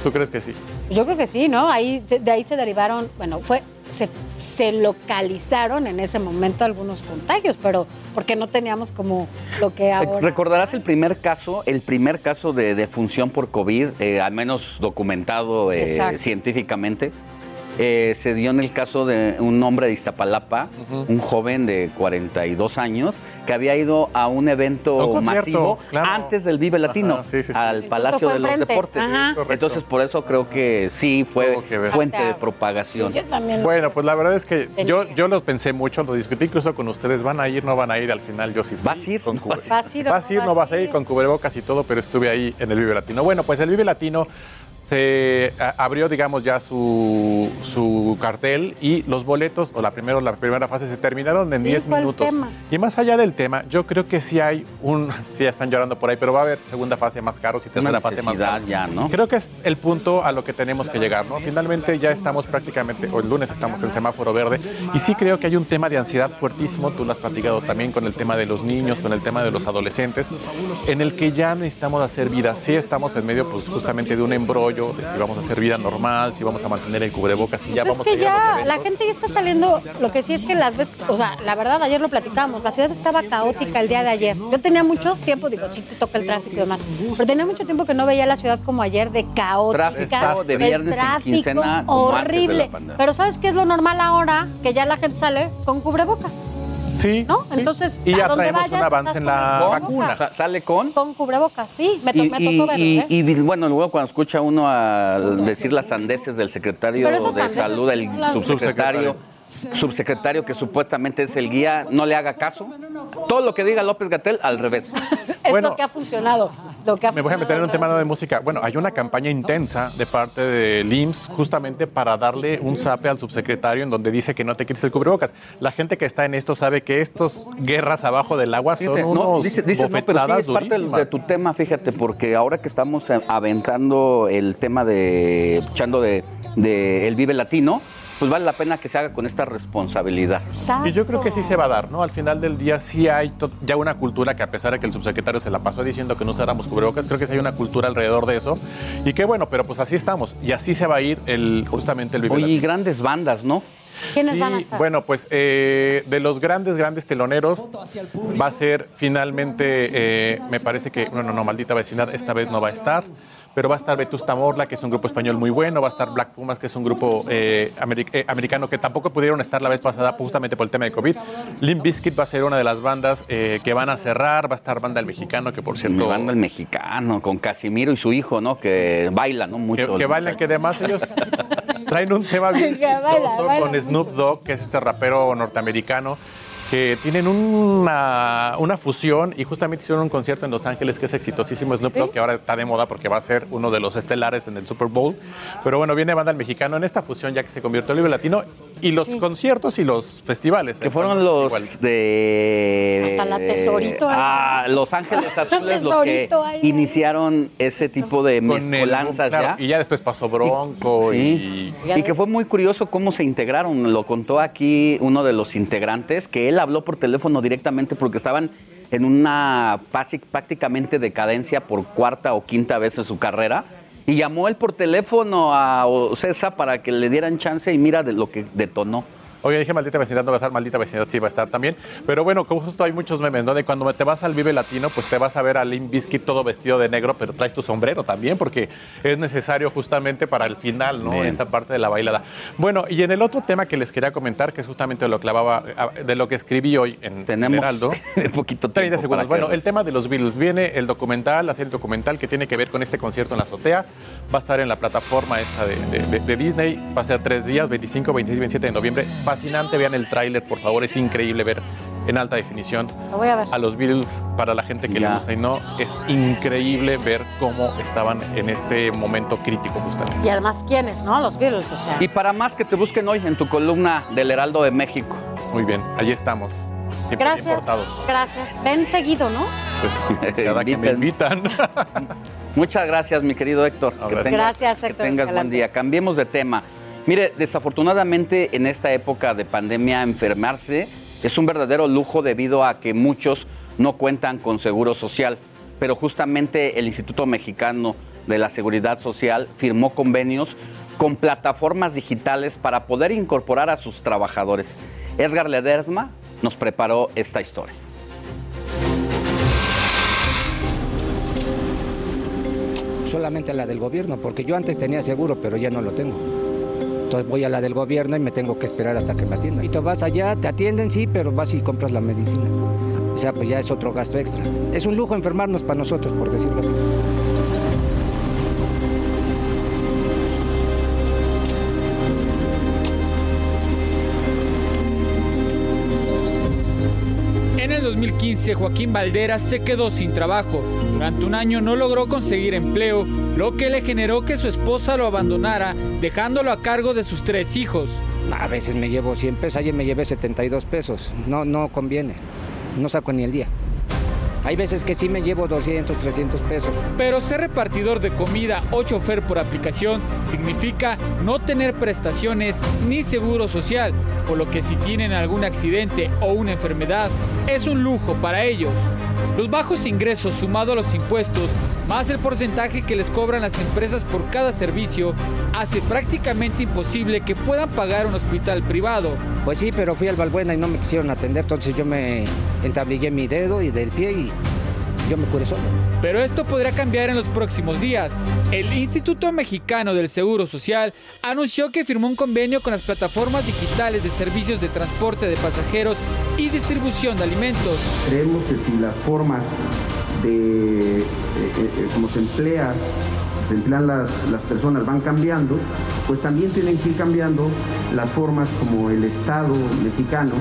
¿Tú crees que sí? Yo creo que sí, ¿no? Ahí, de, de ahí se derivaron, bueno, fue, se, se localizaron en ese momento algunos contagios, pero porque no teníamos como lo que ahora. Recordarás el primer caso, el primer caso de defunción por COVID, eh, al menos documentado eh, científicamente. Eh, se dio en el caso de un hombre de Iztapalapa, un joven de 42 años, que había ido a un evento A un concierto, masivo claro. antes del Vive Latino, Ajá, sí, sí, sí. al Palacio de los Deportes. Entonces, por eso creo que sí fue fuente de propagación. Bueno, pues la verdad es que yo, yo lo pensé mucho, lo discutí incluso con ustedes. ¿Van a ir, no van a ir? Al final yo sí fui. ¿Vas a ir? Con ¿Vas a ir o ¿Vas a ir, no vas a ir? Con cubrebocas y todo, pero estuve ahí en el Vive Latino. Bueno, pues el Vive Latino se a- abrió, digamos, ya su, su cartel y los boletos, o la, primero, la primera fase, se terminaron en Sí, 10 fue el minutos. tema. Y más allá del tema, yo creo que sí hay un, sí ya están llorando por ahí, pero va a haber segunda fase más caros y tercera Una fase más caros. ya, ¿no? Creo que es el punto a lo que tenemos que llegar, ¿no? Finalmente ya estamos prácticamente, o el lunes estamos en semáforo verde, y sí creo que hay un tema de ansiedad fuertísimo, tú lo has platicado también con el tema de los niños, con el tema de los adolescentes, en el que ya necesitamos hacer vida. Sí estamos en medio, pues justamente de un embrollo, de si vamos a hacer vida normal, si vamos a mantener el cubrebocas, si ya Pues vamos es a que a ya la gente ya está saliendo, lo que sí es que las ves, o sea, la verdad, ayer lo platicamos, la ciudad estaba caótica el día de ayer. Yo tenía mucho tiempo, digo, sí te toca el tráfico y demás, pero tenía mucho tiempo que no veía la ciudad como ayer de caótica. Tráfico de el viernes en tráfico quincena como antes de la horrible. Pero ¿sabes qué es lo normal ahora? Que ya la gente sale con cubrebocas. Sí. ¿No? Entonces, Y ya a donde traemos vayas, un avance en la vacuna. ¿Sale con? Con cubrebocas, sí, me, to- Y, me y- tocó verlo, y- ¿eh? y, bueno, luego cuando escucha uno a decir las sandeces del secretario de salud, el no las- subsecretario, subsecretario que supuestamente es el guía, no le haga caso. Todo lo que diga López Gatel al revés. Es lo que ha funcionado. Lo que ha Me voy a meter en un tema de música. Bueno, hay una campaña intensa de parte del IMSS justamente para darle un zape al subsecretario en donde dice que no te quites el cubrebocas. La gente que está en esto sabe que estos guerras abajo del agua son no, unos no, pero sí bofetadas es parte del- durísimas. de tu tema, fíjate, porque ahora que estamos aventando el tema de, escuchando de, de el Vive Latino, pues vale la pena que se haga con esta responsabilidad. Y yo creo que sí se va a dar, ¿no? Al final del día sí hay ya una cultura que a pesar de que el subsecretario se la pasó diciendo que no usáramos cubrebocas, creo que sí hay una cultura alrededor de eso. Y que bueno, pero pues así estamos. Y así se va a ir el, justamente el Vive Oye, y grandes bandas, ¿no? ¿Quiénes Sí, van a estar? Bueno, pues eh, de los grandes, grandes teloneros va a ser finalmente, eh, me parece que, no, no, no, maldita vecindad, esta vez no va a estar, pero va a estar Vetusta Morla, que es un grupo español muy bueno, va a estar Black Pumas, que es un grupo eh, eh, americano que tampoco pudieron estar la vez pasada justamente por el tema de COVID. Limp Bizkit va a ser una de las bandas eh, que van a cerrar, va a estar Banda El Mexicano, que por Mi cierto... banda el mexicano, con Casimiro y su hijo, ¿no? Que bailan, ¿no? Mucho. Que, que bailan, que además ellos traen un tema bien baila, chistoso baila con Snoop Dogg, que es este rapero norteamericano, que tienen una, una fusión y justamente hicieron un concierto en Los Ángeles que es exitosísimo Snoop Dogg, que ahora está de moda porque va a ser uno de los estelares en el Super Bowl. Pero bueno, viene banda el mexicano en esta fusión ya que se convirtió en libre latino y los conciertos y los festivales. Que fueron los de. Hasta la Tesorito ahí. Ah, Los Ángeles Azules, los que Tesorito ahí. iniciaron ese tipo de el- mezcolanzas claro, ya. Y ya después pasó Bronco Sí. y... Y que fue muy curioso cómo se integraron. Lo contó aquí uno de los integrantes, que él habló por teléfono directamente porque estaban en una prácticamente decadencia por cuarta o quinta vez en su carrera. Y llamó él por teléfono a César para que le dieran chance y mira de lo que detonó. Oye, dije maldita vecindad, no va a estar, maldita vecindad sí va a estar también. Pero bueno, como justo hay muchos memes, ¿no? De cuando te vas al Vive Latino, pues te vas a ver a Limp Bizkit todo vestido de negro, pero traes tu sombrero también, porque es necesario justamente para el final, ¿no? Bien. Esta parte de la bailada. Bueno, y en el otro tema que les quería comentar, que es justamente lo clavaba, de lo que escribí hoy en Tenemos Heraldo. un poquito 30 tiempo segundos. para Bueno, el tema de los Beatles. Viene el documental, la serie documental que tiene que ver con este concierto en la azotea. Va a estar en la plataforma esta de, de- de- de Disney. Va a ser tres días, 25, 26, 27 de noviembre. Fascinante, vean el tráiler, por favor. Es increíble ver en alta definición Lo voy a ver. a los Beatles para la gente que Ya. le gusta y no. Es increíble ver cómo estaban en este momento crítico justamente. Y además, ¿quiénes, no? Los Beatles, o sea. Y para más que te busquen hoy en tu columna del Heraldo de México. Muy bien, allí estamos. Siempre Gracias, gracias. Ven seguido, ¿no? Pues cada que me invitan. Muchas gracias, mi querido Héctor. Que tengas, Gracias, que Héctor tengas buen Escalante. día. Cambiemos de tema. Mire, desafortunadamente en esta época de pandemia enfermarse es un verdadero lujo debido a que muchos no cuentan con seguro social. Pero justamente el Instituto Mexicano de la Seguridad Social firmó convenios con plataformas digitales para poder incorporar a sus trabajadores. Edgar Ledesma nos preparó esta historia. Solamente la del gobierno, porque yo antes tenía seguro, pero ya no lo tengo. Entonces voy a la del gobierno y me tengo que esperar hasta que me atiendan. Y tú vas allá, te atienden, sí, pero vas y compras la medicina. O sea, pues ya es otro gasto extra. Es un lujo enfermarnos para nosotros, por decirlo así. 2015, Joaquín Valderas se quedó sin trabajo. Durante un año no logró conseguir empleo, lo que le generó que su esposa lo abandonara, dejándolo a cargo de sus tres hijos. A veces me llevo 100 pesos, ayer me llevé 72 pesos. No, no conviene. No saco ni el día. Hay veces que sí me llevo 200, 300 pesos. Pero ser repartidor de comida o chofer por aplicación significa no tener prestaciones ni seguro social, por lo que si tienen algún accidente o una enfermedad, es un lujo para ellos. Los bajos ingresos sumado a los impuestos, más el porcentaje que les cobran las empresas por cada servicio, hace prácticamente imposible que puedan pagar un hospital privado. Pues sí, pero fui al Balbuena y no me quisieron atender, entonces yo me entablillé mi dedo y del pie y yo me curé solo. Pero esto podría cambiar en los próximos días. El Instituto Mexicano del Seguro Social anunció que firmó un convenio con las plataformas digitales de servicios de transporte de pasajeros y distribución de alimentos. Creemos que si las formas de eh, eh, cómo se emplea se emplean las, las personas van cambiando, pues también tienen que ir cambiando las formas como el Estado mexicano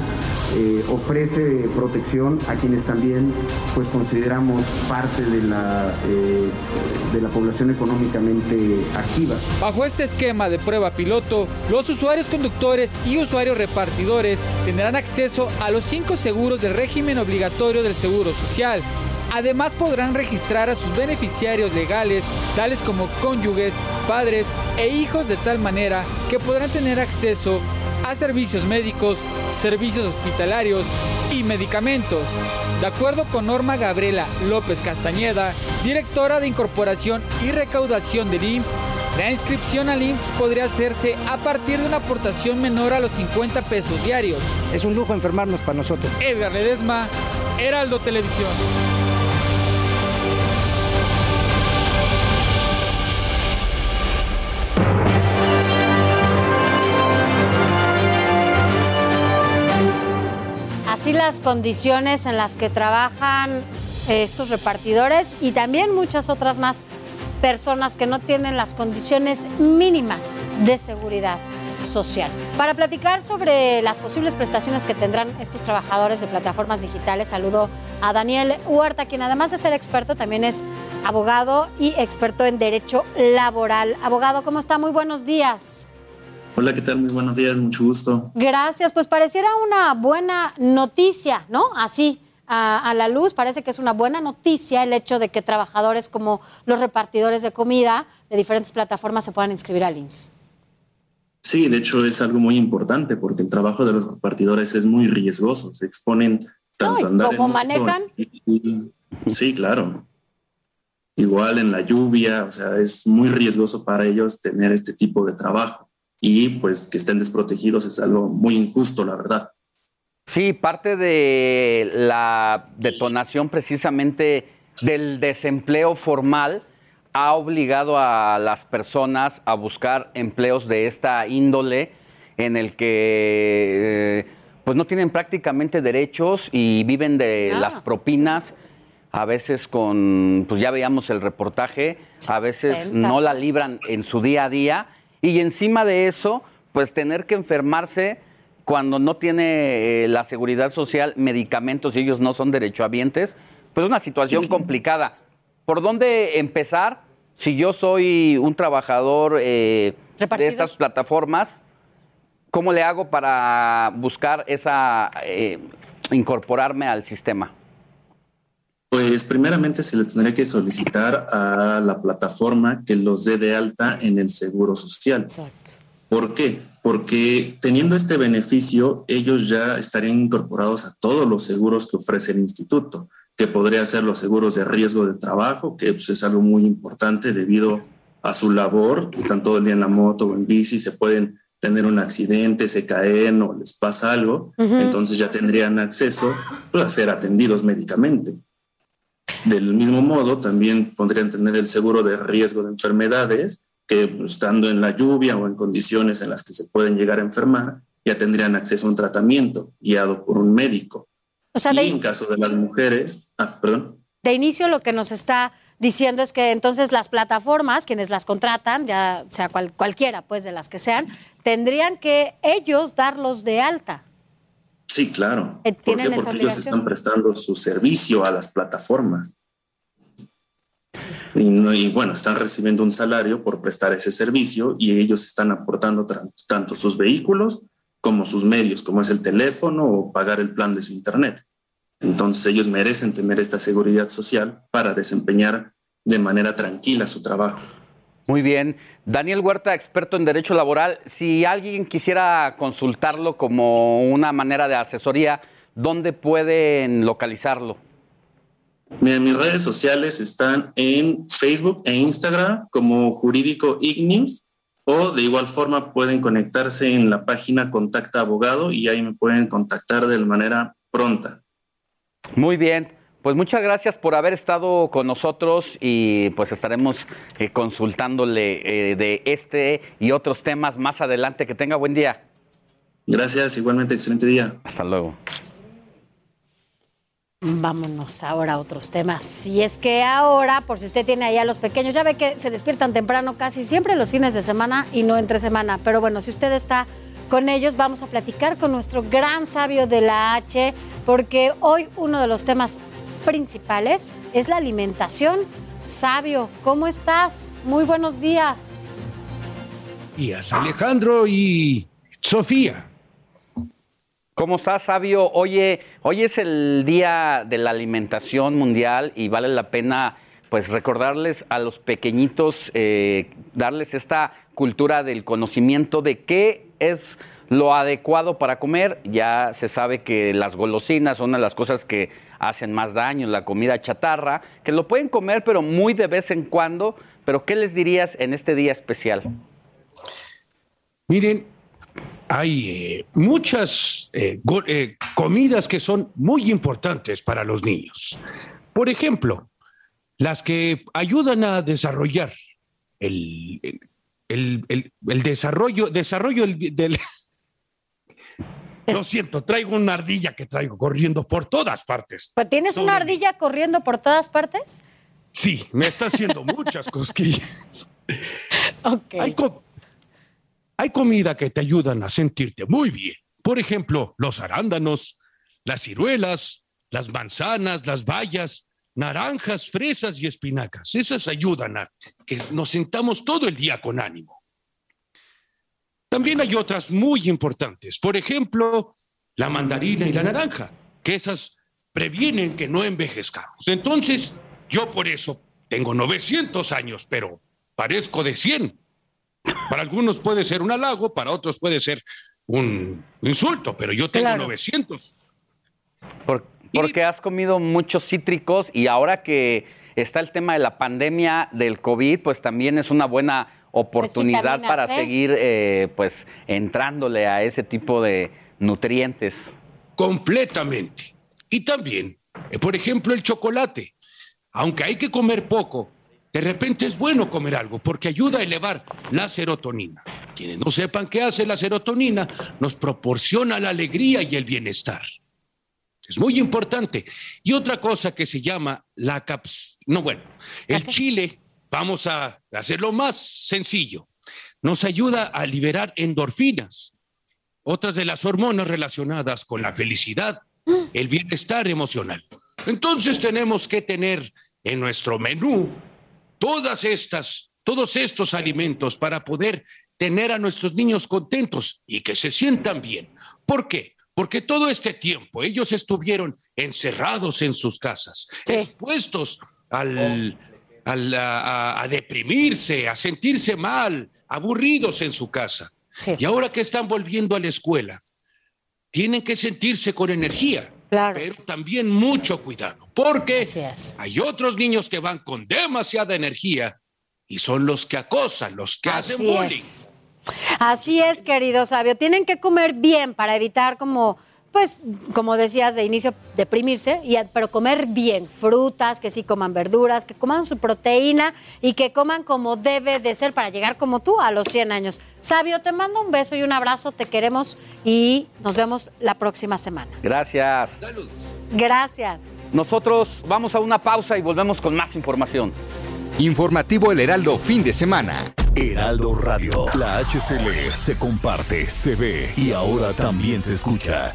eh, ofrece protección a quienes también pues consideramos parte de la, eh, de la población económicamente activa. Bajo este esquema de prueba piloto, los usuarios conductores y usuarios repartidores tendrán acceso a los cinco seguros del régimen obligatorio del Seguro Social. Además podrán registrar a sus beneficiarios legales, tales como cónyuges, padres e hijos de tal manera que podrán tener acceso a servicios médicos, servicios hospitalarios y medicamentos. De acuerdo con Norma Gabriela López Castañeda, directora de Incorporación y Recaudación del IMSS, la inscripción al IMSS podría hacerse a partir de una aportación menor a los 50 pesos diarios. Es un lujo enfermarnos para nosotros. Edgar Ledesma, Heraldo Televisión. Así las condiciones en las que trabajan eh, estos repartidores y también muchas otras más personas que no tienen las condiciones mínimas de seguridad social. Para platicar sobre las posibles prestaciones que tendrán estos trabajadores de plataformas digitales, saludo a Daniel Huerta, quien además de ser experto también es abogado y experto en derecho laboral. Abogado, ¿cómo está? Muy buenos días. Hola, ¿qué tal? Muy buenos días, mucho gusto. Gracias, pues pareciera una buena noticia, ¿no? Así, a, a, la luz, parece que es una buena noticia el hecho de que trabajadores como los repartidores de comida de diferentes plataformas se puedan inscribir al IMSS. Sí, de hecho es algo muy importante porque el trabajo de los repartidores es muy riesgoso, se exponen tanto no, a andar ¿Cómo en manejan? Y, sí, claro. Igual en la lluvia, o sea, es muy riesgoso para ellos tener este tipo de trabajo y pues que estén desprotegidos es algo muy injusto, la verdad. Sí, parte de la detonación precisamente del desempleo formal ha obligado a las personas a buscar empleos de esta índole en el que eh, pues no tienen prácticamente derechos y viven de Ah. las propinas, a veces con, pues ya veíamos el reportaje, a veces no la libran en su día a día y encima de eso, pues tener que enfermarse cuando no tiene eh, la seguridad social medicamentos y ellos no son derechohabientes, pues es una situación complicada. ¿Por dónde empezar si yo soy un trabajador eh, de estas plataformas? ¿Cómo le hago para buscar esa, eh, incorporarme al sistema? Pues primeramente se le tendría que solicitar a la plataforma que los dé de alta en el Seguro Social. ¿Por qué? Porque teniendo este beneficio, ellos ya estarían incorporados a todos los seguros que ofrece el instituto, que podría ser los seguros de riesgo de trabajo, que pues, es algo muy importante debido a su labor, están todo el día en la moto o en bici, se pueden tener un accidente, se caen o les pasa algo, Ujú. entonces ya tendrían acceso pues, a ser atendidos médicamente. Del mismo modo, también podrían tener el seguro de riesgo de enfermedades, que pues, estando en la lluvia o en condiciones en las que se pueden llegar a enfermar, ya tendrían acceso a un tratamiento guiado por un médico. O sea, y de, en caso de las mujeres, ah, perdón, de inicio lo que nos está diciendo es que entonces las plataformas, quienes las contratan, ya sea cual- cualquiera pues de las que sean, tendrían que ellos darlos de alta. Sí, claro. ¿Por ¿tienen qué? Porque ellos están prestando su servicio a las plataformas. Y, no- y bueno, están recibiendo un salario por prestar ese servicio y ellos están aportando tanto sus vehículos como sus medios, como es el teléfono o pagar el plan de su internet. Entonces ellos merecen tener esta seguridad social para desempeñar de manera tranquila su trabajo. Muy bien. Daniel Huerta, experto en derecho laboral. Si alguien quisiera consultarlo como una manera de asesoría, ¿dónde pueden localizarlo? Mira, mis redes sociales están en Facebook e Instagram como Jurídico Ignis o de igual forma pueden conectarse en la página Contacta Abogado y ahí me pueden contactar de manera pronta. Muy bien. Pues muchas gracias por haber estado con nosotros y pues estaremos eh, consultándole eh, de este y otros temas más adelante. Que tenga buen día. Gracias, igualmente excelente día. Hasta luego. Vámonos ahora a otros temas. Y es que ahora, por si usted tiene ahí a los pequeños, ya ve que se despiertan temprano casi siempre los fines de semana y no entre semana. Pero bueno, si usted está con ellos, vamos a platicar con nuestro gran sabio de la H, porque hoy uno de los temas principales es la alimentación. Sabio, ¿cómo estás? Muy buenos días. días, Alejandro y Sofía. ¿Cómo estás, Sabio? Oye, hoy es el Día de la Alimentación Mundial y vale la pena pues recordarles a los pequeñitos, eh, darles esta cultura del conocimiento de qué es lo adecuado para comer. Ya se sabe que las golosinas son de las cosas que hacen más daño, la comida chatarra, que lo pueden comer pero muy de vez en cuando. Pero ¿qué les dirías en este día especial? Miren, hay eh, muchas eh, eh, comidas que son muy importantes para los niños. Por ejemplo, las que ayudan a desarrollar el, el- el- el- desarrollo, desarrollo del- Lo siento, traigo una ardilla que traigo corriendo por todas partes. ¿Tienes una ardilla corriendo por todas partes? Sí, me está haciendo muchas cosquillas. Hay, co- hay comida que te ayudan a sentirte muy bien. Por ejemplo, los arándanos, las ciruelas, las manzanas, las bayas, naranjas, fresas y espinacas. Esas ayudan a que nos sentamos todo el día con ánimo. También hay otras muy importantes. Por ejemplo, la mandarina y la naranja, que esas previenen que no envejezcamos. Entonces, yo por eso tengo 900 años, pero parezco de 100. Para algunos puede ser un halago, para otros puede ser un insulto, pero yo tengo 900. Por- porque has comido muchos cítricos y ahora que está el tema de la pandemia del COVID, pues también es una buena oportunidad vitamina para C. seguir eh, pues entrándole a ese tipo de nutrientes. Completamente. Y también, eh, por ejemplo, el chocolate. Aunque hay que comer poco, de repente es bueno comer algo porque ayuda a elevar la serotonina. Quienes no sepan qué hace la serotonina, nos proporciona la alegría y el bienestar. Es muy importante. Y otra cosa que se llama la caps... No, bueno, el chile, vamos a hacerlo más sencillo. Nos ayuda a liberar endorfinas, otras de las hormonas relacionadas con la felicidad, el bienestar emocional. Entonces tenemos que tener en nuestro menú todas estas, todos estos alimentos para poder tener a nuestros niños contentos y que se sientan bien. ¿Por qué? Porque todo este tiempo ellos estuvieron encerrados en sus casas, expuestos al, al- a, deprimirse, a sentirse mal, aburridos en su casa. Y ahora que están volviendo a la escuela, tienen que sentirse con energía, pero también mucho cuidado, porque hay otros niños que van con demasiada energía y son los que acosan, los que hacen bullying. es. Así es, querido sabio. Tienen que comer bien para evitar como pues, como decías de inicio, deprimirse, y, pero comer bien, frutas, que sí coman verduras, que coman su proteína y que coman como debe de ser para llegar como tú a los 100 años. Sabio, te mando un beso y un abrazo, te queremos y nos vemos la próxima semana. Gracias. Gracias. Nosotros vamos a una pausa y volvemos con más información. Informativo El Heraldo, fin de semana. Heraldo Radio. La HCL se comparte, se ve y ahora también se escucha.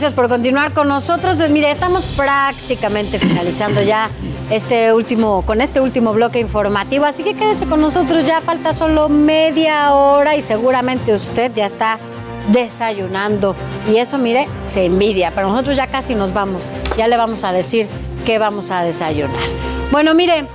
Gracias por continuar con nosotros. Pues mire, estamos prácticamente finalizando ya este último, con este último bloque informativo, así que quédese con nosotros, ya falta solo media hora y seguramente usted ya está desayunando. Y eso, mire, se envidia, pero nosotros ya casi nos vamos, ya le vamos a decir qué vamos a desayunar. Bueno, mire,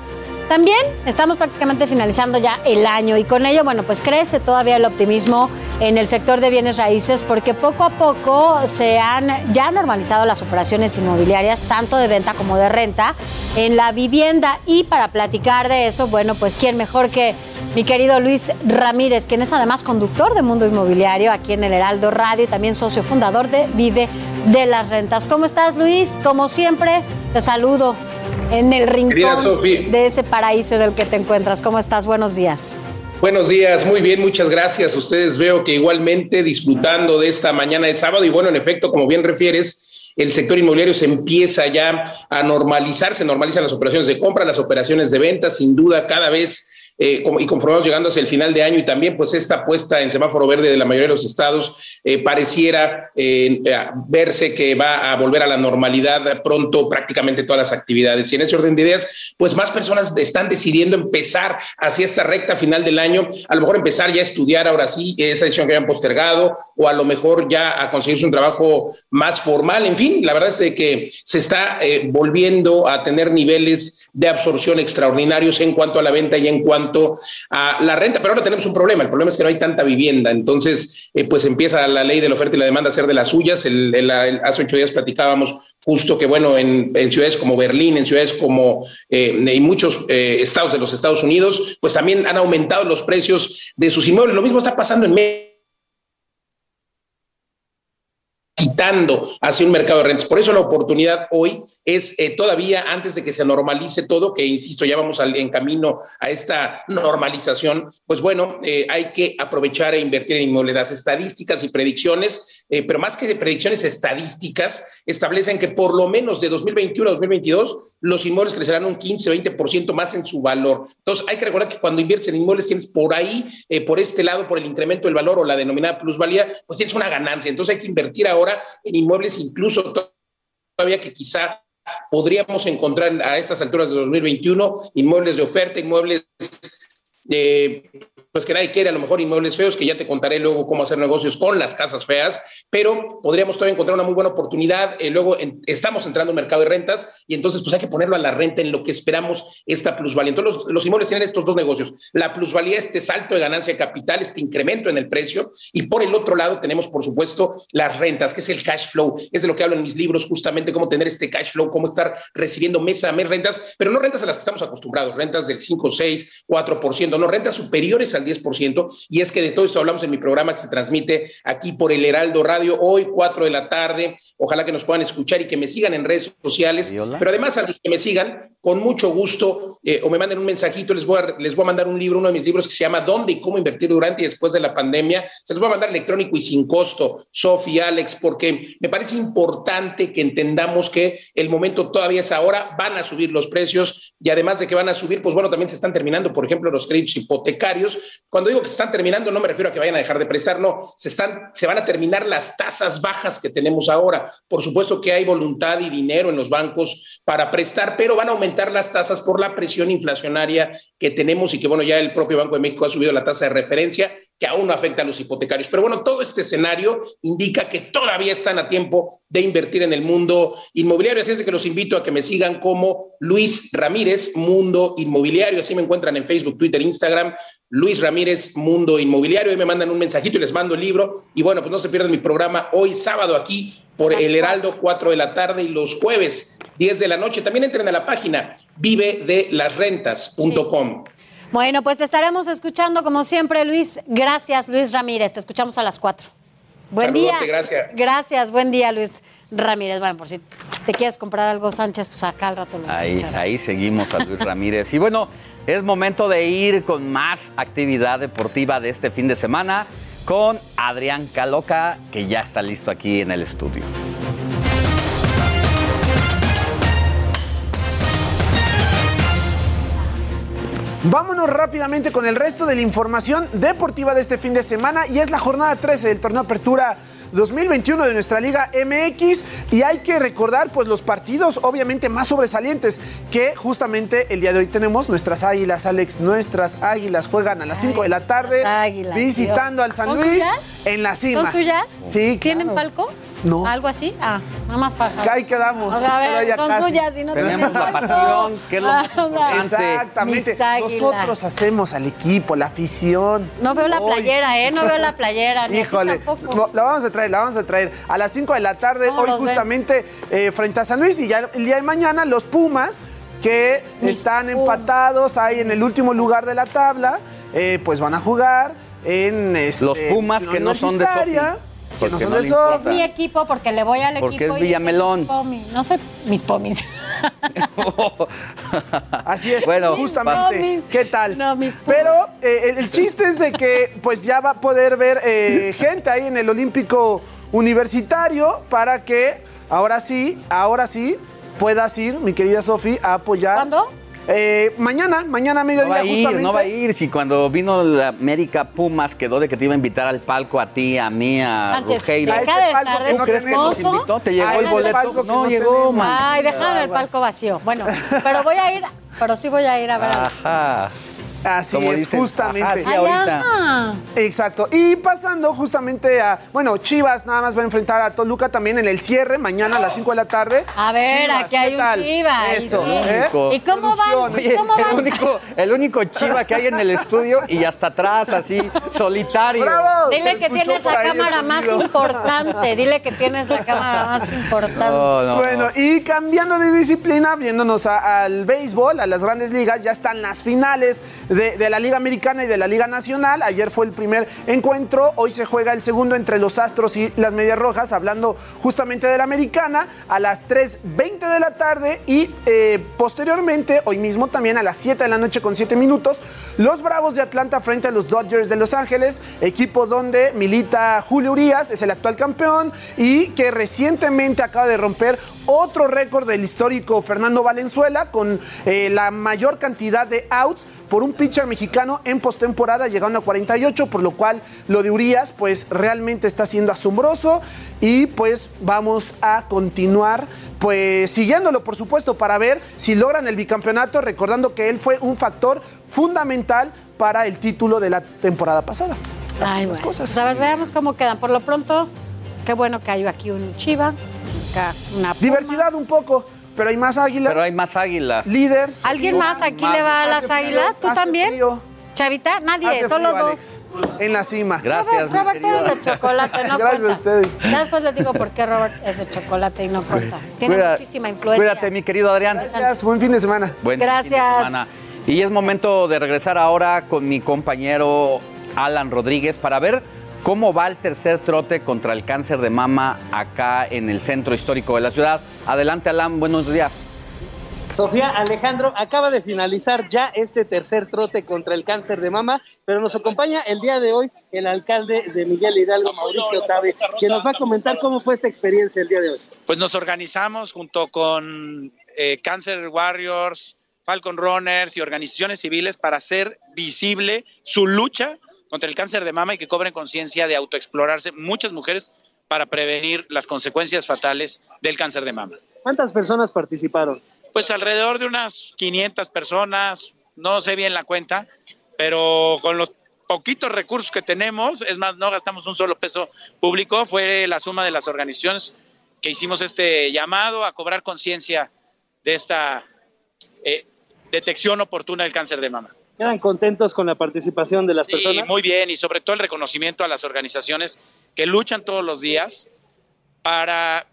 también estamos prácticamente finalizando ya el año y con ello, bueno, pues crece todavía el optimismo en el sector de bienes raíces porque poco a poco se han ya normalizado las operaciones inmobiliarias, tanto de venta como de renta, en la vivienda. Y para platicar de eso, bueno, pues quién mejor que mi querido Luis Ramírez, quien es además conductor de Mundo Inmobiliario aquí en el Heraldo Radio y también socio fundador de Vive de las Rentas. ¿Cómo estás, Luis? Como siempre, te saludo en el rincón de ese paraíso en el que te encuentras. ¿Cómo estás? Buenos días. Buenos días, muy bien, muchas gracias. Ustedes veo que igualmente disfrutando de esta mañana de sábado y bueno, en efecto, como bien refieres, el sector inmobiliario se empieza ya a normalizar, se normalizan las operaciones de compra, las operaciones de venta, sin duda cada vez eh, y conforme llegando hacia el final de año y también pues esta puesta en semáforo verde de la mayoría de los estados eh, pareciera eh, verse que va a volver a la normalidad pronto prácticamente todas las actividades. Y en ese orden de ideas, pues más personas están decidiendo empezar hacia esta recta final del año, a lo mejor empezar ya a estudiar ahora sí esa decisión que habían postergado o a lo mejor ya a conseguirse un trabajo más formal. En fin, la verdad es de que se está volviendo a tener niveles de absorción extraordinarios en cuanto a la venta y en cuanto a la renta. Pero ahora tenemos un problema. El problema es que no hay tanta vivienda. Entonces, eh, pues empieza la ley de la oferta y la demanda a ser de las suyas. hace ocho días platicábamos justo que, bueno, en, ciudades como Berlín, en ciudades como eh, en muchos eh, estados de los Estados Unidos, pues también han aumentado los precios de sus inmuebles. Lo mismo está pasando en México hacia un mercado de rentas. Por eso la oportunidad hoy es eh, todavía antes de que se normalice todo, que insisto, ya vamos en camino a esta normalización, pues bueno, eh, hay que aprovechar e invertir en inmuebles. Las estadísticas y predicciones, eh, pero más que de predicciones estadísticas, establecen que por lo menos de 2021 a 2022 los inmuebles crecerán un 15, 20% más en su valor. Entonces hay que recordar que cuando inviertes en inmuebles tienes por ahí, por este lado, por el incremento del valor o la denominada plusvalía, pues tienes una ganancia. Entonces hay que invertir ahora en inmuebles, incluso todavía que quizá podríamos encontrar a estas alturas de 2021 inmuebles de oferta, inmuebles de pues que nadie quiere a lo mejor inmuebles feos, que ya te contaré luego cómo hacer negocios con las casas feas, pero podríamos todavía encontrar una muy buena oportunidad. Eh, luego estamos entrando en mercado de rentas y entonces pues hay que ponerlo a la renta en lo que esperamos esta plusvalía. Entonces los, los inmuebles tienen estos dos negocios. La plusvalía, este salto de ganancia de capital, este incremento en el precio y por el otro lado tenemos por supuesto las rentas, que es el cash flow. Es de lo que hablo en mis libros justamente, cómo tener este cash flow, cómo estar recibiendo mes a mes rentas, pero no rentas a las que estamos acostumbrados, rentas del 5, 6, 4%, no rentas superiores al al 10%. Y es que de todo esto hablamos en mi programa que se transmite aquí por el Heraldo Radio, hoy 4 de la tarde. Ojalá que nos puedan escuchar y que me sigan en redes sociales. Pero además a los que me sigan, con mucho gusto, eh, o me manden un mensajito, les voy, a, les voy a mandar un libro, uno de mis libros que se llama ¿Dónde y cómo invertir durante y después de la pandemia? Se los voy a mandar electrónico y sin costo, Sofía, Alex, porque me parece importante que entendamos que el momento todavía es ahora, van a subir los precios y además de que van a subir, pues bueno, también se están terminando, por ejemplo, los créditos hipotecarios. Cuando digo que se están terminando, no me refiero a que vayan a dejar de prestar, no, se, están, se van a terminar las tasas bajas que tenemos ahora. Por supuesto que hay voluntad y dinero en los bancos para prestar, pero van a aumentar las tasas por la presión inflacionaria que tenemos y que, bueno, ya el propio Banco de México ha subido la tasa de referencia, que aún no afecta a los hipotecarios. Pero bueno, todo este escenario indica que todavía están a tiempo de invertir en el mundo inmobiliario. Así es que los invito a que me sigan como Luis Ramírez, Mundo Inmobiliario. Así me encuentran en Facebook, Twitter, Instagram. Luis Ramírez, Mundo Inmobiliario. Y me mandan un mensajito y les mando el libro. Y bueno, pues no se pierdan mi programa hoy sábado aquí por El Heraldo, 4 de la tarde y los jueves, 10 de la noche. También entren a la página vivedelasrentas.com. Bueno, pues te estaremos escuchando como siempre, Luis. Gracias, Luis Ramírez. Te escuchamos a las 4. Buen Saludote, día. gracias. Gracias, buen día, Luis Ramírez. Bueno, por si te quieres comprar algo, Sánchez, pues acá al rato lo Ahí, escucharás. ahí seguimos a Luis Ramírez. Y bueno, es momento de ir con más actividad deportiva de este fin de semana con Adrián Caloca, que ya está listo aquí en el estudio. Vámonos rápidamente con el resto de la información deportiva de este fin de semana y es la jornada 13 del torneo Apertura 2021 de nuestra Liga MX y hay que recordar pues los partidos obviamente más sobresalientes que justamente el día de hoy tenemos nuestras Águilas, Alex, nuestras Águilas juegan a las 5 de la tarde Águilas, visitando Dios. al San ¿Son Luis en la cima. ¿Son suyas? Sí, ¿Tienen claro. palco? No. ¿Algo así? Ah, nada más pasa. Acá ahí quedamos. O sea, a Pero ver, ya son casi. suyas y no Tenemos tienen la pasión, que es lo más Ah, sea, Exactamente. Nosotros hacemos al equipo, la afición. No veo la playera, ¿eh? No veo la playera. ni Híjole, tampoco. no, la vamos a traer, la vamos a traer a las 5 de la tarde, ¿Cómo hoy justamente eh, frente a San Luis y ya el día de mañana los Pumas que están empatados ahí en el último lugar de la tabla, eh, pues van a jugar en este, Los Pumas que no son de que porque no importa. Es mi equipo porque le voy al Porque equipo. es y Villamelón. mis pomis. No soy mis pomis. Así es, Bueno, justamente. va- ¿Qué tal? No, mis Pero eh, el, el chiste es de que pues ya va a poder ver eh, gente ahí en el Olímpico Universitario para que ahora sí, ahora sí puedas ir, mi querida Sofi, a apoyar. ¿Cuándo? Eh, mañana, mañana a No mediodía va a ir, justamente. no va a ir. Si cuando vino la América Pumas quedó de que te iba a invitar al palco a ti, a mí, a Sánchez, Rugeiro. A ese deja de palco que de no crees que nos invitó? ¿Te llegó A el boleto? No, no llegó, man. Ay, déjame el palco vacío. Bueno, pero voy a ir, pero sí voy a ir a ver. a- Ajá. Así Como es, dicen, justamente. ajá, sí, Ay, ahorita. ajá. Exacto. Y pasando justamente a, bueno, Chivas nada más va a enfrentar a Toluca también en el cierre, mañana a las 5 de la tarde. A ver, Chivas, aquí hay ¿qué un tal? chiva. Eso, sí. ¿eh? ¿Y cómo van? Producción. Oye, ¿Cómo el único, el único chiva que hay en el estudio y hasta atrás, así, solitario. ¡Bravo! Dile que tienes la cámara más importante. Dile que tienes la cámara más importante. No, no, Bueno, no. y cambiando de disciplina, viéndonos a- al béisbol, a las grandes ligas, ya están las finales de, la Liga Americana y de la Liga Nacional. Ayer fue el primer encuentro, hoy se juega el segundo entre los Astros y las Medias Rojas, hablando justamente de la Americana, a las 3.20 de la tarde y eh, posteriormente, hoy mismo también a las 7 de la noche con 7 minutos, los Bravos de Atlanta frente a los Dodgers de Los Ángeles, equipo donde milita Julio Urias, es el actual campeón y que recientemente acaba de romper otro récord del histórico Fernando Valenzuela con eh, la mayor cantidad de outs por un pitcher mexicano en postemporada, llegando a 48, por lo cual lo de Urias pues realmente está siendo asombroso y pues vamos a continuar pues siguiéndolo por supuesto para ver si logran el bicampeonato, recordando que él fue un factor fundamental para el título de la temporada pasada. Ay, bueno. cosas. Pues a ver, veamos cómo quedan. Por lo pronto, qué bueno que hay aquí un chiva, acá una puma. Diversidad un poco, pero hay más águilas. Pero hay más águilas. Líder. ¿Alguien más aquí le va a las águilas? ¿Tú también? frío. Chavita, nadie, Hace solo frío, dos. Alex, en la cima. Gracias, mi Robert, tú eres de chocolate, no Gracias a ustedes. Ya después les digo por qué Robert es de chocolate y no cuenta. Tiene Cuida- muchísima influencia. Cuídate, mi querido Adrián. Gracias, buen fin de semana. Buen fin de Gracias. semana. Y es momento de regresar ahora con mi compañero Alan Rodríguez para ver cómo va el tercer trote contra el cáncer de mama acá en el centro histórico de la ciudad. Adelante, Alan, buenos días. Sofía Alejandro acaba de finalizar ya este tercer trote contra el cáncer de mama, pero nos acompaña el día de hoy el alcalde de Miguel Hidalgo, Mauricio Tabe, que nos va a comentar cómo fue esta experiencia el día de hoy. Pues nos organizamos junto con eh, Cancer Warriors, Falcon Runners y organizaciones civiles para hacer visible su lucha contra el cáncer de mama y que cobren conciencia de autoexplorarse muchas mujeres para prevenir las consecuencias fatales del cáncer de mama. ¿Cuántas personas participaron? Pues alrededor de unas 500 personas, no sé bien la cuenta, pero con los poquitos recursos que tenemos, es más, no gastamos un solo peso público, fue la suma de las organizaciones que hicimos este llamado a cobrar conciencia de esta eh, detección oportuna del cáncer de mama. ¿Quedan contentos con la participación de las Sí, personas? muy bien, y sobre todo el reconocimiento a las organizaciones que luchan todos los días para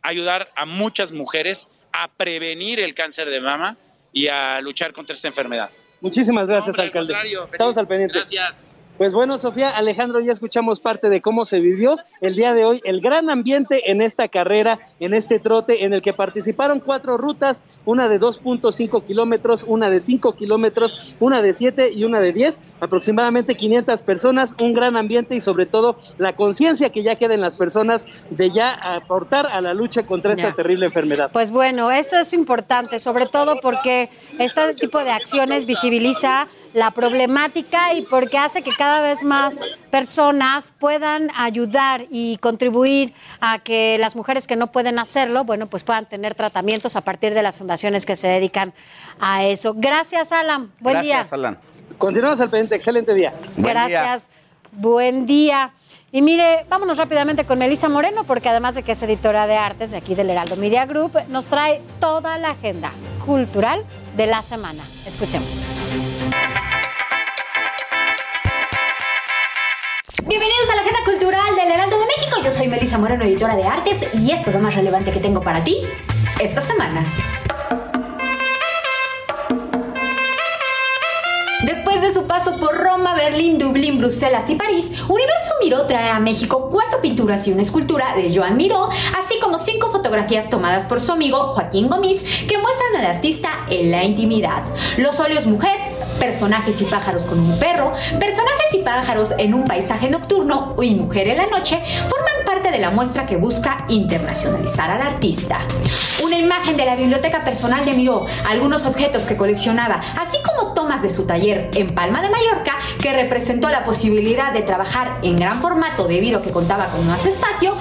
ayudar a muchas mujeres a prevenir el cáncer de mama y a luchar contra esta enfermedad. Muchísimas gracias, Hombre, al alcalde. Estamos al pendiente. Gracias. Pues bueno, Sofía, Alejandro, ya escuchamos parte de cómo se vivió el día de hoy, el gran ambiente en esta carrera, en este trote, en el que participaron cuatro rutas, una de 2.5 kilómetros, una de 5 kilómetros, una de 7 y una de 10, aproximadamente 500 personas, un gran ambiente y sobre todo la conciencia que ya queda en las personas de ya aportar a la lucha contra esta Ya. terrible enfermedad. Pues bueno, eso es importante, sobre todo porque este tipo de acciones visibiliza la problemática y porque hace que cada vez más personas puedan ayudar y contribuir a que las mujeres que no pueden hacerlo, bueno, pues puedan tener tratamientos a partir de las fundaciones que se dedican a eso. Gracias, Alan. Buen Gracias, día. Alan. Continuamos al pendiente, excelente día. Buen día. Gracias. Buen día. Y mire, vámonos rápidamente con Melissa Moreno, porque además de que es editora de artes de aquí del Heraldo Media Group, nos trae toda la agenda cultural de la semana. Escuchemos. Bienvenidos a la Agenda Cultural del Heraldo de México. Yo soy Melissa Moreno, editora de artes, y esto es lo más relevante que tengo para ti esta semana. Después de su paso por Roma, Berlín, Dublín, Bruselas y París, Universo Miró trae a México cuatro pinturas y una escultura de Joan Miró, así como cinco fotografías tomadas por su amigo Joaquín Gomis que muestran al artista en la intimidad. Los óleos mujer, personajes y pájaros con un perro, personajes y pájaros en un paisaje nocturno y mujer en la noche forman parte de la muestra que busca internacionalizar al artista. Una imagen de la biblioteca personal de Miró, algunos objetos que coleccionaba, así como tomas de su taller en Palma de Mallorca, que representó la posibilidad de trabajar en gran formato debido a que contaba con más espacio,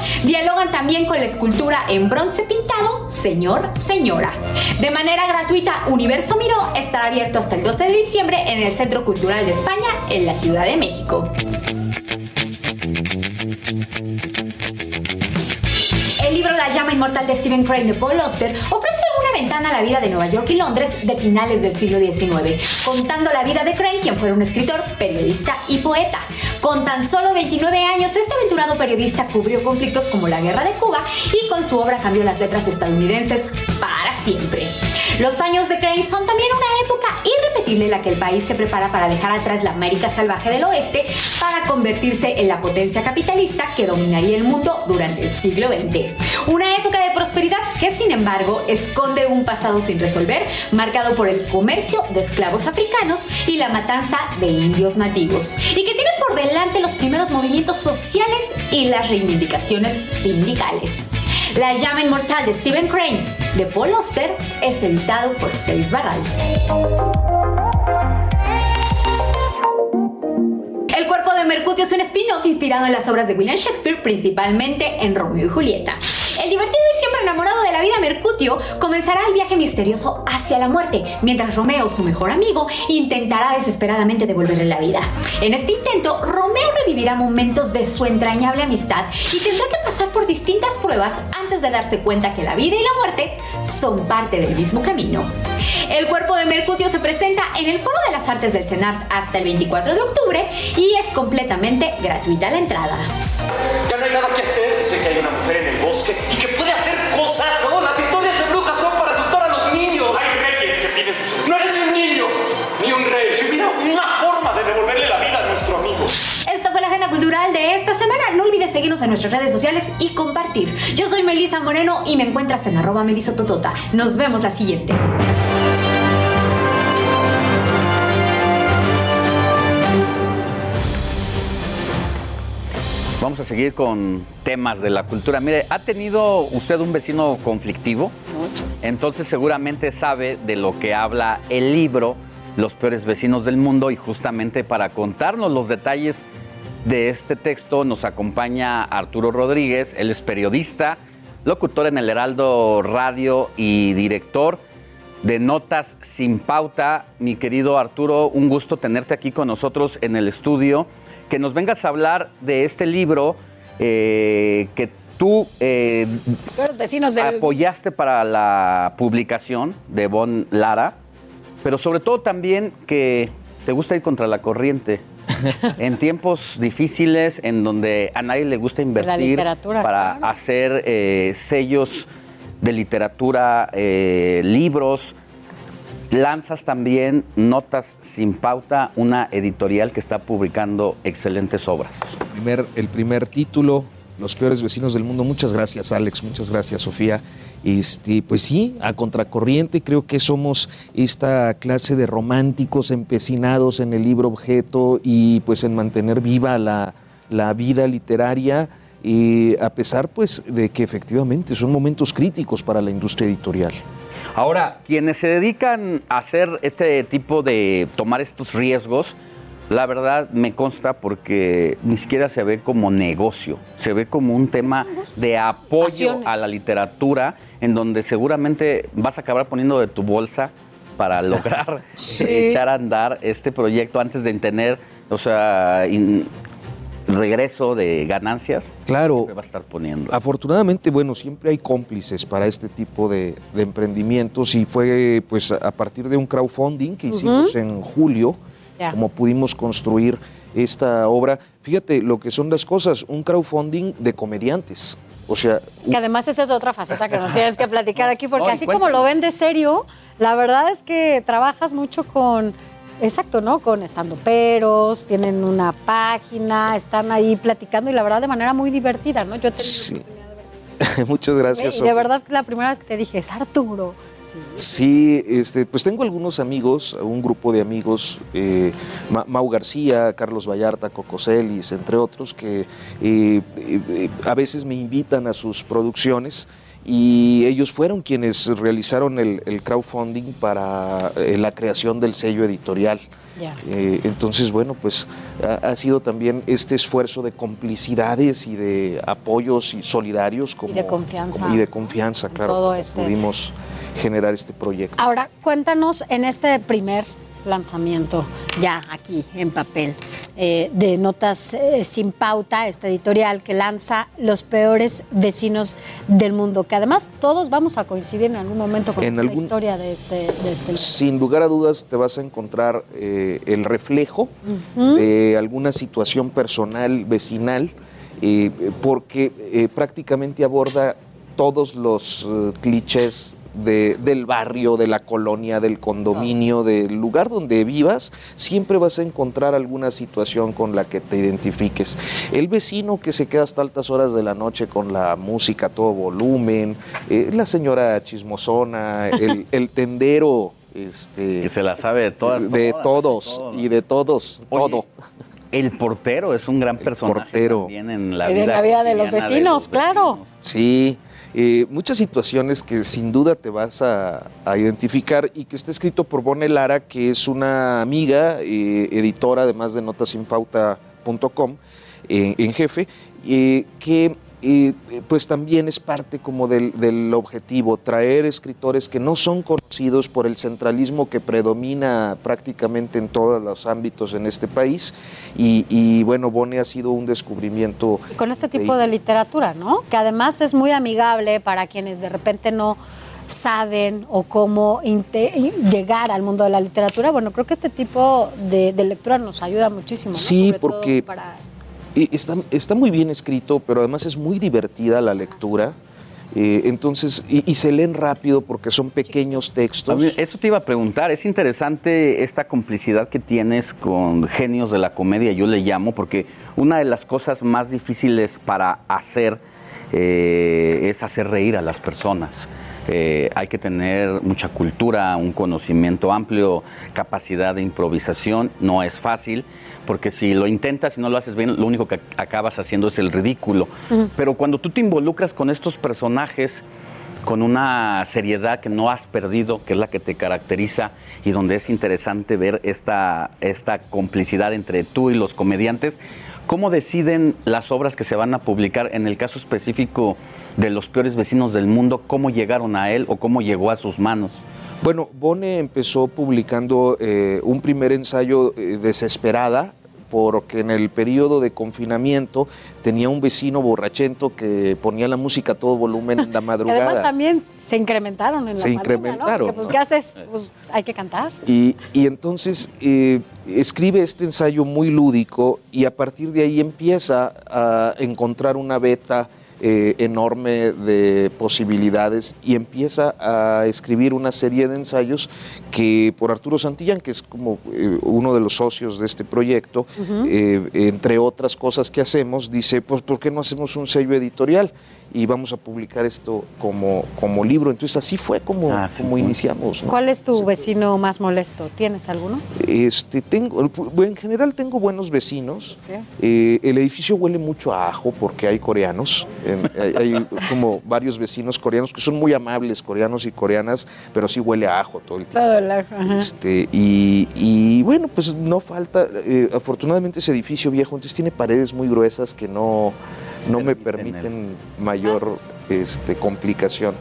también con la escultura en bronce pintado Señor, Señora. De manera gratuita, Universo Miró estará abierto hasta el 12 de diciembre en el Centro Cultural de España en la Ciudad de México. Libro La llama inmortal de Stephen Crane de Paul Auster ofrece una ventana a la vida de Nueva York y Londres de finales del siglo XIX, contando la vida de Crane, quien fuera un escritor, periodista y poeta. Con tan solo 29 años, este aventurado periodista cubrió conflictos como la Guerra de Cuba y con su obra cambió las letras estadounidenses para siempre. Los años de Crane son también una época irrepetible en la que el país se prepara para dejar atrás la América salvaje del oeste para convertirse en la potencia capitalista que dominaría el mundo durante el siglo XX. Una época de prosperidad que sin embargo esconde un pasado sin resolver marcado por el comercio de esclavos africanos y la matanza de indios nativos y que tiene por delante los primeros movimientos sociales y las reivindicaciones sindicales. La llama inmortal de Stephen Crane de Paul Auster es editado por Seis Barral. El cuerpo de Mercutio es un spin-off inspirado en las obras de William Shakespeare, principalmente en Romeo y Julieta. El divertido y siempre enamorado de la vida Mercutio comenzará el viaje misterioso hacia la muerte, mientras Romeo, su mejor amigo, intentará desesperadamente devolverle la vida. En este intento, Romeo revivirá momentos de su entrañable amistad y tendrá que pasar por distintas pruebas antes de darse cuenta que la vida y la muerte son parte del mismo camino. El cuerpo de Mercutio se presenta en el Foro de las Artes del CENART hasta el 24 de octubre y es completamente gratuita la entrada. Ya no hay nada que hacer. Sé que hay una mujer en el bosque y que puede hacer cosas. No, las historias de brujas son para asustar a los niños. Hay reyes que piden sus... No eres ni un niño, ni un rey. Si hubiera una forma de devolverle la vida a nuestro amigo. Esta fue la agenda cultural de esta semana. No olvides seguirnos en nuestras redes sociales y compartir. Yo soy Melisa Moreno y me encuentras en arroba melisototota. Nos vemos la siguiente. Vamos a seguir con temas de la cultura. Mire, ¿ha tenido usted un vecino conflictivo? Muchos. Entonces seguramente sabe de lo que habla el libro Los peores vecinos del mundo y justamente para contarnos los detalles de este texto nos acompaña Arturo Rodríguez, él es periodista, locutor en el Heraldo Radio y director de Notas sin Pauta. Mi querido Arturo, un gusto tenerte aquí con nosotros en el estudio, que nos vengas a hablar de este libro eh, que tú eh, Los vecinos del... apoyaste para la publicación de Bon Lara, pero sobre todo también que te gusta ir contra la corriente. en tiempos difíciles en donde a nadie le gusta invertir para claro. hacer eh, sellos de literatura, eh, libros. Lanzas también Notas sin Pauta, una editorial que está publicando excelentes obras. primer, el primer título, Los peores vecinos del mundo. Muchas gracias, Alex. Muchas gracias, Sofía. Este, pues sí, a contracorriente creo que somos esta clase de románticos empecinados en el libro objeto y pues en mantener viva la, la vida literaria. eh, a pesar pues de que efectivamente son momentos críticos para la industria editorial. Ahora, quienes se dedican a hacer este tipo de tomar estos riesgos, la verdad me consta porque ni siquiera se ve como negocio, se ve como un tema de apoyo a la literatura en donde seguramente vas a acabar poniendo de tu bolsa para lograr Sí. echar a andar este proyecto antes de tener, o sea, in- regreso de ganancias. Claro. siempre va a estar poniendo. Afortunadamente, bueno, siempre hay cómplices para este tipo de, de emprendimientos y fue pues a partir de un crowdfunding que hicimos en julio, como pudimos construir esta obra. Fíjate lo que son las cosas, un crowdfunding de comediantes. O sea, Es que además esa es otra faceta que nos tienes que platicar aquí, porque No, así como lo ven de serio, la verdad es que trabajas mucho con, exacto, ¿no? Con estando peros, tienen una página, están ahí platicando y la verdad de manera muy divertida, ¿no? Yo he tenido sí. muchas gracias. y de verdad la primera vez que te dije, es Arturo. Sí, este, pues tengo algunos amigos, un grupo de amigos, eh, Ma- Mau García, Carlos Vallarta, Coco Celis, entre otros, que eh, eh, eh, a veces me invitan a sus producciones y ellos fueron quienes realizaron el, el crowdfunding para eh, la creación del sello editorial. Eh, entonces, bueno, pues ha, ha sido también este esfuerzo de complicidades y de apoyos y solidarios como, de confianza. como- y de confianza, claro. todo este- Pudimos generar este proyecto. Ahora, cuéntanos en este primer lanzamiento, ya aquí en papel, eh, de Notas eh, sin Pauta, esta editorial que lanza los peores vecinos del mundo, que además todos vamos a coincidir en algún momento con En la algún- historia de este, de este. Sin lugar a dudas te vas a encontrar eh, el reflejo de alguna situación personal, vecinal, porque prácticamente aborda todos los clichés de- del barrio, de la colonia, del condominio, del lugar donde vivas, siempre vas a encontrar alguna situación con la que te identifiques. El vecino que se queda hasta altas horas de la noche con la música a todo volumen, eh, la señora chismosona, el, el tendero. Este, Que se la sabe de todas. de todas, todos todo, ¿no? y de todos, todo. El portero es un gran personaje portero. también en la Y vida, de la vida de los vecinos, claro. Sí, eh, muchas situaciones que sin duda te vas a, identificar y que está escrito por Bonnie Lara, que es una amiga, eh, editora además de notasinpauta.com, eh, en jefe, que eh, eh, pues también es parte como del, del objetivo, traer escritores que no son conocidos por el centralismo que predomina prácticamente en todos los ámbitos en este país. Y, y bueno, Bone ha sido un descubrimiento. con este tipo de literatura, ¿no? Que además es muy amigable para quienes de repente no saben o cómo llegar al mundo de la literatura. Bueno, creo que este tipo de, de lectura nos ayuda muchísimo. ¿no? Sí, Sobre todo porque para- está, está muy bien escrito, pero además es muy divertida la lectura. Eh, entonces, y, y se leen rápido porque son pequeños textos. Mí, eso te iba a preguntar, es interesante esta complicidad que tienes con genios de la comedia, yo le llamo, porque una de las cosas más difíciles para hacer eh, es hacer reír a las personas. Eh, hay que tener mucha cultura, un conocimiento amplio, capacidad de improvisación, no es fácil, porque si lo intentas y no lo haces bien, lo único que acabas haciendo es el ridículo. Pero cuando tú te involucras con estos personajes, con una seriedad que no has perdido, que es la que te caracteriza y donde es interesante ver esta, esta complicidad entre tú y los comediantes. ¿Cómo deciden las obras que se van a publicar? En el caso específico de los peores vecinos del mundo, ¿cómo llegaron a él o cómo llegó a sus manos? Bueno, Bone empezó publicando eh, un primer ensayo eh, desesperada porque en el periodo de confinamiento tenía un vecino borrachento que ponía la música a todo volumen en la que además madrugada. también se incrementaron en la Se pandemia, ¿no? incrementaron, Porque, pues, ¿no? ¿qué haces? Pues hay que cantar. Y, y entonces eh, escribe este ensayo muy lúdico y a partir de ahí empieza a encontrar una beta eh, enorme de posibilidades y empieza a escribir una serie de ensayos que por Arturo Santillán, que es como eh, uno de los socios de este proyecto, eh, entre otras cosas que hacemos, dice, pues ¿por qué no hacemos un sello editorial? Y vamos a publicar esto como, como libro. Entonces así fue como, como iniciamos. ¿no? ¿Cuál es tu vecino más molesto? ¿Tienes alguno? Este, tengo, bueno, en general tengo buenos vecinos. Eh, el edificio huele mucho a ajo porque hay coreanos. En- hay, hay como varios vecinos coreanos que son muy amables, coreanos y coreanas, pero sí huele a ajo todo el tiempo. Todo el ajo, ajá. Este, y, y, bueno, pues no falta. eh, afortunadamente ese edificio viejo entonces tiene paredes muy gruesas que no, no me permiten mayor este, complicación.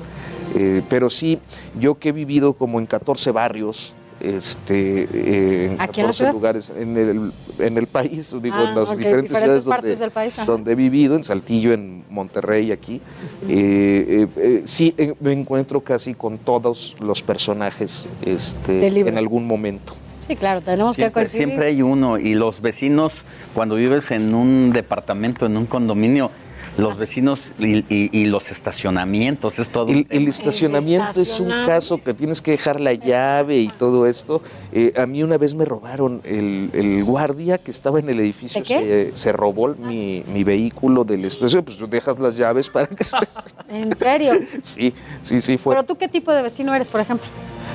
Eh, pero sí, yo que he vivido como en 14 barrios, este, eh, en ¿Aquí en la 14 ciudad? lugares en el, en el país, digo, Ah, en las ok, diferentes, diferentes ciudades partes donde, del país, donde he vivido, en Saltillo, en Monterrey, aquí, eh, eh, eh, sí eh, me encuentro casi con todos los personajes este, en algún momento. Sí, claro, tenemos que Siempre, coincidir. siempre hay uno y los vecinos, cuando vives en un departamento, en un condominio, los vecinos y, y- y los estacionamientos, es todo. El, estacionamiento es un estacionamiento. caso que tienes que dejar la llave y todo esto. Eh, a mí una vez me robaron el, el guardia que estaba en el edificio, ¿De qué? se, se robó mi, mi vehículo del estación, pues tú dejas las llaves para que estés. ¿En serio? Sí, sí, sí fue. ¿Pero tú qué tipo de vecino eres, por ejemplo?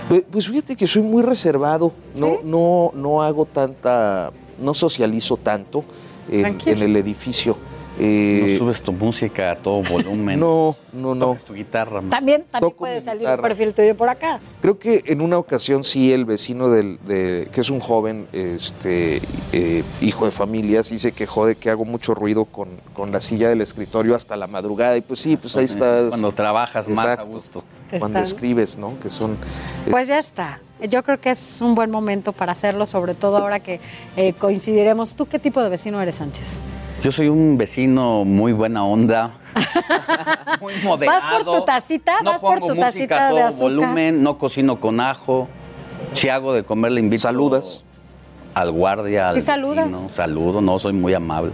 Pues, pues fíjate que soy muy reservado, no, ¿Sí? no, no hago tanta, no socializo tanto en el edificio. Eh, no subes tu música a todo volumen. No, no, no. Tocas tu guitarra. También, también Toco puede salir guitarra. un perfil tuyo por acá. Creo que en una ocasión sí el vecino del, de, que es un joven, este, eh, hijo de familia, sí se quejó de que hago mucho ruido con, con la silla del escritorio hasta la madrugada y pues sí, pues ahí estás. Cuando trabajas más a Exacto. gusto. Cuando Están- escribes, ¿no? Que son eh, Pues ya está. Yo creo que es un buen momento para hacerlo, sobre todo ahora que eh, coincidiremos. ¿Tú qué tipo de vecino eres, Sánchez? Yo soy un vecino muy buena onda, muy moderado. ¿Vas por tu tacita? No ¿Vas por pongo tu música tacita a de todo azúcar? volumen, no cocino con ajo. Si hago de comer, le invito. Saludas. Al guardia, al Sí saludas. vecino. Saludo, no, soy muy amable.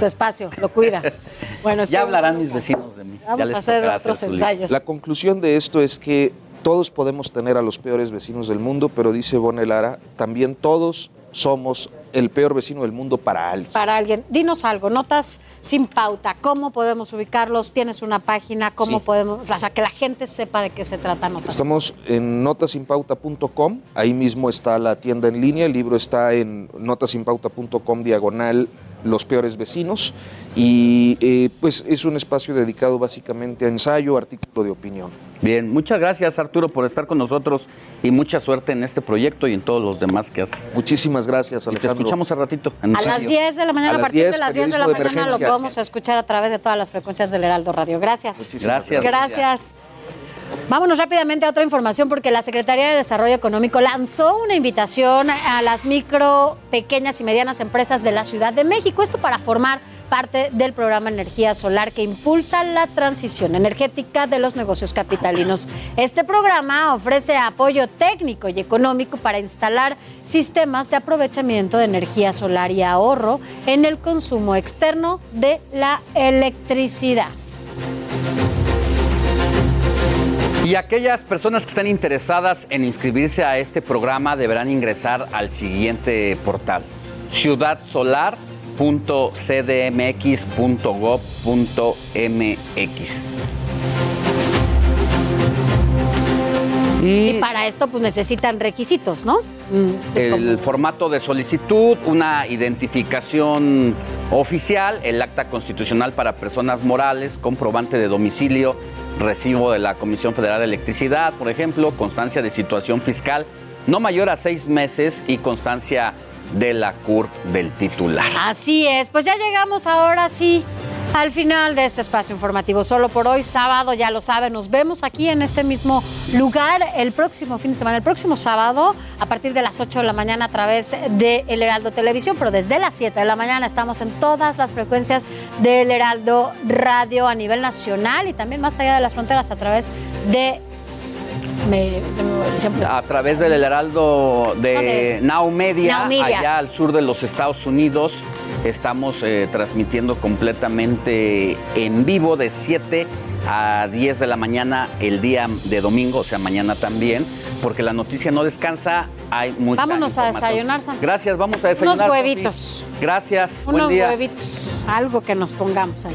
Tu espacio, lo cuidas. Bueno, es Ya que- hablarán mis vecinos de mí. Ya Vamos les a hacer otros ensayos. La conclusión de esto es que todos podemos tener a los peores vecinos del mundo, pero dice Bone Lara, también todos somos el peor vecino del mundo para alguien. Para alguien, dinos algo, notas sin pauta, ¿cómo podemos ubicarlos? ¿Tienes una página? ¿Cómo Sí. podemos, o sea, que la gente sepa de qué se trata notas? Estamos en notasinpauta.com, ahí mismo está la tienda en línea, el libro está en notasinpauta.com diagonal los peores vecinos y eh, pues es un espacio dedicado básicamente a ensayo, artículo de opinión. Bien, muchas gracias Arturo por estar con nosotros y mucha suerte en este proyecto y en todos los demás que haces. Muchísimas gracias, Alejandro. te escuchamos al ratito. a las 10 de la mañana, a, partir de las 10 de la mañana lo podemos escuchar a través de todas las frecuencias del Heraldo Radio. Gracias. Muchísimas gracias. Gracias. Vámonos rápidamente a otra información porque la Secretaría de Desarrollo Económico lanzó una invitación a las micro, pequeñas y medianas empresas de la Ciudad de México. Esto para formar parte del programa Energía Solar que impulsa la transición energética de los negocios capitalinos. Este programa ofrece apoyo técnico y económico para instalar sistemas de aprovechamiento de energía solar y ahorro en el consumo externo de la electricidad. Y aquellas personas que están interesadas en inscribirse a este programa deberán ingresar al siguiente portal, ciudadsolar.cdmx.gov.mx. Y, para esto pues necesitan requisitos, ¿no? Mm, el formato de solicitud, una identificación oficial, el acta constitucional para personas morales, comprobante de domicilio, recibo de la Comisión Federal de Electricidad, por ejemplo, constancia de situación fiscal no mayor a seis meses y constancia de la CUR del titular. Así es, pues ya llegamos ahora sí al final de este espacio informativo. Solo por hoy, sábado, ya lo saben, nos vemos aquí en este mismo lugar el próximo fin de semana, el próximo sábado, a partir de las 8 de la mañana a través de El Heraldo Televisión, pero desde las 7 de la mañana estamos en todas las frecuencias del Heraldo Radio a nivel nacional y también más allá de las fronteras a través de a través del Heraldo de, Now, Media, allá al sur de los Estados Unidos. Estamos eh, transmitiendo completamente en vivo de 7 a 10 de la mañana el día de domingo, o sea, mañana también, porque la noticia no descansa, hay mucha Vámonos a desayunar, Gracias, vamos a desayunar. Unos huevitos. Gracias, Unos huevitos, algo que nos pongamos ahí.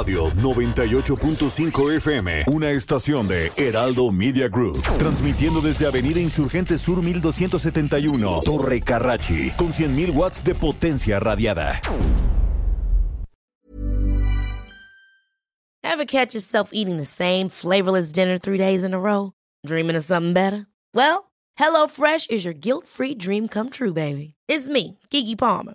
Radio 98.5 FM, una estación de Heraldo Media Group, transmitiendo desde Avenida Insurgente Sur 1271, Torre Carrachi, con 100.000 watts de potencia radiada. Ever catch yourself eating the same flavorless dinner three days in a row? Dreaming of something better? Well, HelloFresh is your guilt-free dream come true, baby. It's me, Kiki Palmer.